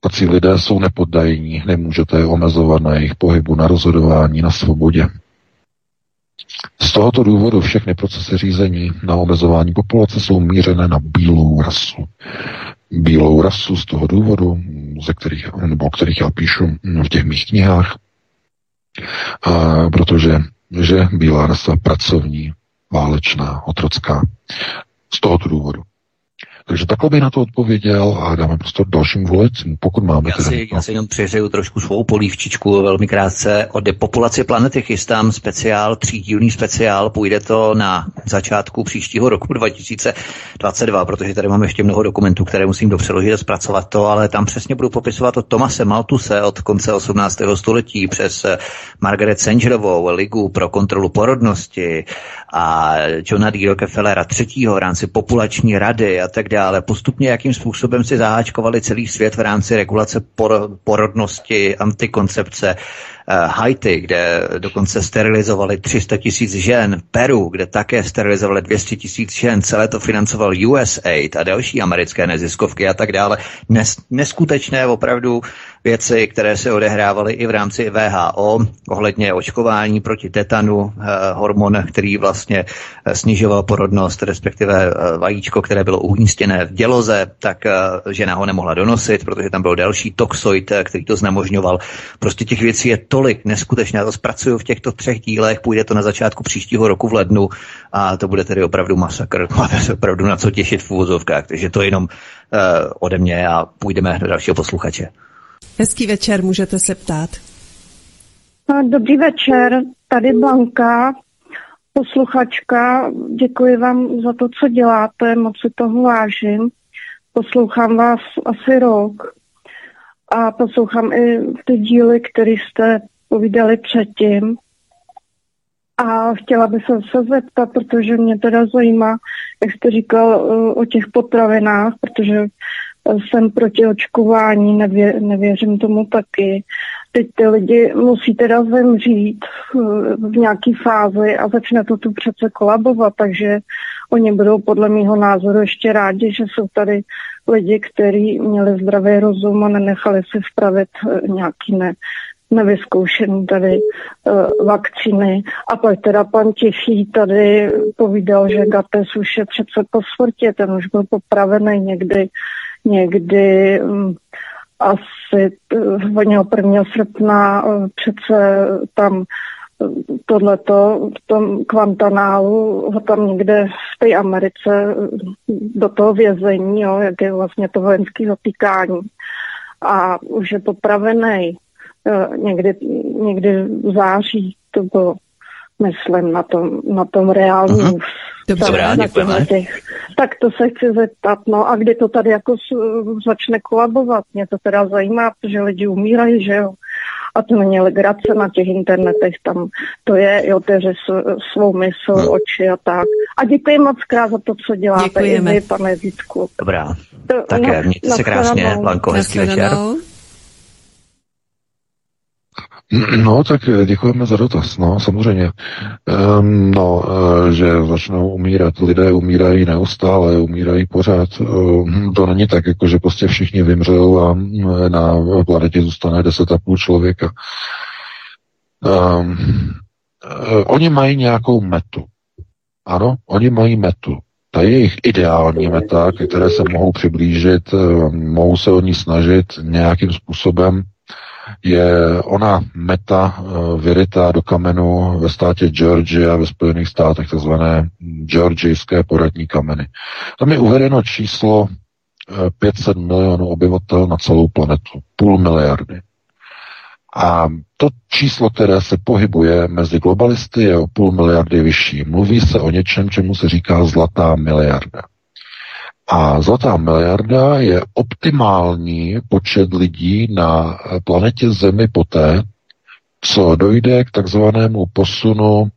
Tací lidé jsou nepoddajní, nemůžete je omezovat na jejich pohybu, na rozhodování, na svobodě. Z tohoto důvodu všechny procesy řízení na omezování populace jsou mířené na bílou rasu. Bílou rasu z toho důvodu, ze kterých, nebo o kterých já píšu v těch mých knihách, a protože že bílá rasa pracovní, válečná, otrocká. Z tohoto důvodu. Takže takhle bych na to odpověděl a dáme prostě dalším volajícím, pokud máme. Já si, já si jenom přihřeju trošku svou polívčičku velmi krátce. O depopulaci planety chystám speciál, třídílný speciál, půjde to na začátku příštího roku 2022, protože tady mám ještě mnoho dokumentů, které musím dopřeložit a zpracovat to, ale tam přesně budu popisovat od Tomase Maltuse od konce 18. století přes Margaret Sangerovou, Ligu pro kontrolu porodnosti a Johna D. Rockefellera třetího v rámci populační rady a tak dále dále. Postupně, jakým způsobem si zaháčkovali celý svět v rámci regulace porodnosti, antikoncepce, Haiti, kde dokonce sterilizovali 300 tisíc žen, Peru, kde také sterilizovali 200 tisíc žen, celé to financoval USAID a další americké neziskovky a tak dále. Nes, neskutečné opravdu věci, které se odehrávaly i v rámci VHO ohledně očkování proti tetanu, eh, hormon, který vlastně eh, snižoval porodnost, respektive vajíčko, které bylo umístěné v děloze, tak žena ho nemohla donosit, protože tam byl další toxoid, který to znemožňoval. Prostě těch věcí je to tolik neskutečně. Já to zpracuju v těchto třech dílech, půjde to na začátku příštího roku v lednu a to bude tedy opravdu masakr. Máte se opravdu na co těšit v úvozovkách, takže to jenom uh, ode mě a půjdeme do dalšího posluchače. Hezký večer, můžete se ptát. Dobrý večer, tady Blanka. posluchačka, děkuji vám za to, co děláte, moc si toho vážím. Poslouchám vás asi rok a poslouchám i ty díly, které jste povídali předtím. A chtěla bych se, se zeptat, protože mě teda zajímá, jak jste říkal eh, o těch potravinách, protože jsem proti očkování, nevě, nevěřím tomu taky. Teď ty lidi musí teda zemřít v nějaké fázi a začne to tu přece kolabovat, takže oni budou podle mého názoru ještě rádi, že jsou tady lidi, kteří měli zdravý rozum a nenechali si vpravit eh, nějaký ne, nevyzkoušený tady uh, vakcíny. A pak teda pan Tichý tady povídal, že Gates už je přece po smrti, ten už byl popravený někdy někdy um, asi uh, něho 1. srpna uh, přece tam tohleto v tom kvantanálu ho tam někde v té Americe do toho vězení, jo, jak je vlastně to vojenský zatýkání. A už je popravený někdy, někdy v září, to bylo myslím na tom, na tom reálním uh-huh. Dobře, děkujeme. Tak to se chci zeptat, no a kdy to tady jako začne kolabovat? Mě to teda zajímá, protože lidi umírají, že jo? A to není legrace na těch internetech, tam to je, jo, otevře svou mysl, no. oči a tak. A děkuji moc krát za to, co děláte Děkujeme. i vy, pane Vítku. Dobrá, tak no, mějte se krásně, Lanko, hezký večer. No, tak děkujeme za dotaz. No, samozřejmě. Um, no, uh, že začnou umírat. Lidé umírají neustále, umírají pořád. Um, to není tak, jako že prostě všichni vymřou a na planetě zůstane 10,5 člověka. Uh, oni mají nějakou metu. Ano, oni mají metu. Ta jejich ideální meta, které se mohou přiblížit, mohou se o ní snažit nějakým způsobem je ona meta eh, vyrytá do kamenu ve státě Georgia ve Spojených státech, takzvané georgijské poradní kameny. Tam je uvedeno číslo 500 eh, milionů obyvatel na celou planetu. Půl miliardy. A to číslo, které se pohybuje mezi globalisty, je o půl miliardy vyšší. Mluví se o něčem, čemu se říká zlatá miliarda. A zlatá miliarda je optimální počet lidí na planetě Zemi poté, co dojde k takzvanému posunu, uh,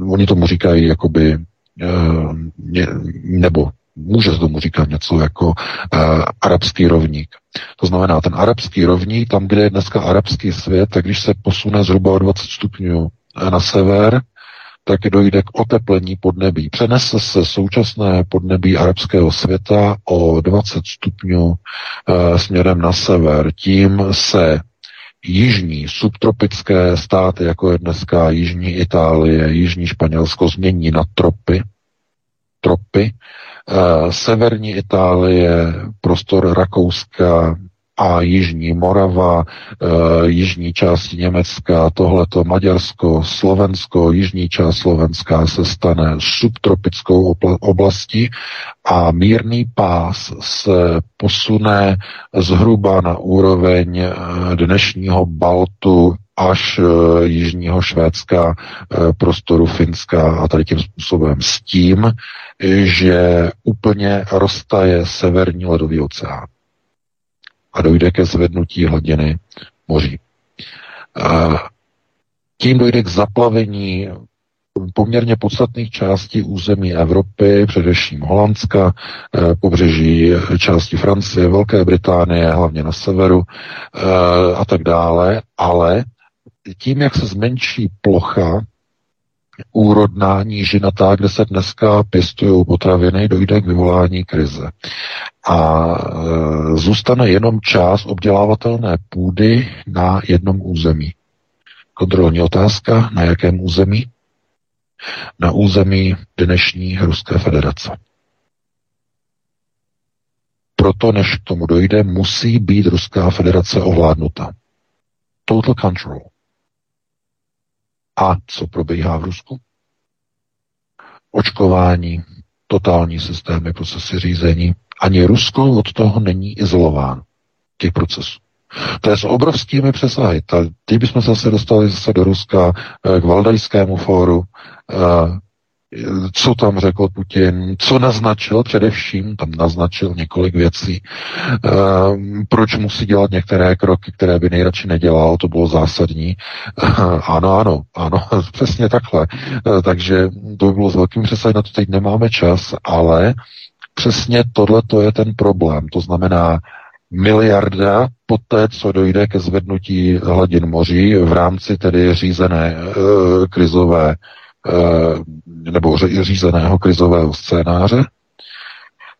oni tomu říkají jakoby, ně, nebo může se tomu říkat něco jako uh, arabský rovník. To znamená, ten arabský rovník, tam, kde je dneska arabský svět, tak když se posune zhruba o 20 stupňů na sever, tak dojde k oteplení podnebí. Přenese se současné podnebí arabského světa o 20 stupňů e, směrem na sever. Tím se jižní subtropické státy, jako je dneska jižní Itálie, jižní Španělsko, změní na tropy. Tropy. E, severní Itálie, prostor Rakouska, a Jižní Morava, e, jižní část Německa, tohleto Maďarsko, Slovensko, jižní část Slovenska se stane subtropickou oblastí a mírný pás se posune zhruba na úroveň eh, dnešního Baltu až e, jižního Švédska, e, prostoru Finska. A tady tím způsobem s tím, že úplně roztaje severní ledový oceán a dojde ke zvednutí hladiny moří. Tím dojde k zaplavení poměrně podstatných částí území Evropy, především Holandska, eh, pobřeží části Francie, Velké Británie, hlavně na severu eh, a tak dále, ale tím, jak se zmenší plocha úrodná nížinatá, kde se dneska pěstují potraviny, dojde k vyvolání krize. A e, zůstane jenom část obdělávatelné půdy na jednom území. Kontrolní otázka, na jakém území? Na území dnešní Ruské federace. Proto, než k tomu dojde, musí být Ruská federace ovládnuta. Total control. A co probíhá v Rusku? Očkování, totální systémy, procesy řízení. Ani Rusko od toho není izolováno, těch procesů. To je s obrovskými přesahy. Teď bychom se zase dostali zase do Ruska k Valdajskému fóru, co tam řekl Putin, co naznačil především, tam naznačil několik věcí, ehm, proč musí dělat některé kroky, které by nejradši nedělal, to bylo zásadní. ano, ano, ano, přesně takhle. E, takže to by bylo s velkým přesahem, na to teď nemáme čas, ale přesně tohle to je ten problém. To znamená, miliarda poté, co dojde ke zvednutí hladin moří v rámci tedy řízené e, krizové Eh, nebo řízeného krizového scénáře,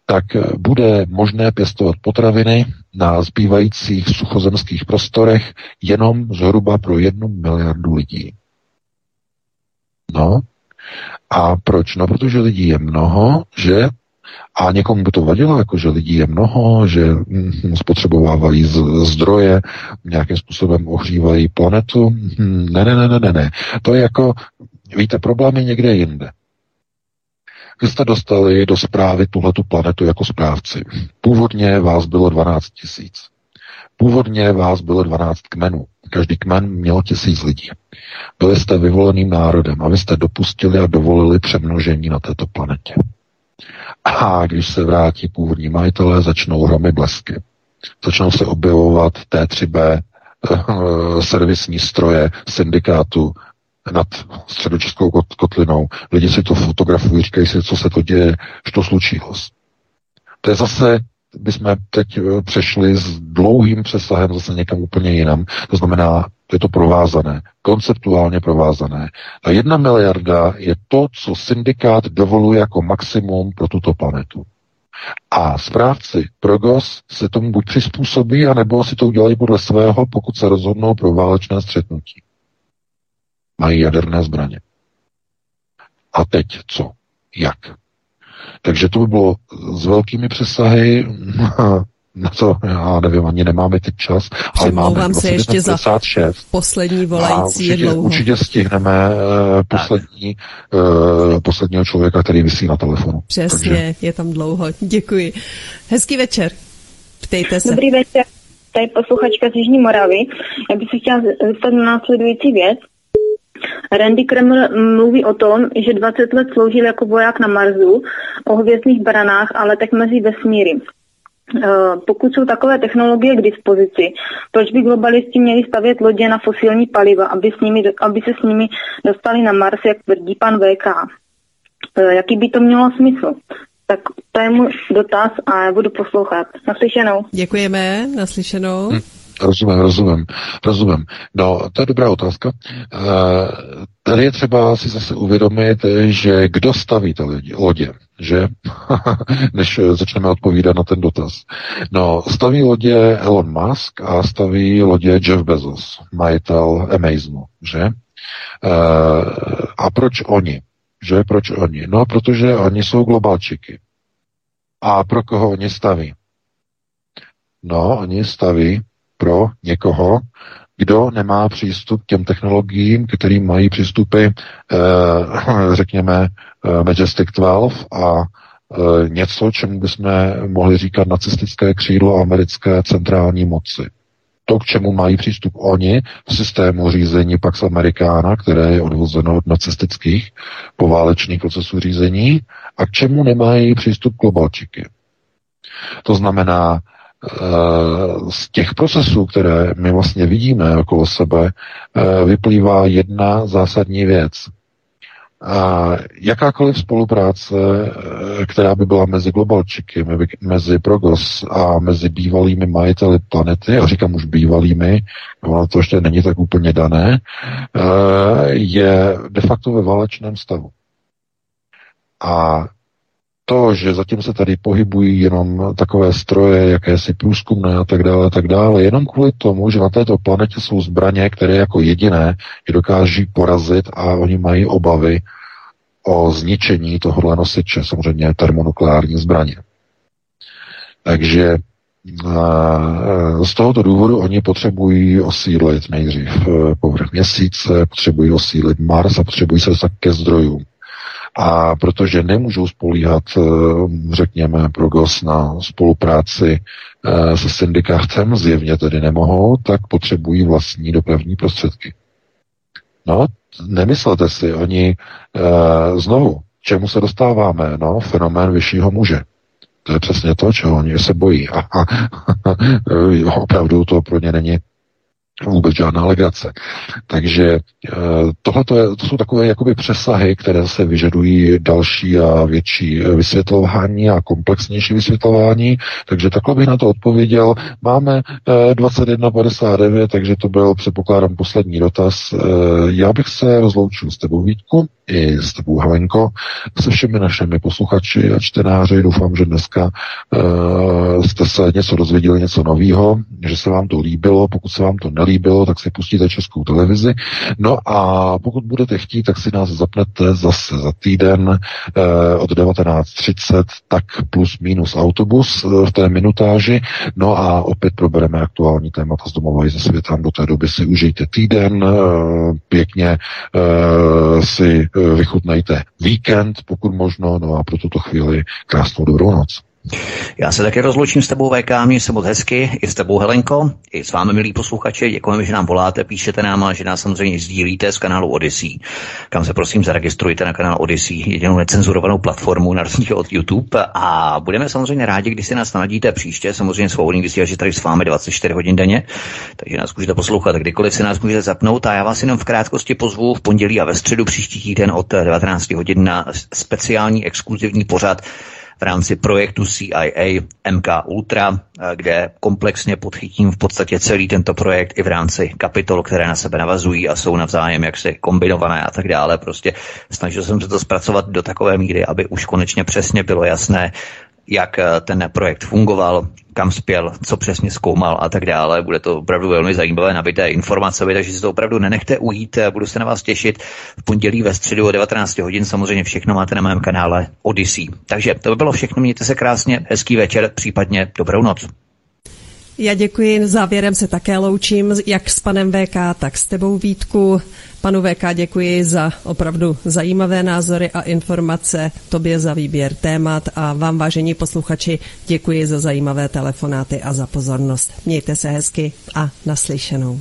tak bude možné pěstovat potraviny na zbývajících suchozemských prostorech jenom zhruba pro jednu miliardu lidí. No, a proč? No, protože lidí je mnoho, že a někomu by to vadilo, jako že lidí je mnoho, že hm, spotřebovávají zdroje, nějakým způsobem ohřívají planetu. Hm, ne, ne, ne, ne, ne. To je jako Víte, problém je někde jinde. Vy jste dostali do zprávy tuhletu planetu jako správci. Původně vás bylo 12 tisíc. Původně vás bylo 12 kmenů. Každý kmen měl tisíc lidí. Byli jste vyvoleným národem a vy jste dopustili a dovolili přemnožení na této planetě. A když se vrátí původní majitelé, začnou hromy blesky. Začnou se objevovat T3B, eh, servisní stroje syndikátu nad středočeskou kotlinou. Lidi si to fotografují, říkají si, co se to děje, to slučilo. To je zase, bychom teď eh, přešli s dlouhým přesahem zase někam úplně jinam. To znamená, je to provázané, konceptuálně provázané. A jedna miliarda je to, co syndikát dovoluje jako maximum pro tuto planetu. A správci Progos se tomu buď přizpůsobí, anebo si to udělají podle svého, pokud se rozhodnou pro válečné střetnutí mají jaderné zbraně. A teď co? Jak? Takže to by bylo s velkými přesahy, na to, já nevím, ani nemáme teď čas, ale máme se ještě za poslední volající určitě, dlouho. určitě stihneme uh, poslední, uh, posledního člověka, který vysí na telefonu. Přesně, Takže... je tam dlouho. Děkuji. Hezký večer. Ptejte se. Dobrý večer. Tady posluchačka z Jižní Moravy. Já bych se chtěla zeptat na následující věc. Randy Kreml mluví o tom, že 20 let sloužil jako voják na Marsu, o hvězdných branách a letech mezi vesmíry. Eh, pokud jsou takové technologie k dispozici, proč by globalisti měli stavět lodě na fosilní paliva, aby, s nimi, aby se s nimi dostali na Mars, jak tvrdí pan VK? Eh, jaký by to mělo smysl? Tak to je můj dotaz a já budu poslouchat. Naslyšenou. Děkujeme, naslyšenou. Hm. Rozumím, rozumím, rozumím. No, to je dobrá otázka. E, tady je třeba si zase uvědomit, že kdo staví ty lodě, že? Než začneme odpovídat na ten dotaz. No, staví lodě Elon Musk a staví lodě Jeff Bezos, majitel Amazoну, že? E, a proč oni? Že? Proč oni? No, protože oni jsou globalčiky. A pro koho oni staví? No, oni staví pro někoho, kdo nemá přístup k těm technologiím, kterým mají přístupy, eh, řekněme, eh, Majestic 12 a eh, něco, čemu bychom mohli říkat nacistické křídlo americké centrální moci. To, k čemu mají přístup oni v systému řízení Pax Americana, které je odvozeno od nacistických poválečných procesů řízení, a k čemu nemají přístup globalčiky. To znamená, z těch procesů, které my vlastně vidíme okolo sebe, eh, vyplývá jedna zásadní věc. A jakákoliv spolupráce, eh, která by byla mezi globalčiky, mezi Progos a mezi bývalými majiteli planety, a říkám už bývalými, ono to ještě není tak úplně dané, je de facto ve válečném stavu. A to, že zatím se tady pohybují jenom takové stroje, jakési průzkumné a tak dále, a tak dále, jenom kvůli tomu, že na této planetě jsou zbraně, které jako jediné je dokáží porazit a oni mají obavy o zničení tohohle nosiče, samozřejmě termonukleární zbraně. Takže z tohoto důvodu oni potřebují osídlit nejdřív e, povrch měsíce, potřebují osídlit Mars a potřebují se dostat ke zdrojům. A protože nemůžou spolíhat, eh, řekněme, Progos na spolupráci eh, se syndikátem, zjevně tedy nemohou, tak potřebují vlastní dopravní prostředky. No, nemyslete si, oni znovu, čemu se dostáváme? No, fenomén vyššího muže. To je přesně to, čeho oni se bojí. A, a, a opravdu to pro ně není vůbec žádná legrace. Takže eh, tohle to jsou takové jakoby přesahy, které se vyžadují další a větší vysvětlování a komplexnější vysvětlování. Takže takhle bych na to odpověděl. Máme 21.59, eh, takže to byl předpokládám poslední dotaz. Eh, já bych se rozloučil s tebou, Vítku i s tebou, Helenko, se všemi našimi posluchači a čtenáři. Doufám, že dneska jste se něco dozvěděli, něco nového, že se vám to líbilo. Pokud se vám to nelíbilo, tak si pustíte českou televizi. No a pokud budete chtít, tak si nás zapnete zase za týden uh, od 19.30, tak plus minus autobus uh, v té minutáži. No a opět probereme aktuální témata z domova i ze světa. Do té doby si užijte týden, uh, pěkně uh, si Eh, vychutnejte víkend, pokud možno, no a pro tuto chvíli krásnou dobrou noc. Já se také rozloučím s tebou VK, mě se moc hezky, i s tebou Helenko, i s vámi milí posluchači, děkujeme, že nám voláte, píšete nám a že nás samozřejmě sdílíte z kanálu Odyssey, kam se prosím zaregistrujte na kanál Odyssey, jedinou necenzurovanou platformu na rozdíl od YouTube. A budeme samozřejmě rádi, když si nás naladíte příště, samozřejmě svobodný vysílač tady s vámi 24 hodin denně, takže nás můžete poslouchat kdykoliv si nás můžete zapnout. A já vás jenom v krátkosti pozvu v pondělí a ve středu příští týden od 19 hodin na speciální exkluzivní pořad v rámci projektu CIA MK Ultra, eh, kde komplexně podchytím v podstatě celý tento projekt i v rámci kapitol, které na sebe navazují a jsou navzájem jaksi kombinované a tak dále. Prostě snažil jsem se to zpracovat do takové míry, aby už konečně přesně bylo jasné, jak eh, ten projekt fungoval, kam spěl, co přesně zkoumal a tak dále. Bude to opravdu velmi zajímavé nabité informace, takže si to opravdu nenechte ujít. Budu se na vás těšit v pondělí ve středu o 19 hodin. Samozřejmě všechno máte na mém kanále Odyssey. Takže to by bylo všechno. Mějte se krásně, hezký večer, případně dobrou noc. Já děkuji. Závěrem se také loučím, jak s panem VK, tak s tebou Vítku. Panu VK děkuji za opravdu zajímavé názory a informace, tobě za výběr témat a vám, vážení posluchači, děkuji za zajímavé telefonáty a za pozornost. Mějte se hezky a naslyšenou.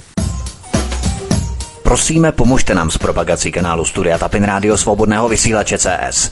Prosíme, pomožte nám s propagací kanálu Studia Tapin Rádio Svobodného vysílače CS.